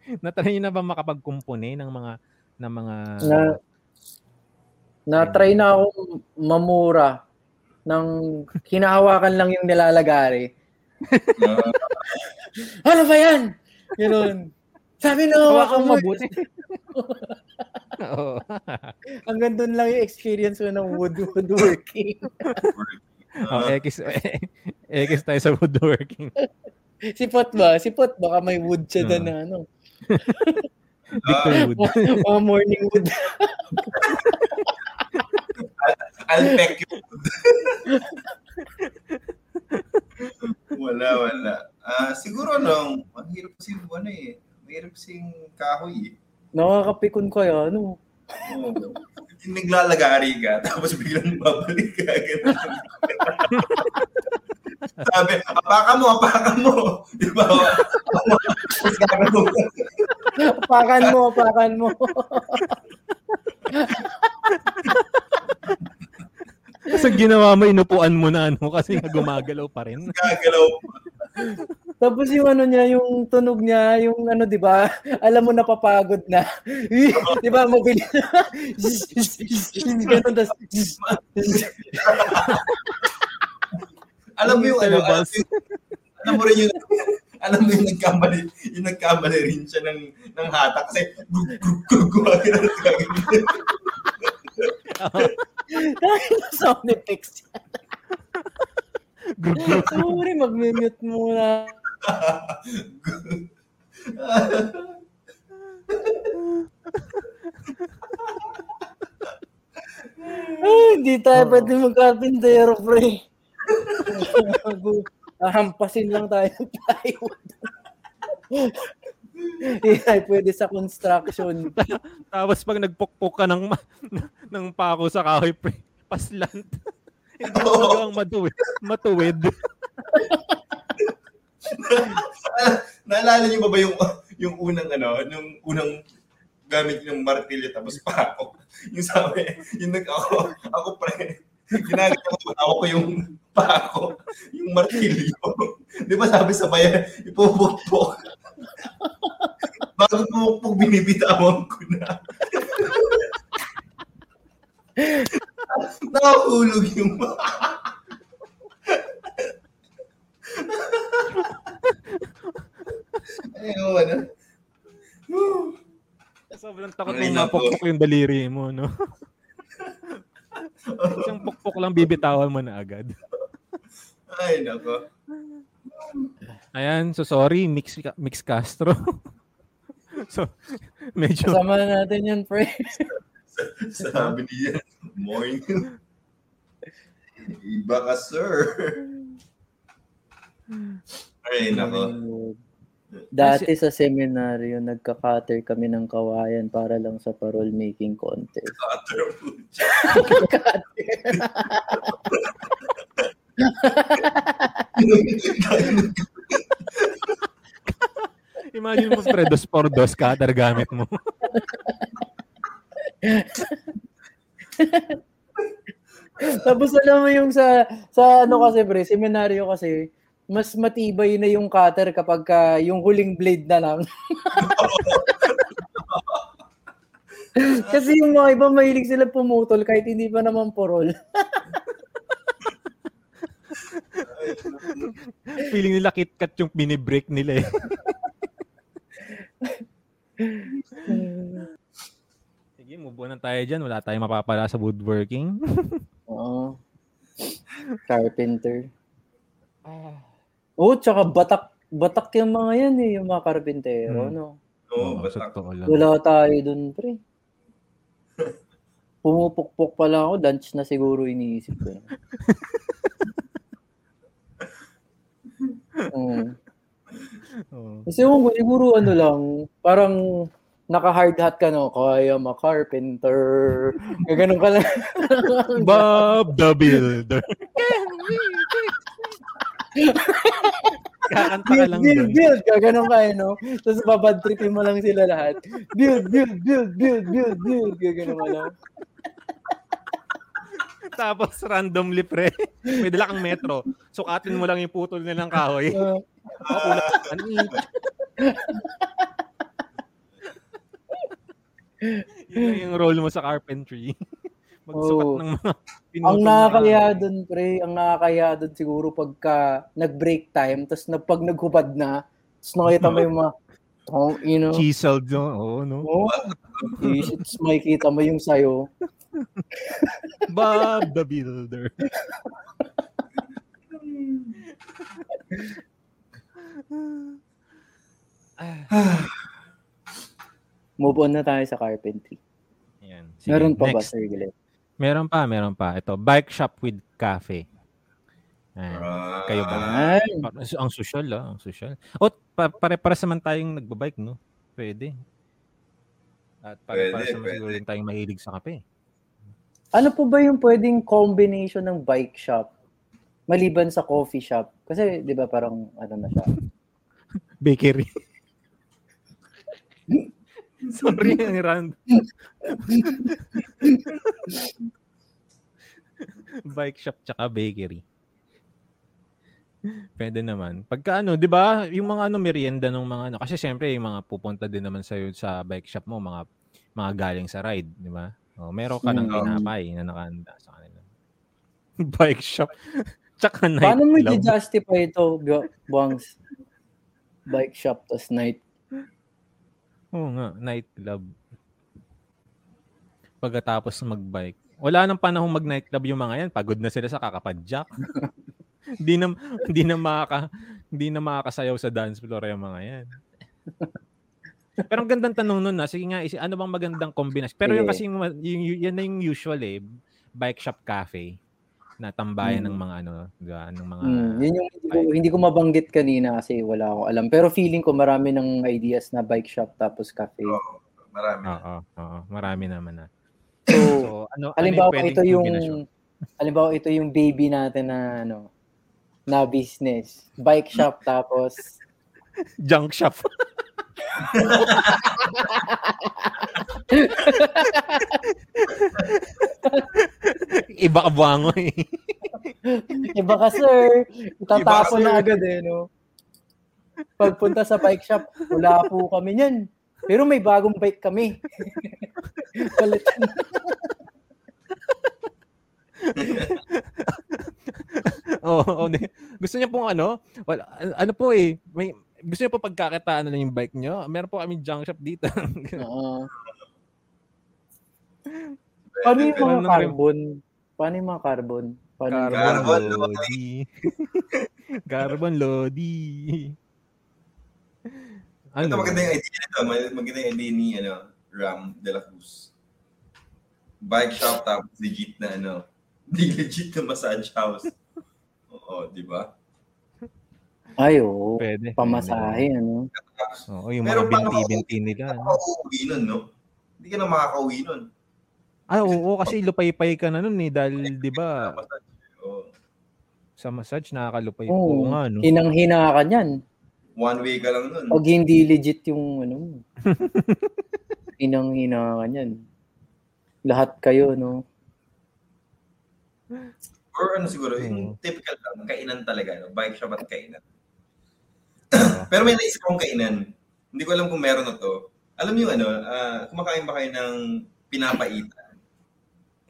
Natry niyo na ba makapagkumpone ng mga ng mga Na, na-try na ako mamura ng hinahawakan lang yung nilalagari. ah, Ano ba yan? Ganun. Sabi na Hawakan mo mabuti. Oo. Hanggang doon lang yung experience ko ng wood woodworking. Oh, ah, X, X tayo sa woodworking. si Pot ba? Si Pot baka may wood siya doon Ah. na ano. Victor Wood. Mga morning wood. I'll peck you. wala, wala. Ah, siguro nung, ang hirap kasi ano eh. Mahirap kasing kahoy eh. Nakakapikon ko yan. Ano? Oo. Yung naglalagari ka, tapos biglang babalik ka. Sabi, apakan mo, apakan mo. Di ba? Apakan mo, apakan mo. Kasi ginawa mo, inupuan mo na ano kasi nga gumagalaw pa rin. Gagalaw. Tapos yung ano niya, yung tunog niya, yung ano, di ba? Alam mo napapagod na. di ba? Mabilis. Ganun, tas, Alam mo yung ano, alam yung, alam mo rin yung, alam mo yung nagkamali, yung nagkamali rin siya ng, ng hatak kasi gug, gug, gug, grug. Sorry, mag-mute muna. Ay, hindi tayo pwede mag-carpintero, pre. Hampasin lang tayo ng plywood. Hindi tayo pwede sa construction. Tapos pag nagpukpok ka ng, ng pako sa kahoy, pre, paslant. Hindi mo magawang matuwid. matuwid. Naalala niyo ba ba yung, yung unang ano, yung unang gamit yung martilyo tapos pako. Yung sabi, yung nag ako, ako pre, ginagawa ko, ako ko yung pako, yung martilyo. Di ba sabi sa bayan, ipupukpok. Bago pumukpok, binibitawan ko na. Nakahulog yung Ayun, ano? Sobrang takot mong mapukpok yung daliri mo, no? Isang pukpok lang bibitawan mo na agad. Ay, nako. Ayan, so sorry, Mix, Mix Castro. so, medyo, Kasama na natin yan, pre. Sabi niya, morning. Iba ka, sir. Ay, nako. Dati sa seminaryo, nagka-cutter kami ng kawayan para lang sa parol making contest. Cutter po. imagine mo, pre, dos por dos cutter gamit mo. Tapos alam mo yung sa sa ano kasi pre, seminaryo kasi mas matibay na yung cutter kapag ka yung huling blade na lang. kasi yung mga iba mahilig sila pumutol kahit hindi pa naman porol. Feeling nila KitKat yung binibreak nila eh. Sige, move on na tayo dyan. Wala tayong mapapala sa woodworking. Oo. Carpenter. Oh, tsaka batak batak yung mga yan eh, yung mga karpentero, Hmm. no? Oo, Oo, batak. Wala tayo dun, pre. Pumupukpok pa lang ako, lunch na siguro iniisip ko. Oo. Kasi kung siguro ano lang, parang naka-hard hat ka no, kaya ma carpenter. Gaganon ka lang. Bob the Builder. Kakanta ka build, lang build, dun. build. Gaganon ka eh, no? Tapos babadtripin mo lang sila lahat. Build, build, build, build, build, build. Gaganon ka lang. Tapos randomly pre, may dala kang metro. Sukatin mo lang yung putol nilang kahoy. Uh. Ano yun? Yung role mo sa carpentry. Magsukat Oo. ng mga ang na nakakaya dun, pre, ang nakakaya dun siguro pagka nag-break time, tapos na, pag naghubad na, tapos nakita mo yung mga, oh, you know, Chiseled yun. Oo, no? oh, tapos makikita mo yung sayo. Bob the Builder. Move on na tayo sa carpentry. Yan. Sige, Meron pa ba, next. Sir Glenn? Meron pa, meron pa. Ito, bike shop with cafe. Ayan. Ah, Kayo ba? Ay, Pa- Ang social, ah. Ang social. O, pa- pare-pares naman tayong nagbabike, no? Pwede. At Pwede, naman siguro pwede. rin tayong mahilig sa kape. ano po ba yung pwedeng combination ng bike shop maliban sa coffee shop? Kasi, di ba, parang, ano na siya. Bakery. Sorry, ang random. Bike shop tsaka bakery. Pwede naman. Pagka ano, 'di ba, yung mga ano merienda ng mga ano kasi syempre yung mga pupunta din naman sa sa bike shop mo, mga mga galing sa ride, 'di ba? Oh, meron ka ng Mm. tinapay na nakahanda sa kanila. bike shop tsaka night Paano mo i-justify ito, Bu- Buwangs? Bike shop tas night. Oo nga, nightclub. Pagkatapos mag-bike. Wala nang panahon mag-nightclub yung mga yan. Pagod na sila sa kakapadjak. Hindi na hindi na makaka hindi na makakasayaw sa dance floor yung mga yan. Pero ang gandang tanong nun na, sige nga, isi, ano bang magandang kombinasyon? Pero yung kasi, yung, yung, yan na yung usual eh, bike shop cafe na tambayan ng Mm. mga ano, diba, ng mga Mm, yun yung hindi ko, hindi ko mabanggit kanina kasi wala akong alam. Pero feeling ko marami ng ideas na bike shop tapos cafe. Oo, marami. Oo, oo, marami naman na. So, So, ano, halimbawa ano yung ito yung halimbawa ito yung baby natin na ano na business. Bike shop tapos junk shop. Iba ka buwango eh. iba ka sir, ka, na agad eh no. Pagpunta sa bike shop, wala po kami niyan. Pero may bagong bike kami. Palitan. Oo, oh, gusto niya pong ano, wala, ano po eh, may, gusto niya po pagkakitaan na lang yung bike niyo. Meron po kami junk shop dito. Oo. Paano yung mga carbon? Paano yung mga carbon? Paano yung- Carbon Carbon Lodi. Carbon Lodi. Ito Ano? maganda yung idea nito. Mag- Maganda yung idea ni ano, Ram de la Cruz. Bike shop tapos legit na ano. Di legit na massage house. Oo, di ba? Ay, oo. Pwede. Pamasahe, ano? Oo, yung Pero mga binti-binti nila. ano? makakauwi nun, no? Hindi ka na makakauwi nun. Ah, oo, kasi lupay-pay ka na nun eh. Dahil, di ba, sa massage, nakakalupay. Oo. Oo nga, no? Hinang-hina ka niyan. One way ka lang nun. Pag hindi legit yung ano. Hinang-hina ka niyan. Lahat kayo, no? Or ano siguro, Hmm. yung typical lang, kainan talaga. No? Bike shop at kainan. Pero may naisip akong kainan. Hindi ko alam kung meron na to. Alam niyo ano, ah, kumakain ba kayo ng pinapaitan?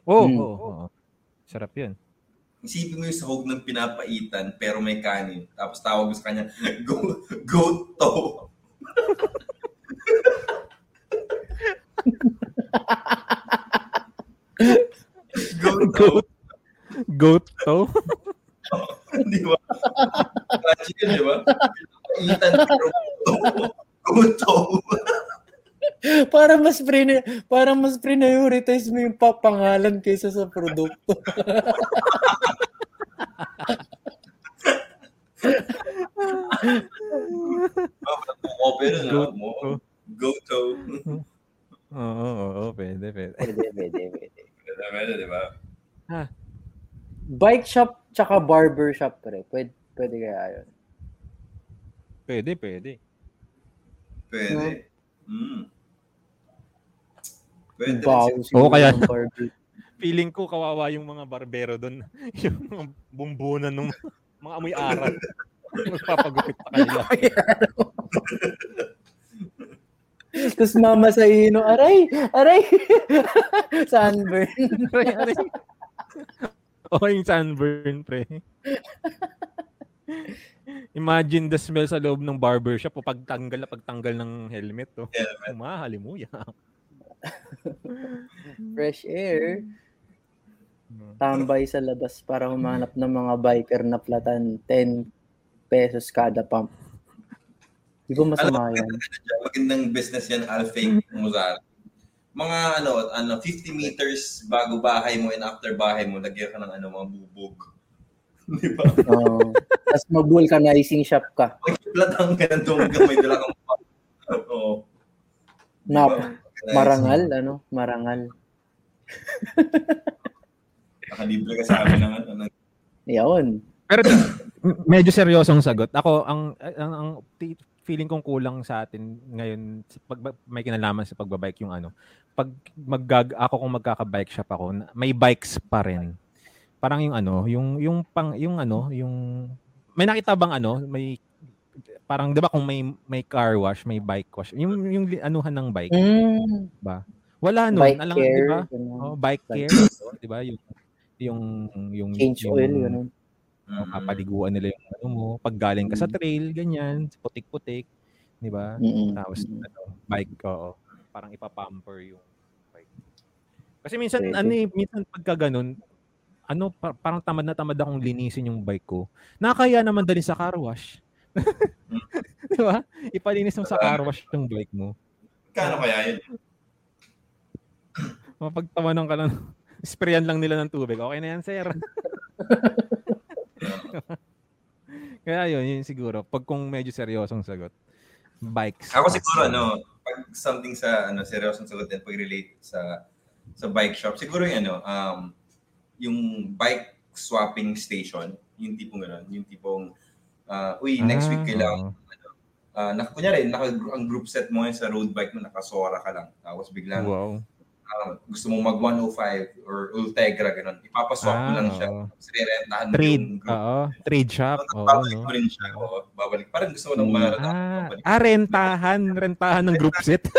Oo, Hmm. oo, oo. Sarap yun. Isipin mo yung sahog ng pinapaitan pero may kanin. Tapos tawag mo sa kanya, go, goat to. goat to. Goat. Goat to? Di ba? Catchy yun, di ba? Goat to. Para mas pre para mas prioritize mo yung papangalan kaysa sa produkto. Open na mo. to. Oo, oo, oo, pwede, pwede. pwede, pwede, pwede. Pwede, pwede, di ba? Bike shop tsaka barber shop pre. Pwede, pwede kaya yun. Pwede, pwede. Pwede. Mm. Pwede. Bawo siguro Oo, kaya- ng. Feeling ko kawawa yung mga barbero doon. yung mga bumbunan ng mga amoy aral. Magpapagupit pa kanila. Tapos mama sa ino, aray, aray. Sunburn. Aray, aray. Oo, yung sunburn, pre. Imagine the smell sa loob ng barbershop o pagtanggal na pagtanggal ng helmet. Oh. Helmet. Umahalimuya. Fresh air. Tambay sa labas para humanap ng mga biker na platan 10 pesos kada pump. Di ba masama yan? Magandang business yan, Alfake Muzar. Mga ano, ano, 50 meters bago bahay mo and after bahay mo, lagyan ka ng ano, mga bubog. Di ba? Oo. Tapos mag-vulcanizing shop ka. Magplatang ka ng doon may dala kang pa. Oo. Na, marangal, ano? Marangal. Nakalibre ka sa amin ng ano. ng-. Pero medyo seryosong sagot. Ako, ang, ang, ang feeling kong kulang sa atin ngayon, sa pag, may kinalaman sa pagbabike yung ano, pag maggag ako kung magkaka-bike shop ako, na- may bikes pa rin. Parang yung ano, yung yung pang yung ano, yung may nakita bang ano, may parang 'di ba kung may may car wash, may bike wash. Yung yung li- anuhan ng bike. Mm, Wala nun, bike alam 'di care. ba? Oh, bike care, 'di ba? Yung yung yung Change yung, oil, ganun. Oh, Mm. papaliguan nila yung ano mo. Pag galing ka sa Mm. trail, ganyan, putik-putik, 'di ba? Mm-mm. Tapos ano, bike oo, parang ipapamper yung bike. Kasi minsan ano eh, minsan pagka ganun, ano pa- parang tamad na tamad akong linisin yung bike ko. Nakakaya naman dali sa car wash. Di ba? Ipalinis mo sa car wash yung bike mo. Kano kaya yun? Mapagtawanan ka lang. Sprayan lang nila ng tubig. Okay na yan, sir. Kaya yun, yun siguro. Pag kung medyo seryosong sagot, bikes. Ako siguro, ano, pag something sa, ano, seryosong sagot din, pag-relate sa sa bike shop, siguro yung, ano, um, yung bike swapping station, yung tipong gano'n, yung tipong, uh, uy, next week kailangan, uh, naka, kunyari, naka, ang group set mo ngayon sa road bike mo, nakasora ka lang. Tapos biglang, Wow. uh, gusto mo mag 105 or Ultegra, gano'n. Ipapaswap mo Ah, lang siya. Tapos rerentahan mo Trade. yung group. Oo. Trade shop. Oo, babalik no? mo rin siya. Oo, babalik. Parang gusto mo nang Mm. maranasan. Ah, babalik. ah, rentahan. Rentahan ng group set.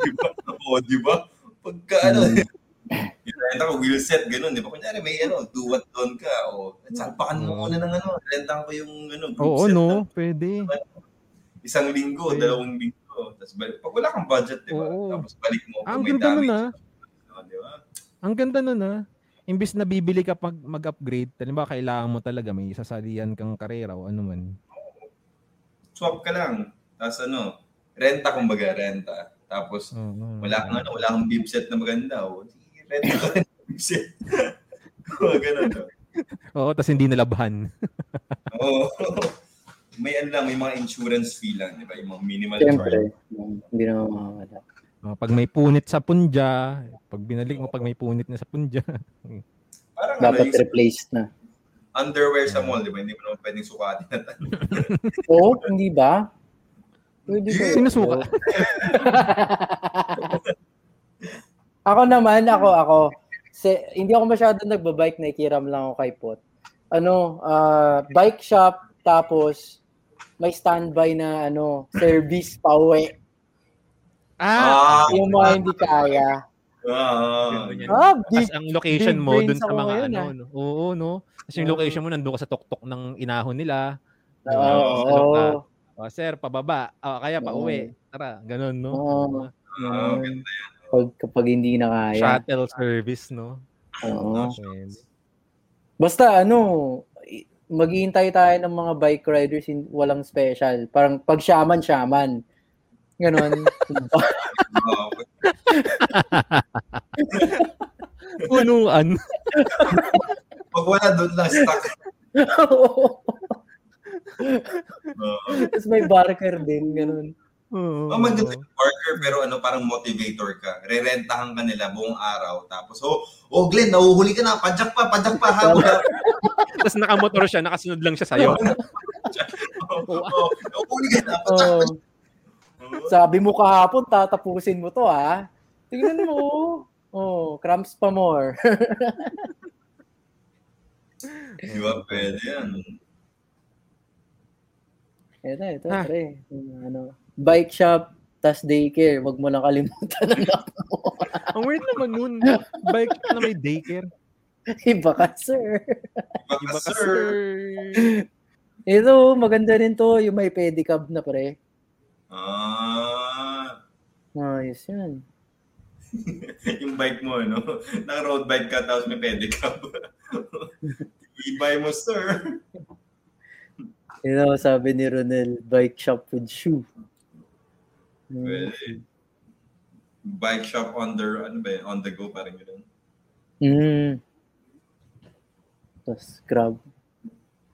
di ba? Oo, di ba? Pagka ano, Mm. Renta ka wheel set, ganun, di ba? Kunyari, may ano, duwat doon ka, o salpakan mo muna ng ano, renta ko yung ano, group Oo, set no? na Pwede. isang linggo, Pwede. dalawang linggo. Tapos balik, pag wala kang budget, di ba? Oo. Tapos balik mo, Ang kung may damage. ah. di ba? Ang ganda nun ah. Imbis na bibili ka pag mag-upgrade, halimbawa kailangan mo talaga may sasalian kang karera o ano man. Swap ka lang. Tapos ano, renta kumbaga, renta. Tapos, Oo. wala kang ano, wala kang bib set na maganda. O, Oo, ganun. Oo, tas hindi nalabhan. Oo. may ano lang, may mga insurance fee lang, di ba? Yung mga minimal Siyempre. Hindi naman makakala. Oh, pag may punit sa punja, pag binalik mo pag may punit na sa punja. Parang ano, Dapat yung replaced na. underwear sa mall, di ba? Hindi mo naman pwedeng sukatin na Oo, hindi ba? Pwede ba? Sinusuka. Ako naman, ako, ako. Se, hindi ako masyadong nagbabike, nakikiram lang ako kay Pot. Ano, ah, bike shop, tapos may standby na ano, service pauwi. Ah! Yung mga hindi kaya. Ah. Ah, Tapos big, ang location mo dun sa mga ano, ah. no? Oo, no? Kasi yung location mo nandun ka sa tuktok ng inahon nila. Oo, Ano oo. ka? Oh, sir, pababa. Oh, kaya pa uwi. Tara, ganun, no? Oo. ah, ganda. Pag, kapag hindi na kaya. Shuttle service, no? Oo. Basta ano, maghihintay tayo ng mga bike riders in walang special. Parang pag shaman, shaman. Ganon. Oo. Punuan. Pag wala doon lang, stuck. Oo. Tapos may barker din, ganon. Oo. Oh, maganda yung worker, pero ano, parang motivator ka. Rerentahan ka nila buong araw. Tapos, oh, oh Glenn, nahuhuli ka na. Padyak pa, padyak pa. Habol. Tapos nakamotor siya, nakasunod lang siya sa'yo. oh, oh, nahuhuli ka na. Padyak, Oh, sabi mo kahapon, tatapusin mo to ha. Tingnan mo. Oh, cramps pa more. Di ba? Pwede yan. ito, ito, Ah. pre. Ano, bike shop, tas daycare. Wag mo na kalimutan ang anak mo. Ang weird naman nun. Bike na may daycare. Iba ka, sir. Baka, Iba ka, sir. Ito, maganda rin to. Yung may pedicab na, pre. Ah, Ayos yan. yung bike mo, no? Naka-road bike ka, tapos may pedicab. I-buy mo, sir. Ito, sabi ni Ronel, bike shop with shoe. Pwede. Bike shop on the, ano ba yun? On the go, parang gano'n. Mm. Tapos, grab.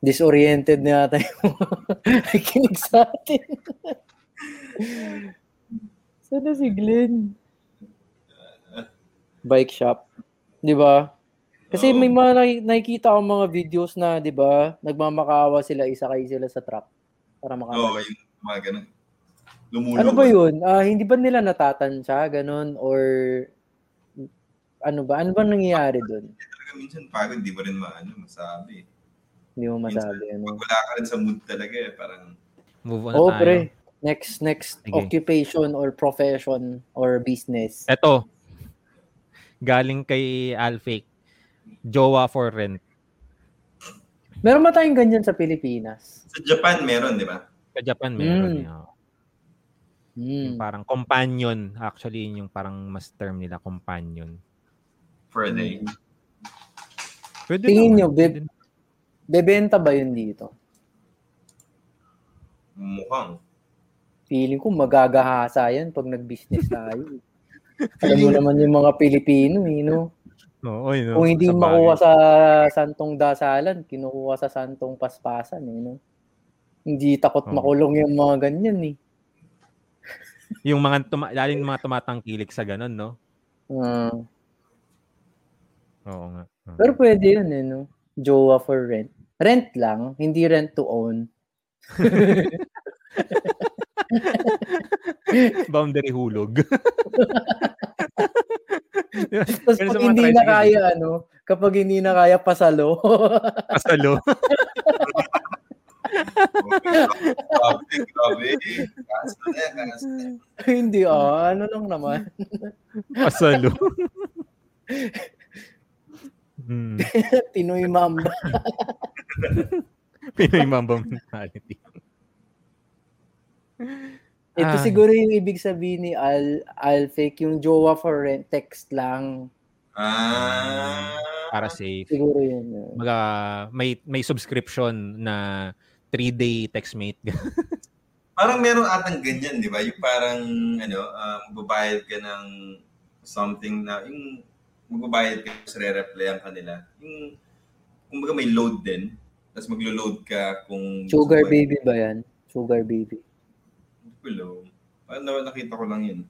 Disoriented na yata yung nakikinig sa atin. Sana si Glenn? Bike shop. Di ba? Kasi Oo. may mga naki- nakikita akong mga videos na, di ba, nagmamakaawa sila, isakay sila sa truck para Oo, makabalik. yung mga gano'n. Lumulong. Ano ba yun? Ah, hindi ba nila natatansya, ganun? Or ano ba? Ano ba nangyayari doon? Talaga minsan pagod, di mo rin maano, masabi. Hindi mo masabi. Minsan, Ano? Pag wala ka rin sa mood talaga eh, parang Move on Oo, na tayo. pre. Next, next Sige. occupation or profession or business. Eto. Galing kay Alfake. Jowa for rent. Meron ba tayong ganyan sa Pilipinas? sa Japan meron, di ba? Sa Japan meron. Mm. yun. Hmm. Yung parang companion. Actually, yun yung parang mas term nila, companion. For a day. Pwede Tingin naman. nyo, babe, Pwede- bebenta ba yun dito? Mukhang. Feeling ko magagahasa yan pag nag-business tayo. Alam mo naman yung mga Pilipino, eh, no? Oo, yun, no? Kung hindi Sa makuha sa santong dasalan, kinukuha sa santong paspasan, eh, no? Hindi takot Oo. makulong yung mga ganyan, eh. Yung mga, tuma- lalo yung mga tumatangkilik sa ganun, no? Ah, Oo nga. Oo. pero pwede yun, eh, no? Jowa for rent. Rent lang, hindi rent to own. Boundary hulog. Tapos pag hindi na kaya, ano, kapag hindi na kaya, pasalo. Pasalo. Grabe, grabe. Kaso na, kaso na. hindi, ah, ano lang naman. Pasalo. Hmm. Pinoy Mamba. Pinoy Mamba mentality. Ito Ah. siguro yung ibig sabihin ni Al, Alfake, yung jowa for rent, text lang. Ah. Para safe. Siguro yun. uh. Mga may may subscription na 3-day textmate. Parang meron atang ganyan, di ba? Yung parang, ano, um, babayad ka ng something na, yung magbabayad ka sa re-replyan kanila. Yung, kumbaga may load din. Tapos maglo-load ka kung... Sugar mo- baby ba yan? Sugar baby. Hello. Parang na, nakita ko lang yun.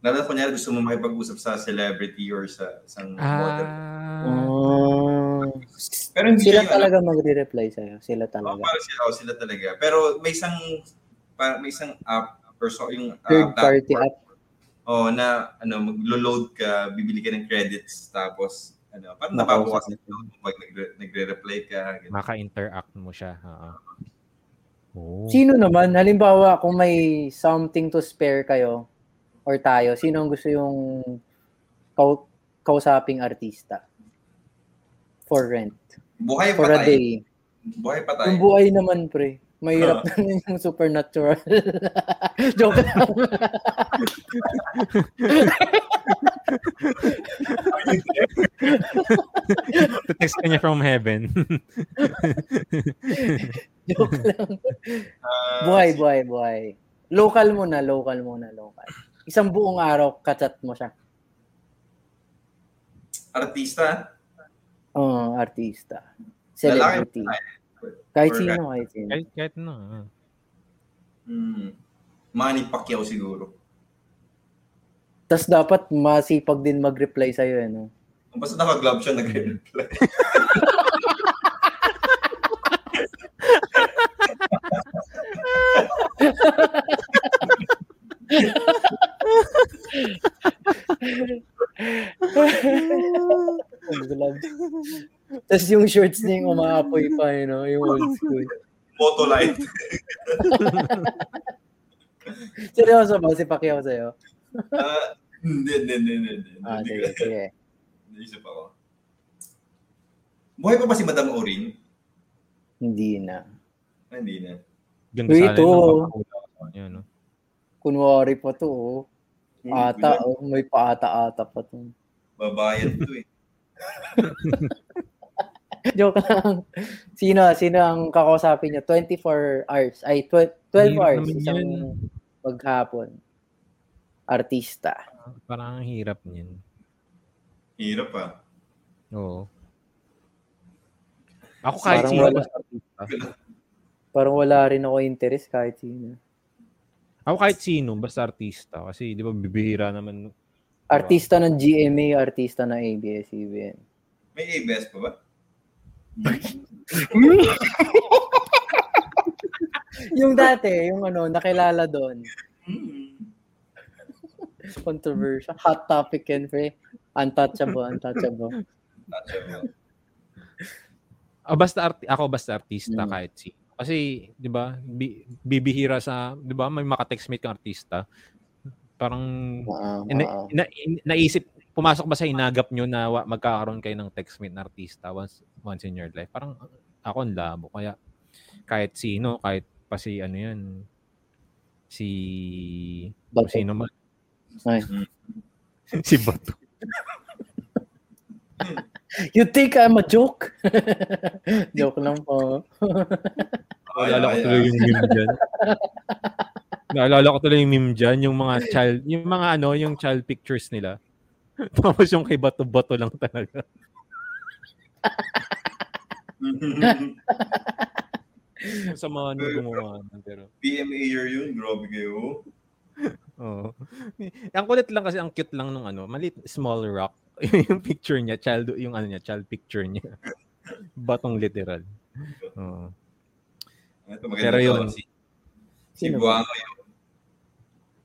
Lalo na kunyari gusto mo makipag-usap sa celebrity or sa isang model. ah. Oh. Pero hindi Sila talaga magre-reply sa'yo. Sila Oo, talaga. parang sila, oh, sila talaga. Pero may isang may isang app or so yung uh, Third party platform, app. Oh, na ano maglo-load ka, bibili ka ng credits tapos ano, parang Nakausap nababawas mo. yung pag nagre- nagre-reply ka. ganun. Maka-interact mo siya. Oo. Oh. Sino naman, halimbawa, kung may something to spare kayo or tayo, sino ang gusto yung kau- kausaping artista? For rent. Buhay For pa a tayo. day. Buhay pa tayo. Yung buhay naman, pre. Mahirap naman yung supernatural. Joke lang. Text ka niya from heaven. Joke lang. Ah, Buhay, buhay, buhay. Local muna, local muna, local. Isang buong araw, kachat mo siya. Artista? Oo, artista. Lalaki Celebrity. tayo? Kahit Or sino, kahit sino. kahit, kahit no. ah. Hmm. Manny Pacquiao siguro. Tapos dapat masipag din mag-reply sa'yo, eh, no? Basta naka-glove siya, nagre-reply. Tapos yung shorts niya yung umaapoy pa, you know, yung old school. Motolite. Seryoso ba si Pacquiao sa'yo? Ah, Hindi, hindi, hindi, hindi. hindi. Ah, Hindi sige, ko- sige. Naisip ako. Buhay pa ba si Madam Orin? Hindi na. Ah, hindi na. Ganda Uy, sana ito. yung pagkakula. Yan, no? Kunwari pa to, oh. Ata, oh. May paata-ata pa to. Babayan to eh. Joke lang. Sino, sino ang kakausapin niya? 24 hours. Ay, tw- 12 Hirap hours. naman Isang yan. maghapon. Artista. Parang ang hirap niyan. Hirap ah. Oo. Ako kahit Parang sino wala. basta artista. Parang wala rin ako interest kahit sino. Ako kahit sino, basta artista. Kasi di ba bibihira naman. Artista ng GMA, artista ng ABS-CBN. May ABS pa ba? yung dati, yung ano, nakilala doon. Hmm. Controversial. Hot topic yan, pre. Untouchable, untouchable. Touchable. Ah, basta arti- ako basta artista Mm. kahit sino. Kasi, di ba, bi- bibihira sa, di ba, may makatextmate kang artista. Parang, ina- oo. ina- in- naisip, pumasok ba sa inagap nyo na magkakaroon kayo ng textmate na artista once, once in your life? Parang, ako ang labo. Kaya, kahit sino, kahit pa si, ano yan, si, Bato. sino man, Ay. si Bato. You think I'm a joke? joke lang po. Ay, Naalala ko ay, tuloy ay. yung meme dyan. Naalala ko tuloy yung meme dyan, yung mga child, yung mga ano, yung child pictures nila. Tapos yung kay Bato-Bato lang talaga. Sa mga ano gumawa. Pero, PMA year yun, grabe kayo. oo. Ang kulit lang kasi, ang cute lang nung ano, malit, small rock. yung picture niya, child, yung ano niya, child picture niya. Batong literal. Oo. Ito, maganda Pero yun. Si, si Buango yung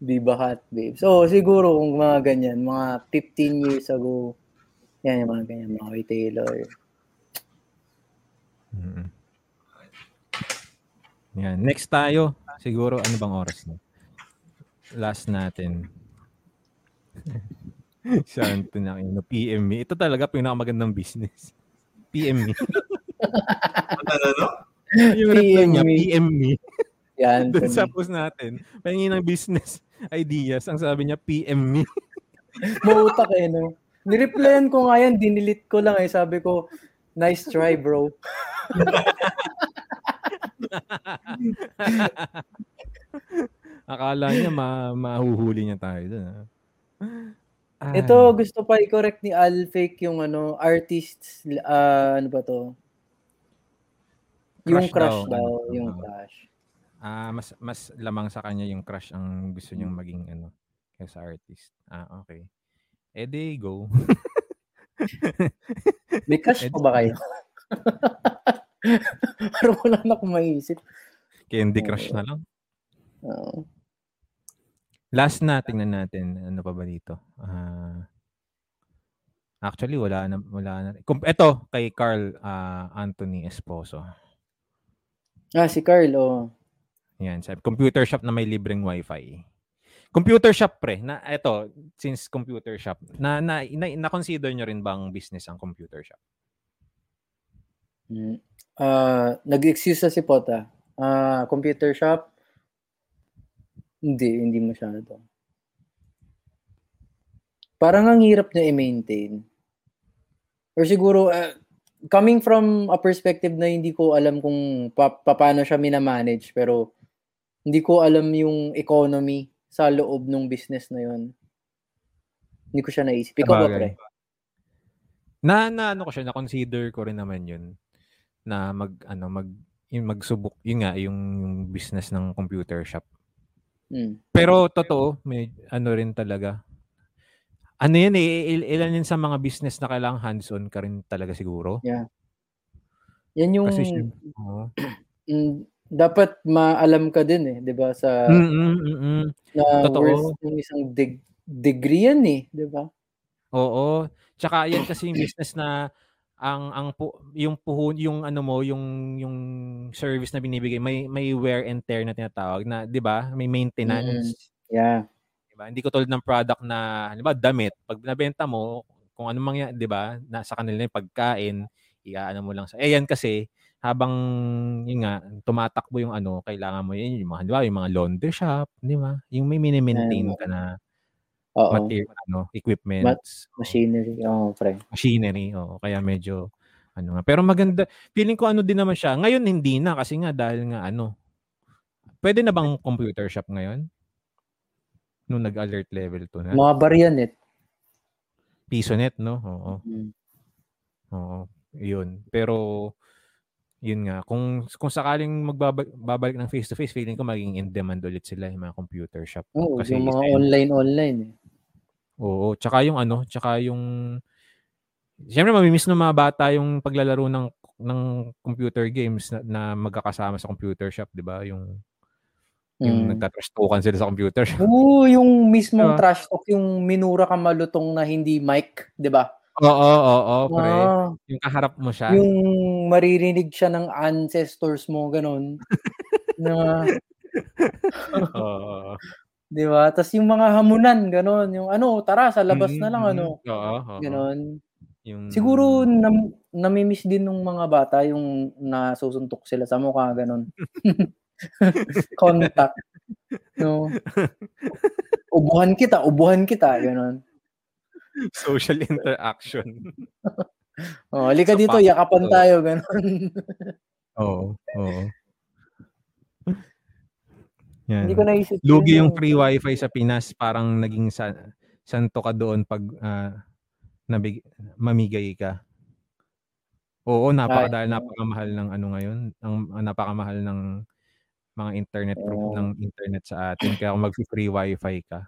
Viva Hot Babe. So, siguro kung mga ganyan, mga 15 years ago, yan yung mga ganyan, mga retailer. Mm. Yan. Next tayo. Siguro, ano bang oras na? Last natin. Saan ito na no, PM me. Ito talaga pinakamakagandang business. PM me. Ano, ano, no? Yung reply niya, PM me. PM me. Yan. Doon sa post natin, pahingin ng business ideas. Ang sabi niya, PM me. Mautak eh, no? Nireplyan ko nga yan, dinilit ko lang eh. Sabi ko, nice try, bro. Akala niya ma mahuhuli niya tayo doon. ah. Ay. Ito, gusto pa i-correct ni Alfake yung ano, artists, ah, ano ba to? Yung Crush crush daw, daw, ano, yung oo. crush. Ah, mas mas lamang sa kanya yung crush ang gusto niyang maging ano kaysa artist. Ah, okay. Eh di go. May crush Eh, pa ba kayo? Parang wala na akong maisip. Candy Crush na lang. Oo. Last na tingnan natin ano pa ba dito. Ah Actually wala na wala na. Ito kay Carl ah, Anthony Esposo. Ah, si Carl, oh. Yan, sabi, computer shop na may libreng wifi. Computer shop pre, na eto, since computer shop, na na, na, na-consider nyo rin bang business ang computer shop? Mm. Ah, nag-excuse na si Pota. Ah, computer shop? Hindi, hindi masyado. Parang ang hirap niya i-maintain. Or siguro, ah, coming from a perspective na hindi ko alam kung pa, paano siya minamanage, pero hindi ko alam yung economy sa loob ng business na yon. Hindi ko siya naisip. Ikaw ba, pre? Na na ano ko siya, na consider ko rin naman 'yun na mag ano mag yung magsubok yun nga yung, yung business ng computer shop. Mm. Pero totoo, may ano rin talaga. Ano yan eh, il- ilan yun sa mga business na kailangan hands-on ka rin talaga siguro. Yan yung Kasi mm, dapat maalam ka din eh, 'di ba? Sa Mm, mm, mm, mm. na Totoo. worth ng isang deg- degree yan eh, 'di ba? Oo. Tsaka yan kasi yung business na ang ang pu, yung puhon yung ano mo yung yung service na binibigay may may wear and tear na tinatawag na 'di ba may maintenance Yeah. 'di ba hindi ko tulad ng product na halimbawa damit pag binabenta mo kung ano mangyari 'di ba nasa kanila yung pagkain iaano mo lang sa eh yan kasi habang yun nga tumatakbo yung ano kailangan mo yun yung mga halimbawa yung mga laundry shop 'di ba yung may mini-maintain ka na Oo. material ano equipments Machinery. Oo, pre. machinery. Oo, kaya medyo ano nga. Pero maganda. Feeling ko ano din naman siya. Ngayon hindi na kasi nga dahil nga ano. Pwede na bang computer shop ngayon? Nung nag-alert level 2 na. Mga baryan eh. Pisonet, no? Oo. Mm. Oo. Yun. Pero yun nga, kung kung sakaling magbabalik babalik ng face to face, feeling ko maging in demand ulit sila yung mga computer shop. Oo, Kasi yung mga yun. online online eh. Oo, tsaka yung ano, tsaka yung Siyempre mamimiss ng mga bata yung paglalaro ng ng computer games na, na magkakasama sa computer shop, 'di ba? Yung yung Mm. nagtatrash talkan sila sa computer shop. Oo, yung mismong Diba? trash talk, yung minura ka malutong na hindi mic, 'di ba? Oo, oo, oo, pre. Ah, Yung kaharap mo siya. yung maririnig siya ng ancestors mo ganun. na, Oo. 'di ba? Tapos yung mga hamunan ganun, yung ano, tara sa labas na lang ano, mm. Oo, oo. ganun. Yung Siguro nam namimiss din ng mga bata yung nasusuntok sila sa mukha ganun. Contact. No. Ubuhan kita, ubuhan kita, ganun. Social interaction. Oh, halika dito, pa- yakapan tayo, ganun. Oo, oo. Yan. Hindi ko naisip. Lugi yun yung free wifi sa Pinas, parang naging sa, santo ka doon pag ah, nabig, mamigay ka. Oo, napaka Ay, dahil napakamahal ng ano ngayon, ang ang napakamahal ng mga internet pro- Oo. ng internet sa atin. Kaya kung mag-free wifi ka,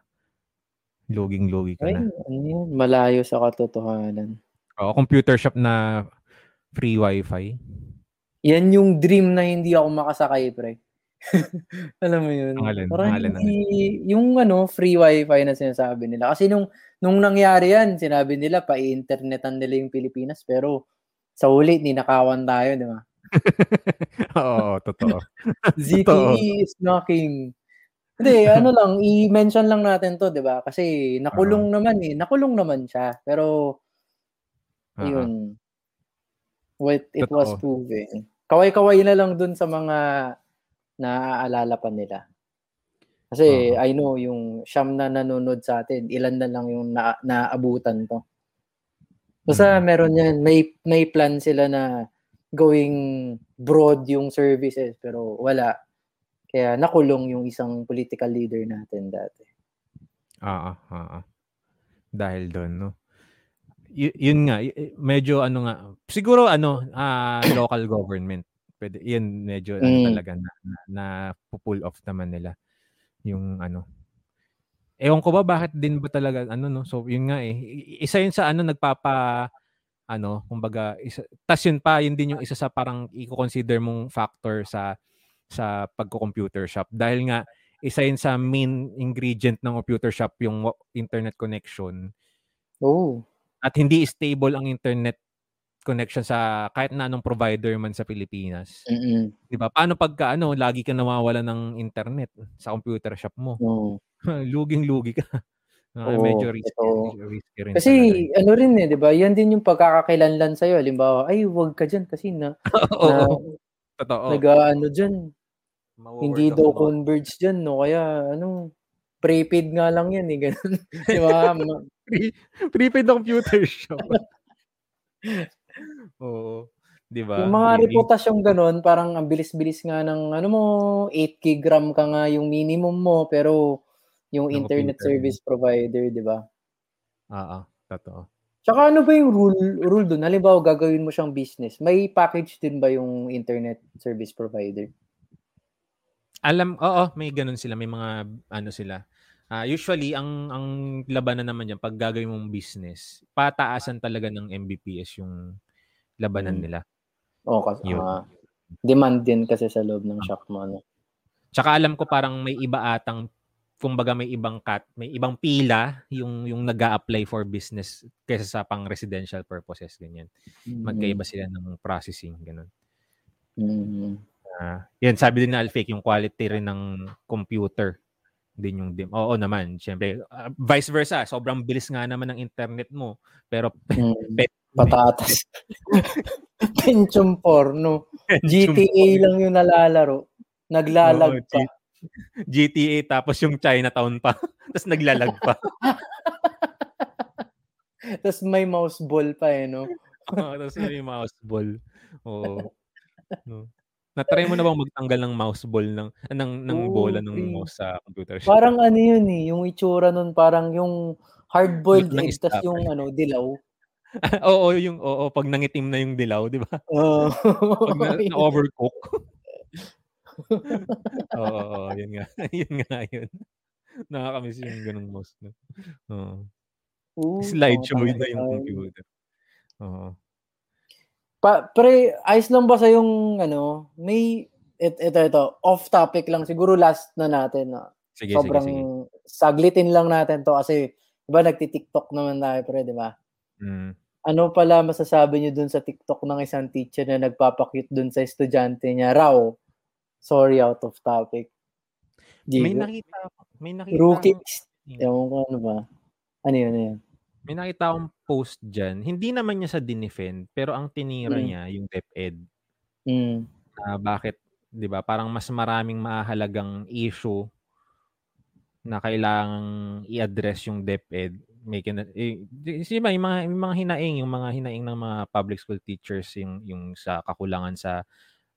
luging-lugi ka Ay, na. ano yun, malayo sa katotohanan. Oo, computer shop na Free wifi. Yan yung dream na hindi ako makasakay, pre. Alam mo yun? Pangalan, Parang pangalan ng- hindi, yung ano, free wifi na sinasabi nila. Kasi nung, nung nangyari yan, sinabi nila, pa-internetan nila yung Pilipinas. Pero sa huli, ninakawan tayo, di ba? Oo, totoo. ZTE is knocking. Hindi, ano lang, i-mention lang natin to, di ba? Kasi nakulong naman eh. Nakulong naman siya. Pero, Ah, yun. What it Totoo. was proven. Kaway-kaway na lang dun sa mga naaalala pa nila. Kasi Oo. I know yung siyam na nanonood sa atin, ilan na lang yung na, naabutan to. Basta Mhm. meron yan, may, may plan sila na going broad yung services pero wala. Kaya nakulong yung isang political leader natin dati. Oo, oo. Dahil doon, no? Y- yun nga, y- y- medyo ano nga, siguro ano, ah, local government. Pwede, yun medyo ano Mm. talaga na, na, na pull off naman nila. Yung ano. Ewan ko ba bakit din ba talaga ano no. So yun nga eh. Isa yun sa ano nagpapa ano, kumbaga isa, tas yun pa yun din yung isa sa parang i-consider mong factor sa sa pagko-computer shop dahil nga isa yun sa main ingredient ng computer shop yung internet connection Oh. at hindi stable ang internet connection sa kahit na anong provider man sa Pilipinas. Mm-mm. 'Di ba? Paano pagka ano, lagi ka nawawala ng internet sa computer shop mo? No. Luging-lugi ka. Oo, medyo risky, totoo. risky rin Kasi talaga ano rin eh, 'di ba? Yan din yung pagkakakilanlan sa iyo. Halimbawa, ay wag ka diyan kasi na, Oo, na totoo. nag-ano diyan, Mawo-word hindi daw converge diyan, no? Kaya ano, prepaid nga lang yan eh, ganun. 'Di ba? Prepaid na computer shop. Oo. 'Di ba? yung mga Hindi- reputasyong ganun, parang ang bilis-bilis nga ng ano mo, 8 gigram ka nga yung minimum mo, pero yung Ng internet computer. service provider, 'di ba? Oo, totoo. Tsaka ano ba yung rule rule doon? Halimbawa, gagawin mo siyang business. May package din ba yung internet service provider? Alam, oo, may ganun sila, may mga ano sila. Ah, usually ang ang labanan naman diyan pag gagawin mong business, pataasan talaga ng Mbps yung labanan Hmm. nila. O, kasi Yun. ah, demand din kasi sa loob ng shop mo. Ano? Tsaka alam ko parang may iba atang kumbaga may ibang cut, may ibang pila yung yung nag-a-apply for business kaysa sa pang residential purposes ganyan. Magkaiba sila ng processing ganun. Mm. Ah, yan sabi din na Alfake yung quality rin ng computer din yung dim. Oo naman, syempre ah, vice versa, sobrang bilis nga naman ng internet mo pero Mm. Pet- Patatas. Pentium 4, no? GTA lang yung nalalaro. Naglalag Oo, pa. G- GTA tapos yung Chinatown pa. tapos naglalag pa. Tapos may mouse ball pa eh, no? Oo, tapos may mouse ball. Oo. No. Na-try mo na bang magtanggal ng mouse ball ng ng ng Oo, bola ng pre. mouse sa computer shop? Parang ano yun eh, yung itsura nun, parang yung hard-boiled ng egg, tas stopper. yung ano, dilaw. oo, yung oo, pag nangitim na yung dilaw, 'di ba? Oo. Pag na, overcook. oo, oo, yun nga. yun nga yun. Nakakamiss yung ganung mouse. No? Oo. Oo, Slideshow tama na yung computer. Oo. Pa, pre, ayos lang ba sa yung ano, may et, ito ito, off topic lang siguro last na natin na. Sige, Sobrang sige, sige. saglitin lang natin to kasi 'di ba nagti-TikTok naman tayo pre, 'di ba? Mm. Ano pala masasabi niyo dun sa TikTok ng isang teacher na nagpapakute dun sa estudyante niya raw? Sorry, out of topic. May Gigo. nakita may nakita Rookie. Ewan ko ano ba. Ano yun, ano yun? May nakita akong post dyan. Hindi naman niya sa dinefend, pero ang tinira Mm. niya, yung DepEd, Mm. na bakit, di ba, parang mas maraming mahalagang issue na kailangang i-address yung DepEd. May kina, eh, yung mga, yung mga hinaing, yung mga hinaing ng mga public school teachers, yung, yung sa kakulangan sa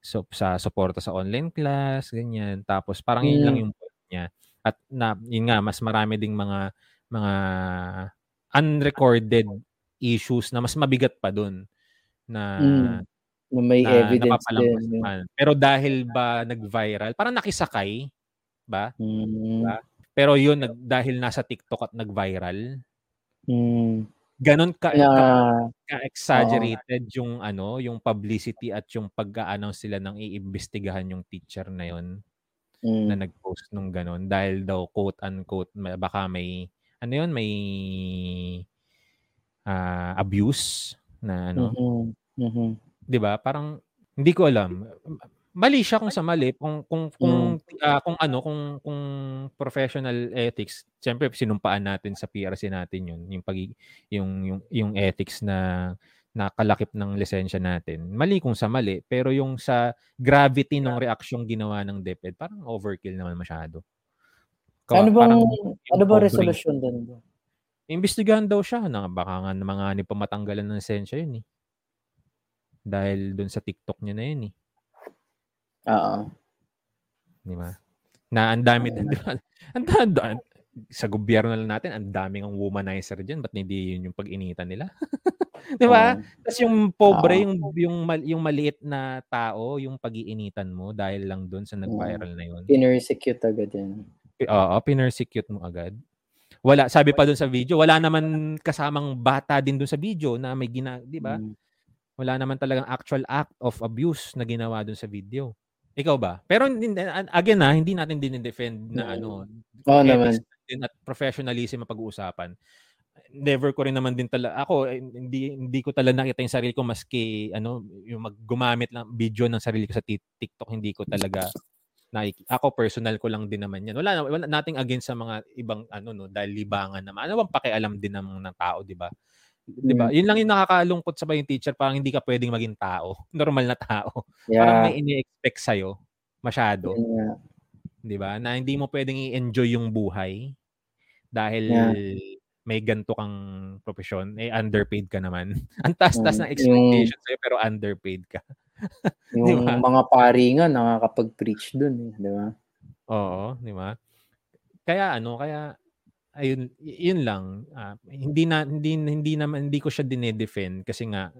so, sa suporta sa online class, ganyan. Tapos parang yun Mm. lang yung point niya. At na, yun nga, mas marami ding mga mga unrecorded issues na mas mabigat pa dun na Mm. Na may na evidence din. naman. Pero dahil ba nag-viral, parang nakisakay, ba? Mm. Diba? Pero yun, nag, dahil nasa TikTok at nag-viral, Mm. ganon ka, Na, ka exaggerated yung ano, yung publicity at yung pag-a-announce sila ng iimbestigahan yung teacher na yon mm, na nag-post nung ganon dahil daw quote unquote baka may ano yun may ah, abuse na ano mhm, mhm. 'di ba? Parang hindi ko alam. Mali siya kung sa mali, kung kung kung ah, kung ano, kung kung professional ethics, siyempre sinumpaan natin sa PRC natin 'yun, yung pag yung yung yung ethics na nakalakip ng lisensya natin. Mali kung sa mali, pero yung sa gravity ng reaksyong ginawa ng DepEd, parang overkill naman masyado. Ka- Ano bang, parang ano ba yung resolution doon? Imbestigahan daw siya na baka nga mga ni pamatanggalan ng lisensya yun eh. Dahil doon sa TikTok niya na yun eh. Oo. Di ba? Na ang dami, di ba? Ang dami, sa gobyerno lang natin, ang daming ang womanizer dyan. Ba't hindi yun yung pag-initan nila? di ba? Oo. Tapos yung pobre, Oo. yung, yung, mal- yung maliit na tao, yung pag-iinitan mo dahil lang doon sa nag-viral na yun. Pinersecute agad yan. Oo, pinersecute mo agad. Wala, sabi pa doon sa video, wala naman kasamang bata din doon sa video na may gina, di ba? Mm. Wala naman talagang actual act of abuse na ginawa doon sa video. Ikaw ba? Pero again na, hindi natin din-defend na Mm. ano, Oo naman. ethics din at professionalism ang pag-uusapan. Never ko rin naman din talaga ako eh, hindi hindi ko talaga nakita yung sarili ko maski ano yung maggumamit lang video ng sarili ko sa Tik- TikTok hindi ko talaga naiki ako personal ko lang din naman yan. Wala na- wala nating against sa mga ibang ano no dahil libangan naman. Ano bang pakialam din ng, ng tao, 'di ba? 'Di ba? Yun lang yung nakakalungkot sa yung teacher, parang hindi ka pwedeng maging tao, normal na tao. Parang Yeah. may ini-expect sa masyado. Yun nga. 'di ba? Na hindi mo pwedeng i-enjoy yung buhay dahil Yeah. may ganto kang profesyon, eh underpaid ka naman. Ang taas-taas Mm, ng expectation sa'yo pero underpaid ka. Yung ba? mga pari nga nakakapag-preach dun, eh, di ba? Oo, 'di ba? Kaya ano, kaya ayun, yun lang. Ah, hindi na hindi hindi naman hindi ko siya dinedefend kasi nga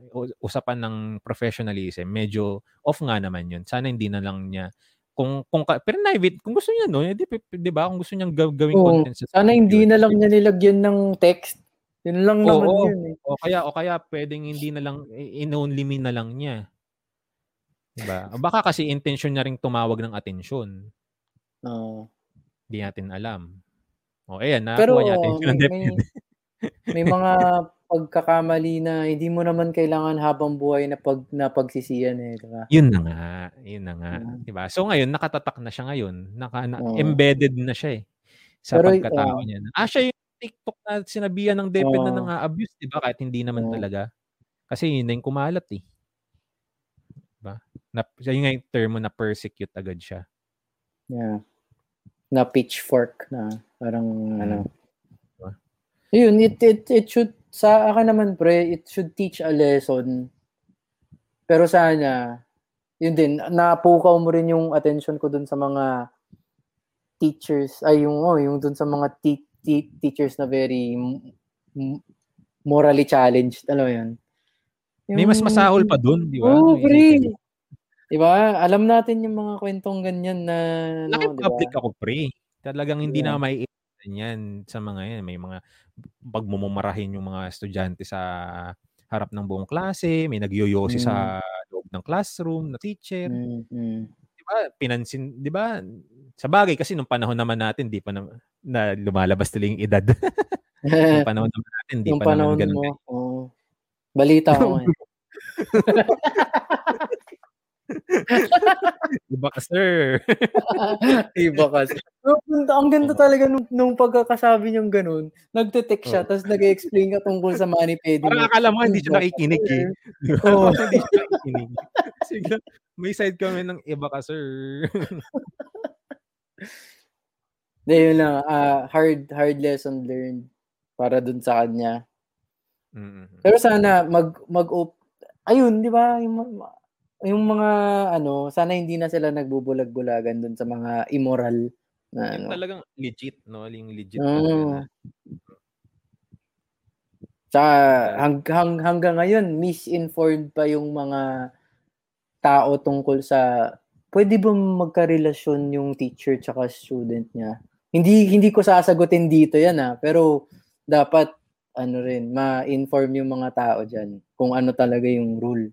usapan ng professionalism, medyo off nga naman yun. Sana hindi na lang niya kung kung pero private kung gusto niya no, eh, di, di ba? Kung gusto niyang gaw- gawing Oo, content sa Sana hindi na lang niya nilagyan ng text. Yun lang Oo, naman oo. yun eh. O kaya o kaya pwedeng hindi na lang in-only me na lang niya. 'Di ba? O Baka kasi intention niya ring tumawag ng atensyon. Oo. Hindi natin alam. O ayan, Pero nakakuha niya atensyon ng may, DepEd. may mga pagkakamali na hindi mo naman kailangan habang buhay na pag na pagsisiyan eh, di ba? Yun na nga, yun na nga, Mm. 'di ba? So ngayon nakatatak na siya ngayon, naka na, Oo. embedded na siya eh sa Pero, pagkatao oo. niya. Ah, siya yung TikTok na sinabihan ng DepEd na Oo. nang-abuse, 'di ba? Kahit hindi naman Oo. talaga. Kasi yun na yung kumalat eh. Na, yun nga yung term mo na persecute agad siya. Yeah. Na pitchfork na parang ano. Diba? Yun, it, it, it should, sa akin naman pre, it should teach a lesson. Pero sana, yun din, napukaw mo rin yung attention ko dun sa mga teachers, ay yung, oh, yung dun sa mga te- te- teachers na very m- morally challenged, alam mo yun? May mas masahol pa dun, 'di ba? Oo, May pre. Di ba? Alam natin yung mga kwentong ganyan na, ano, Laki di ba? public ako, pre. Talagang hindi Yeah. na maiiwasan yan sa mga yan. May mga pagmumurahin yung mga estudyante sa harap ng buong klase, may nagyoyosi Mm. sa loob ng classroom na teacher. Mm, mm. 'Di ba? Pinansin, 'di ba? Sa bagay kasi nung panahon naman natin, di pa na, na lumalabas tuloy yung edad. nung panahon naman natin, di yung pa naman ganun. mo. Oo. Balita ko. Iba ka, sir. Iba kasi. Ang ganda, ang ganda talaga nung, nung pagkakasabi niyang ganun. Nagte-text siya, tapos nag-explain ka tungkol sa money pedi. Parang akala mo hindi siya ka, nakikinig eh. sir. Oo. hindi siya nakikinig. Sige, may side kami ng iba ka, sir. Hindi, yun lang. ah, hard, hard lesson learned para dun sa kanya. Mm-mm. Pero sana mag mag op ayun, 'di ba? Yung, mga ano, sana hindi na sila nagbubulag-bulagan dun sa mga immoral na Yung ano. talagang legit, no? Yung legit na. Tsaka hang, hang, hanggang ngayon, misinformed pa yung mga tao tungkol sa pwede ba magkarelasyon yung teacher tsaka student niya? Hindi hindi ko sasagutin dito yan ah, pero dapat ano rin, ma-inform yung mga tao dyan kung ano talaga yung rule.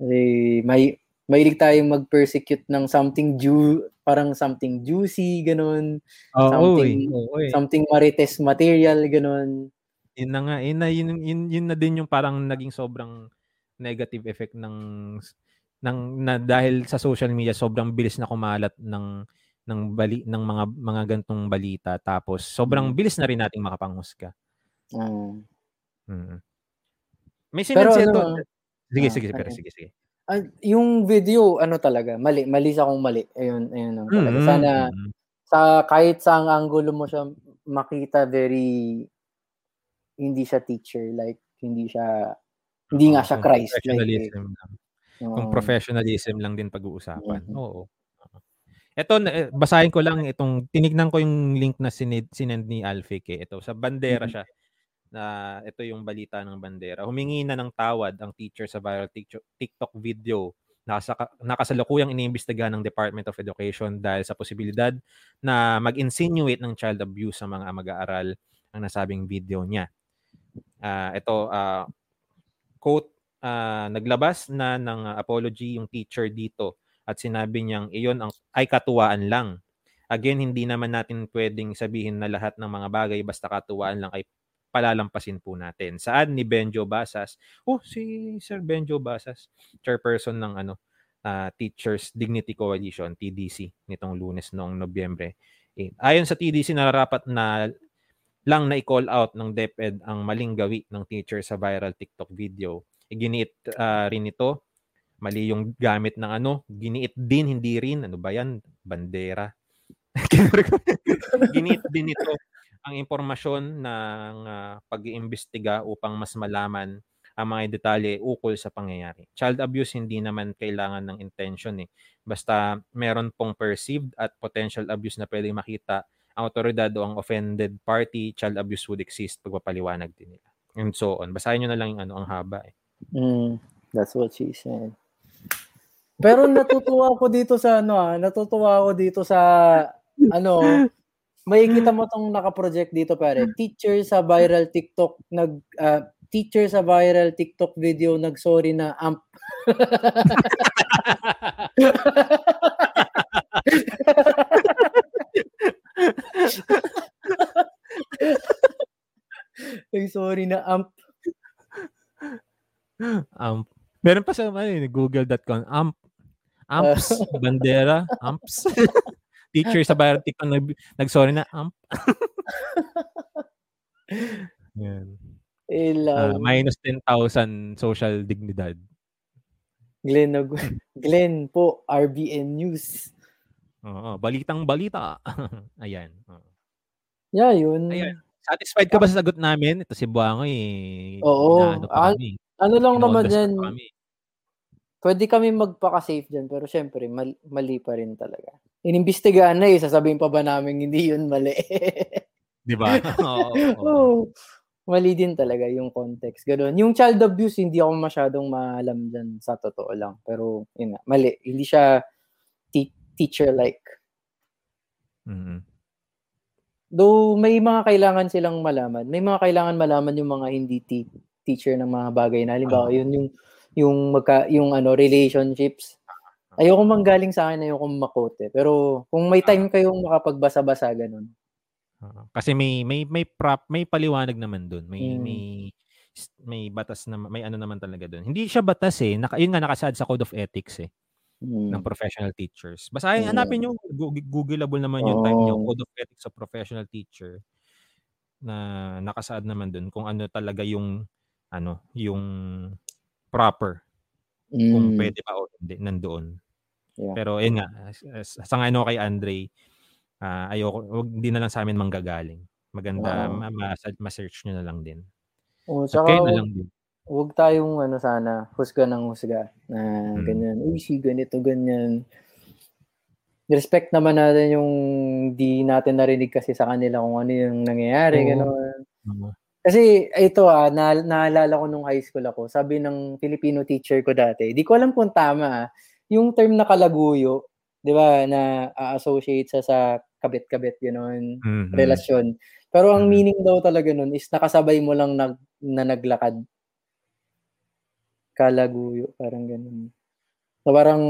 Kasi may mahilig tayong mag-persecute ng something ju parang something juicy, ganun. Oo, something, eh. Oo, eh. something marites material, ganun. Yun na nga, yun na, yun, yun, yun na din yung parang naging sobrang negative effect ng ng na dahil sa social media sobrang bilis na kumalat ng ng bali ng mga mga gantong balita tapos sobrang Mm. bilis na rin nating makapanghusga. Ah. Mm. May sinense ano. Sige, ah, sige, pero sige, sige. Ah, yung video, ano talaga, mali. Mali sa kung mali. Ayun, ayun lang talaga. Mm, Sana, mm. sa kahit sa angulo mo siya makita very hindi siya teacher like hindi siya hindi nga siya kung Christ like eh. professionalism lang. Kung Oo. professionalism lang din pag-uusapan. Mhm. Oo. Ito, eh, basahin ko lang itong, tinignan ko yung link na sinid, sinend ni Alfie eh. Ito, sa bandera Mhm. siya. Na ito yung balita ng bandera. Humingi na ng tawad ang teacher sa viral TikTok, video nasa nakasalukuyang iniimbestigahan ng Department of Education dahil sa posibilidad na mag-insinuate ng child abuse sa mga mag-aaral ang nasabing video niya. Ah, ito ah, quote ah, naglabas na ng apology yung teacher dito at sinabi niyang iyon ang ay katuwaan lang. Again, hindi naman natin pwedeng sabihin na lahat ng mga bagay basta katuwaan lang ay palalampasin po natin. Saan ni Benjo Basas? Oh, si Sir Benjo Basas, chairperson ng ano ah, Teachers Dignity Coalition, TDC, nitong lunes noong Nobyembre. Eh, ayon sa TDC, nararapat na lang na i-call out ng DepEd ang maling gawi ng teacher sa viral TikTok video. Iginiit ah, rin ito, mali yung gamit ng ano, giniit din, hindi rin, ano ba yan, bandera. giniit din ito ang impormasyon ng ah, pag-iimbestiga upang mas malaman ang mga detalye ukol sa pangyayari. Child abuse hindi naman kailangan ng intention eh. Basta meron pong perceived at potential abuse na pwedeng makita ang otoridad o ang offended party, child abuse would exist, pagpapaliwanag din nila. And so on. Basahin nyo na lang yung ano, ang haba eh. Mm, that's what she said. Pero natutuwa ako dito sa ano ah, natutuwa ako dito sa ano, may kita mo tong naka-project dito pare. Teacher sa viral TikTok nag ah, teacher sa viral TikTok video nag-sorry na amp. Ay, sorry na amp. Um, meron pa sa ano, google.com, amp, amps, bandera, amps. Teacher sa viral TikTok nag, nag-sorry na, amp. Yan. Eh, Ah, love. minus 10,000 social dignidad. Glenn, nag- Glenn po, RBN News. Oo, balitang balita. Ayan. oo. Yeah, yun. Ayan. Satisfied ka ba sa sagot namin? Ito si Buangoy. eh, Oo. Ah, kami. Ano lang naman Ino-on the spot yan, pa kami. pwede kami magpaka-safe dyan, pero syempre, mali, mali pa rin talaga. Inimbestigahan na eh, sasabihin pa ba namin hindi yun mali? Di ba? Oo. Oo. Mali din talaga yung context. Ganun. Yung child abuse, hindi ako masyadong maalam dyan sa totoo lang. Pero, yun mali. Hindi siya te- teacher-like. Mhm. Though may mga kailangan silang malaman. May mga kailangan malaman yung mga hindi te- teacher ng mga bagay na halimbawa Oo. yun yung yung magka, yung ano relationships. Ayoko manggaling sa akin, ayoko makote. Pero kung may time kayong makapagbasa-basa ganun. Oo. Kasi may may may prop, may paliwanag naman doon. May Mm. may may batas na may ano naman talaga doon. Hindi siya batas eh. Naka, yun nga nakasaad sa Code of Ethics eh Mm. ng professional teachers. Basahin, Mm. hanapin niyo, Gu- googleable naman yung time niyo, Oh. Code of Ethics of Professional Teacher na nakasaad naman doon kung ano talaga yung ano, yung proper kung Mm. pwede pa o hindi nandoon. Yeah. Pero yun nga, as- as- sa nga ano kay Andre, ah, ayoko, wag, hindi na lang sa amin manggagaling. Maganda, Oo. ma- ma- ma-search nyo na lang din. Oh, saka kayo na lang din. wag tayong ano sana, husga ng husga na Mm. ganyan. Uy, si ganito, ganyan. Respect naman natin yung di natin narinig kasi sa kanila kung ano yung nangyayari. Ganun. Oo. Kasi ito ah, na, naalala ko nung high school ako, sabi ng Filipino teacher ko dati, di ko alam kung tama ah, yung term na kalaguyo, di ba, na associate sa sa kabit-kabit, gano'n, Mhm. relasyon. Pero ang Mm. meaning daw talaga nun is nakasabay mo lang nag, na naglakad. Kalaguyo, parang ganun. So parang,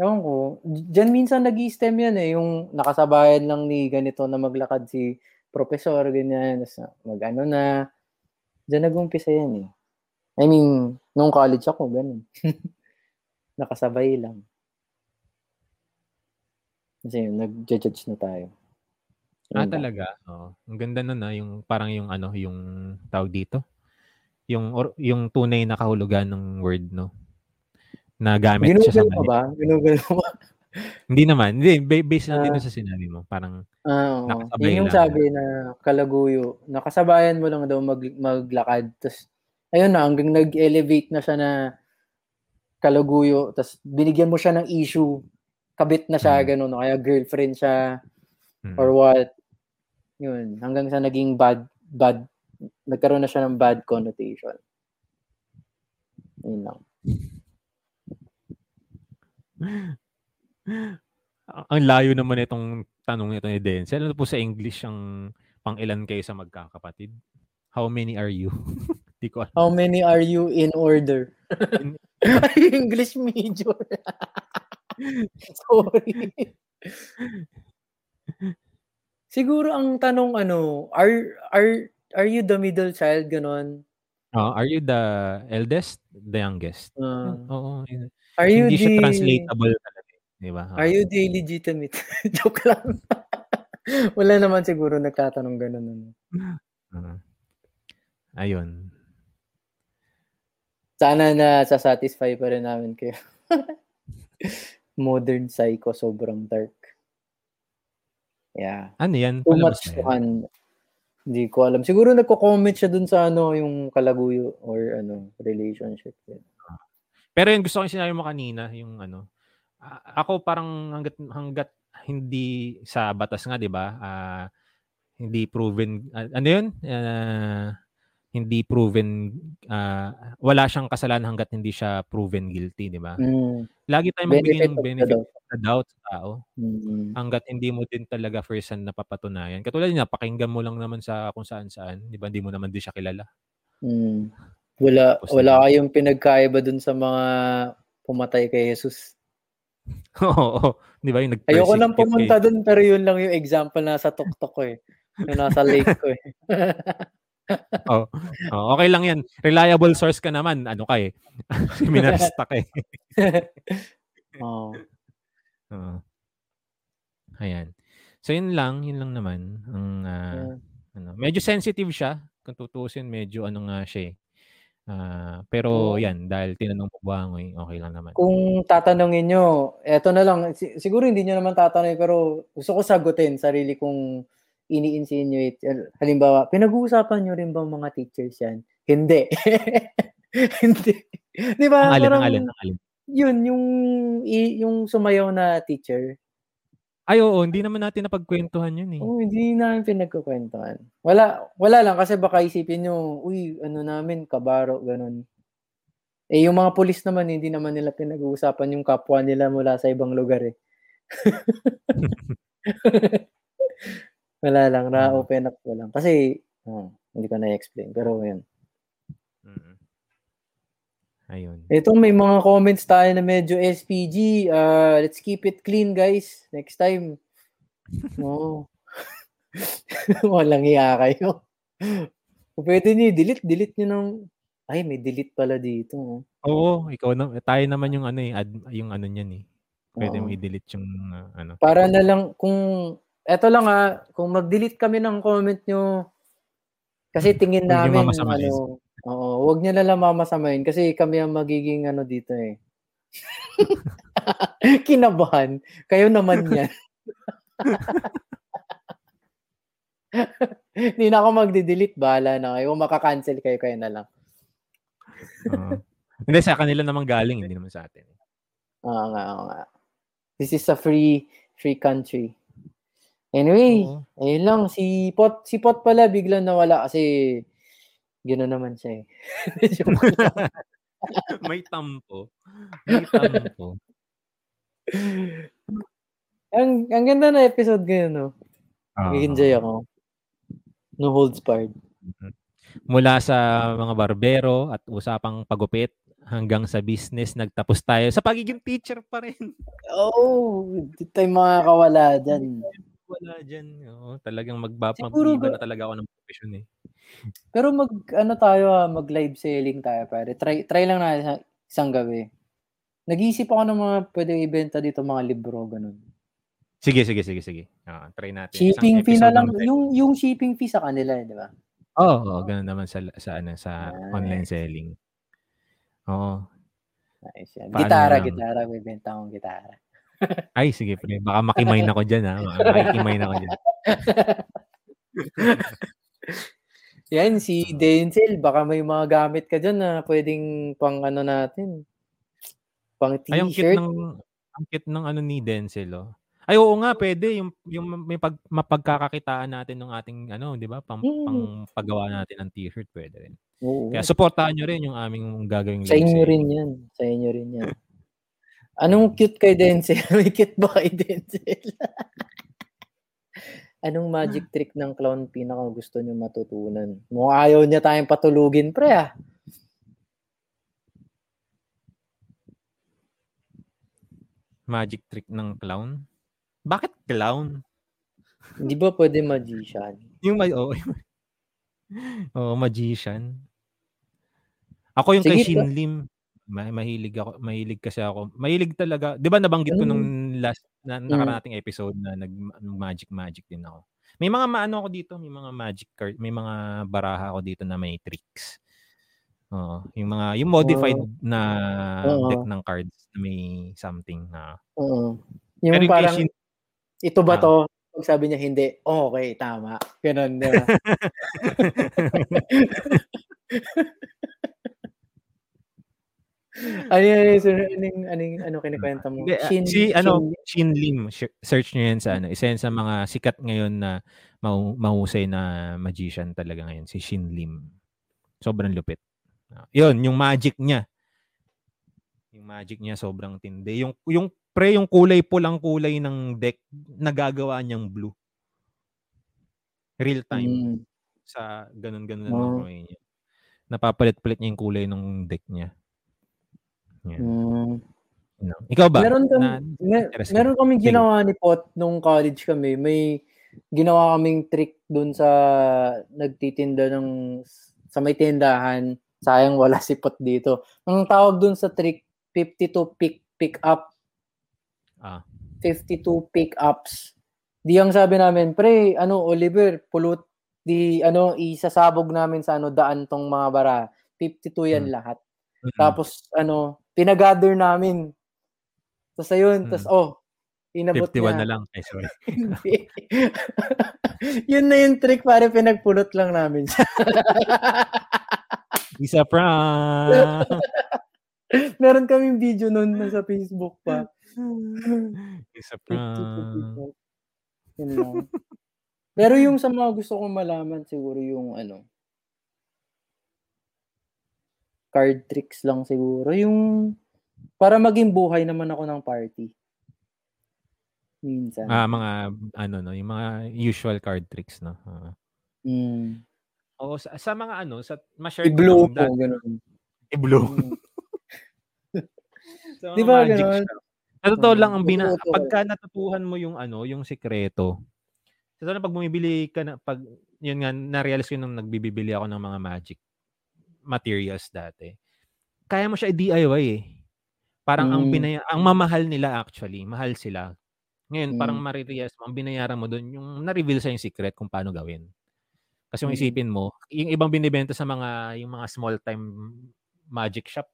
ewan ko, dyan minsan nag stem yan eh, yung nakasabayan lang ni ganito na maglakad si professor, ganyan, mag-ano na. Dyan nag-umpisa yan eh. I mean, nung college ako, ganun. Nakasabay lang. Kasi nag-judge na tayo. Ah, Yun lang. talaga? Oo. Ang ganda nun ah, yung parang yung ano, yung tawag dito. Yung or, yung tunay na kahulugan ng word, no? Na gamit siya sa mali. ba? Ginugol mo ba? Hindi naman. Hindi, ba- based lang din Ah. sa sinabi mo. Parang, Ah. Nakasabay Yun yung lang. sabi na kalaguyo. Nakasabayan mo lang daw mag, maglakad. Tapos, ayun na, hanggang nag-elevate na siya na kalaguyo. Tapos, binigyan mo siya ng issue. Kabit na siya, Mm. ganun. o Kaya girlfriend siya mm, or what. Yun. Hanggang sa naging bad, bad, nagkaroon na siya ng bad connotation. Yun lang. ang layo naman itong tanong nito ni Denzel. Ano po sa English ang pang ilan kayo sa magkakapatid? How many are you? Di ko alam. How many are you in order? In- English major. Sorry. Siguro ang tanong ano, are are are you the middle child ganon? Ah, are you the eldest? The youngest? Uh, Oo. are you Hindi the siya translatable talaga. eh, Di ba? Are you the legitimate? Joke lang. Wala naman siguro nagtatanong ganon. Ano. Ah. ayun. Sana na satisfy pa rin namin kayo. Modern Psycho sobrang dark. Yeah. Ano yan? Too Palabas much to yan? hand. Hindi ko alam. Siguro nagko-comment siya dun sa ano, yung kalaguyo or ano, relationship. Pero yung gusto ko yung sinabi mo kanina, yung ano, ako parang hanggat, hanggat hindi sa batas nga, di ba? ah, hindi proven, ah, ano yun? Ah, hindi proven, ah, wala siyang kasalanan hanggat hindi siya proven guilty, di ba? Mm. Lagi tayong magbigay ng benefit of the doubt sa tao Mm. hanggat hindi mo din talaga first hand napapatunayan. Katulad niya, pakinggan mo lang naman sa kung saan-saan, di ba? Hindi mo naman din siya kilala. Mm. Wala, Tapos wala na- kayong pinagkaiba dun sa mga pumatay kay Jesus. Oo, di ba? Yung Ayoko nang nag-persecute pumunta kay- dun, pero yun lang yung example na sa tuktok ko eh. Yung nasa lake ko eh. Oh, oh, okay lang yan. Reliable source ka naman. Ano ka eh. Seminarista ka eh. Oo. Oo. Ayan. So yun lang, yun lang naman ang ah, Yeah. ano, medyo sensitive siya kung tutusin, medyo ano nga siya eh. Ah, pero yan dahil tinanong mo Bangoy, okay lang naman. Kung tatanungin nyo, eto na lang, si- siguro hindi nyo naman tatanungin, pero gusto ko sagutin sarili kong ini-insinuate. Halimbawa, pinag-uusapan nyo rin bang mga teachers yan? Hindi. hindi. Di ba? Ang alin, ang alin, ang alin. Yun, yung, yung sumayaw na teacher. Ay, oo, hindi naman natin napagkwentuhan yun eh. Oh, hindi namin pinagkukwentuhan. Wala, wala lang kasi baka isipin nyo, uy, ano namin, kabaro, ganun. Eh, yung mga pulis naman, hindi naman nila pinag-uusapan yung kapwa nila mula sa ibang lugar eh. wala lang, na-open up ko lang. Kasi, ah, hindi ko na-explain. Pero yun. Mm. Ayun. Ito, may mga comments tayo na medyo SPG. Ah, let's keep it clean, guys. Next time. Oo. Walang iya kayo. Kung pwede niyo, delete, delete niyo ng... Ay, may delete pala dito. oh. Oo, ikaw na, tayo naman yung ano eh, ad, yung ano niyan eh. Pwede Oo. mo i-delete yung ah, ano. Para na lang, kung... Eto lang ha, kung mag-delete kami ng comment nyo, kasi tingin Huwag niyo namin, ano, oo, wag niyo na lang mamasamain kasi kami ang magiging ano dito eh. Kinabahan. Kayo naman yan. Hindi na ako magde-delete. Bahala na kayo. Kung makakancel kayo, kayo na lang. Oo. hindi sa kanila naman galing, hindi naman sa atin. Oo nga, oo nga. This is a free free country. Anyway, Oo. ayun lang. Si Pot, si Pot pala biglang nawala kasi gano'n naman siya eh. May tampo. May tampo. ang, ang ganda na episode ngayon, no? Oo. Nag-enjoy ako. No holds barred. Mula sa mga barbero at usapang pagupit hanggang sa business, nagtapos tayo sa pagiging teacher pa rin. Oh, di tayo makakawala dyan. Wala dyan. Oo, talagang magba, Siguro na talaga ako ng profession eh. Pero mag, ano tayo ha, mag live selling tayo pare. Try, try lang natin sa isang gabi. Nag-iisip ako ng mga pwede ibenta dito, mga libro, ganun. Sige, sige, sige, sige. Ah, try natin. Shipping fee na lang, naman yung, yung shipping fee sa kanila, eh, di ba? Oo, oh, ganun naman sa sa ano sa Ah. online selling. Oo. Nice yan. Paano Gitara, lang? gitara, bibenta akong gitara. Ay, sige pre. Baka makimain ako dyan ha. Makikimain ako dyan. Yan, si Denzel, baka may mga gamit ka dyan na pwedeng pang ano natin. Pang Ay, ang cute t-shirt. ng, ang cute ng ano ni Denzel, oh. Ay, oo nga, pwede. Yung, yung may pag, mapagkakakitaan natin ng ating, ano, di ba, pang, Mm. pang paggawa natin ng t-shirt, pwede rin. Oo. Kaya supportahan nyo rin yung aming gagawing Sa inyo rin yan. Sa inyo rin yan. Anong cute kay Denzel? May cute ba kay Denzel? Anong magic trick ng clown pinaka gusto nyo matutunan? Mukhang ayaw niya tayong patulugin, pre ah. Magic trick ng clown? Bakit clown? Hindi ba pwede magician? Yung may, oo. yung- Oo, magician. Ako yung kay Sige, Shin Lim. Ma- mahilig ako, mahilig kasi ako. Mahilig talaga. 'Di ba nabanggit ko Mm. nung last na nakarating episode na nag magic magic din ako. May mga maano ako dito, may mga magic card, may mga baraha ako dito na may tricks. Oo, yung mga yung modified na Oo. deck ng cards na may something na. Oo. Yung Pero yung parang, Shin, ito ba Ah. to? Pag sabi niya hindi, oh, okay, tama. Ganun, di ba? ano yun, so, anong, anong, ano kinikwenta mo? Ah, si ano Shin Lim, search niyo yan sa ano, isa yan sa mga sikat ngayon na mahu- mahusay na magician talaga ngayon, si Shin Lim. Sobrang lupit. Ah, Yun, yung magic niya. Yung magic niya sobrang tindi. Yung yung pre yung kulay pulang kulay ng deck nagagawa niyang blue. Real time Mm. sa ganun-ganun na Oh. gawin niya. Napapalit-palit niya yung kulay ng deck niya. Yan. Mm. Lang. Ikaw ba? Meron kami, Na- mer- meron kaming ginawa ni Pot nung college kami. May ginawa kaming trick dun sa nagtitinda ng sa may tindahan. Sayang wala si Pot dito. Ang tawag dun sa trick 52 pick pick up. Ah. 52 pick ups. Di ang sabi namin, pre, ano Oliver, pulot di ano isasabog namin sa ano daan tong mga bara. 52 yan Hmm. lahat. Mm. Tapos ano, pinagather namin. Tapos ayun, Hmm. tapos oh, inabot 51 niya. na lang. Ay, sorry. Yun na yung trick, pare, pinagpulot lang namin. Isa prank. Meron kaming video nun nasa Facebook pa. Isa 52 prank. Pero yung sa mga gusto kong malaman, siguro yung ano, card tricks lang siguro. Yung, para maging buhay naman ako ng party. Minsan. Ah, mga ano no, yung mga usual card tricks no. Ah. Mm. Oo, sa, sa mga ano, sa ma-share ko I-blow dati- ganun. I-blow. Mm. Mga Di ba magic ganun? Sa totoo lang ang bina totoo. pagka natutuhan mo yung ano, yung sikreto. Sa totoo lang pag bumibili ka na pag yun nga na-realize ko nung nagbibili ako ng mga magic materials dati. Kaya mo siya i-DIY eh. Parang ang Mm. binaya ang mamahal nila actually, mahal sila. Ngayon, parang Mm. marirealize mo, ang binayaran mo doon, yung na-reveal sa yung secret kung paano gawin. Kasi kung Mm. isipin mo, yung ibang binibenta sa mga yung mga small time magic shop,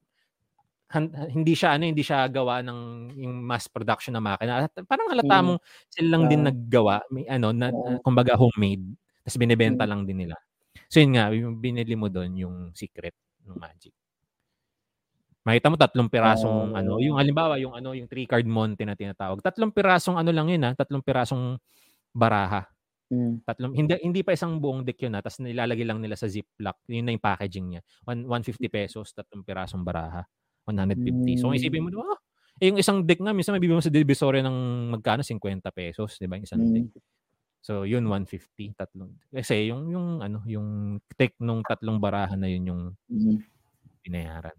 hindi siya ano, hindi siya gawa ng yung mass production na makina. At Parang halata Mm. mo sila lang din Ah. naggawa, may ano na, Oo. kumbaga homemade. Tapos binebenta Mm. lang din nila. So yun nga, yung binili mo doon yung secret ng magic. Makita mo tatlong pirasong Oh. ano, yung halimbawa yung ano, yung three card monte na tinatawag. Tatlong pirasong ano lang yun ha, tatlong pirasong baraha. Mm. Tatlong hindi hindi pa isang buong deck yun ha, tapos nilalagay lang nila sa Ziploc. Yun na yung packaging niya. One, 150 pesos, tatlong pirasong baraha. 150. So kung isipin mo, oh, eh, yung isang deck nga, minsan mabibili mo sa Divisoria ng magkano, 50 pesos, di ba? Yung isang deck. So yun 150 tatlong. Kasi yung yung ano yung take nung tatlong barahan na yun yung Mhm. binayaran.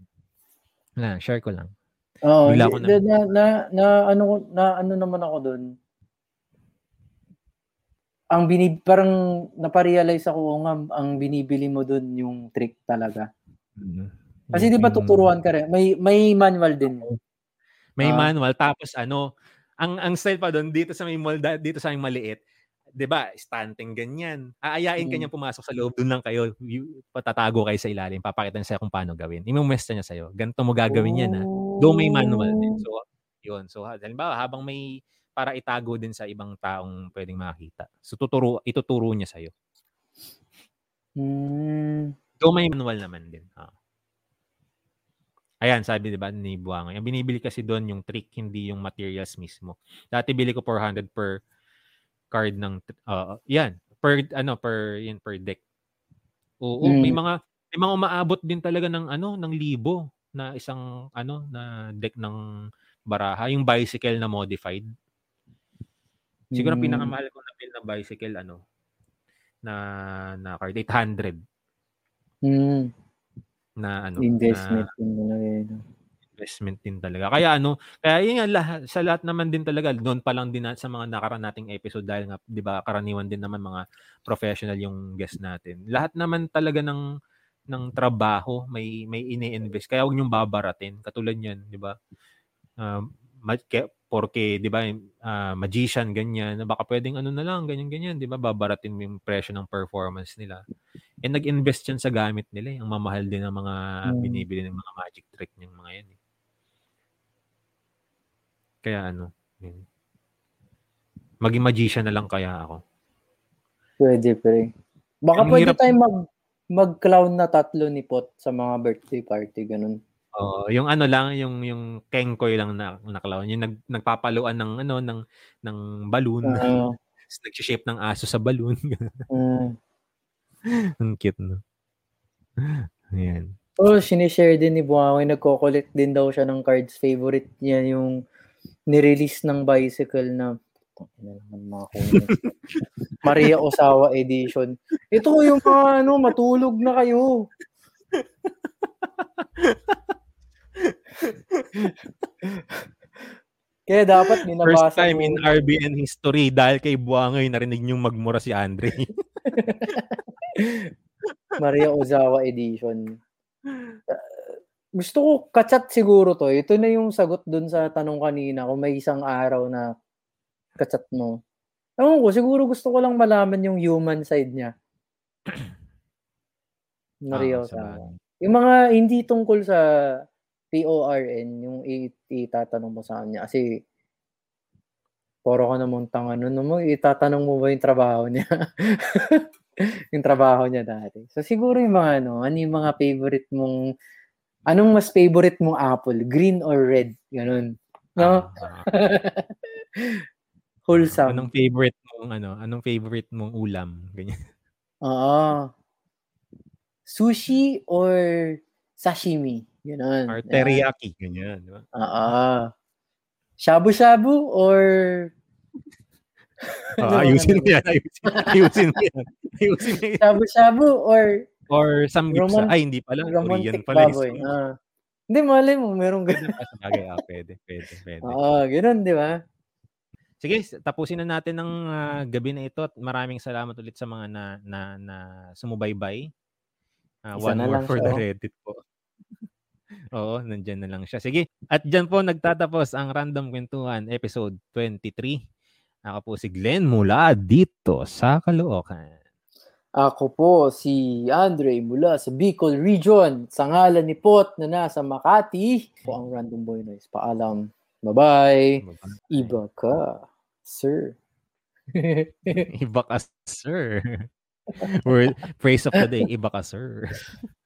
Na share ko lang. Oo, ko na- na, na, na, ano, na, ano naman ako doon. Ang binib, parang naparealize ako oo nga, ang binibili mo doon yung trick talaga. Kasi di ba Yung- tuturuan ka rin? May, may manual din. May Ah. manual tapos ano, ang ang style pa doon dito sa may mall dito sa may maliit, 'di ba? Stunting ganyan. Aayain Mm. kanya pumasok sa loob doon lang kayo. You, patatago kayo sa ilalim, papakita niya sa'yo kung paano gawin. Imumesta niya sa'yo. Ganito mo gagawin yan ha. Though may manual din. Oh. So, yun. So, ha- halimbawa, habang may para itago din sa ibang taong pwedeng makita. So, tuturo, ituturo niya sa'yo. Hmm. Though may manual naman din. Ha. Ayan, sabi 'di ba ni Buangay. Ang binibili kasi doon yung trick, hindi yung materials mismo. Dati bili ko 400 per card ng uh, yan, per ano per yan per deck. Oo, Mm. may mga may mga umaabot din talaga ng ano, ng libo na isang ano na deck ng baraha, yung bicycle na modified. Siguro Hmm. pinakamahal ko na bill na bicycle ano na na card 800 Hmm. na ano Investment na yun na yun. Investment din talaga. Kaya ano, kaya yun nga lahat, sa lahat naman din talaga, noon pa lang din na, sa mga nakaraan nating episode dahil nga, di ba, karaniwan din naman mga professional yung guest natin. Lahat naman talaga ng ng trabaho may may ini-invest. Kaya huwag niyong babaratin. Katulad niyan, di ba? Ma- ke- porque, di ba, ah, magician, ganyan, baka pwedeng ano na lang, ganyan-ganyan, di ba, babaratin mo yung presyo ng performance nila. Eh, nag-invest yan sa gamit nila. eh. Ang mamahal din ng mga Hmm. binibili ng mga magic trick ng mga yan. eh. Kaya ano, yun. maging magician na lang kaya ako. Pwede, pre. Baka Ang pwede hirap- tayo mag mag-clown na tatlo ni Pot sa mga birthday party, ganun. Oo, yung ano lang, yung yung kengkoy lang na, na clown, yung nag, nagpapaluan ng ano ng ng balloon, Oo. Tapos nag-shape ng aso sa balloon. Mm. Ang cute, no? Ayan. Oh, sinishare din ni Buangay, nagko-collect din daw siya ng cards. Favorite niya yung nirelease ng bicycle na. Maria Osawa edition. Ito yung mga ano, matulog na kayo. Kaya dapat binabasa First time in RBN history dahil kay Buangay narinig niyong magmura si Andre. Maria Ozawa edition. Gusto ko kachat siguro to. Ito na yung sagot dun sa tanong kanina kung may isang araw na kachat mo. Ewan ko, siguro gusto ko lang malaman yung human side niya. Maria Ah, sa. Yung mga hindi tungkol sa PORN, yung itatanong mo sa kanya. Kasi poro ka namang tanga nun. Ano mo, itatanong mo ba yung trabaho niya? yung trabaho niya dati. So siguro yung mga ano, ano yung mga favorite mong, anong mas favorite mong apple? Green or red? Ganun. No? Ah, Wholesome. anong favorite mong ano? Anong favorite mong ulam? Ganyan. Oo. Sushi or sashimi? Ganun. Or teriyaki, ganyan, di ba? Oo. Shabu-shabu or Ah, Ano, ayusin mo yan, ayusin, ayusin mo yan. Ayusin mo yan. shabu-shabu or Or samgipsa. Roman- Ay, hindi pala. Korean pala. baboy? Ah. Hindi, malay mo, merong ganun. Ah, sabagay, ah, pwede, pwede, pwede. Oo, ganun, di ba? Sige, tapusin na natin ng ah, gabi na ito at maraming salamat ulit sa mga na, na, na sumubaybay. Ah, Isa one more lang for siya, the oh. Reddit po. Oo, nandyan na lang siya. Sige, at dyan po nagtatapos ang Random Kwentuhan episode 23. Ako po si Glenn mula dito sa Caloocan. Ako po si Andre mula sa Bicol Region sa ngalan ni Pot na nasa Makati. Po ang Random Boy Noise. Paalam. Bye-bye. Iba ka, sir. Iba ka, sir. Word, phrase of the day, iba ka, sir.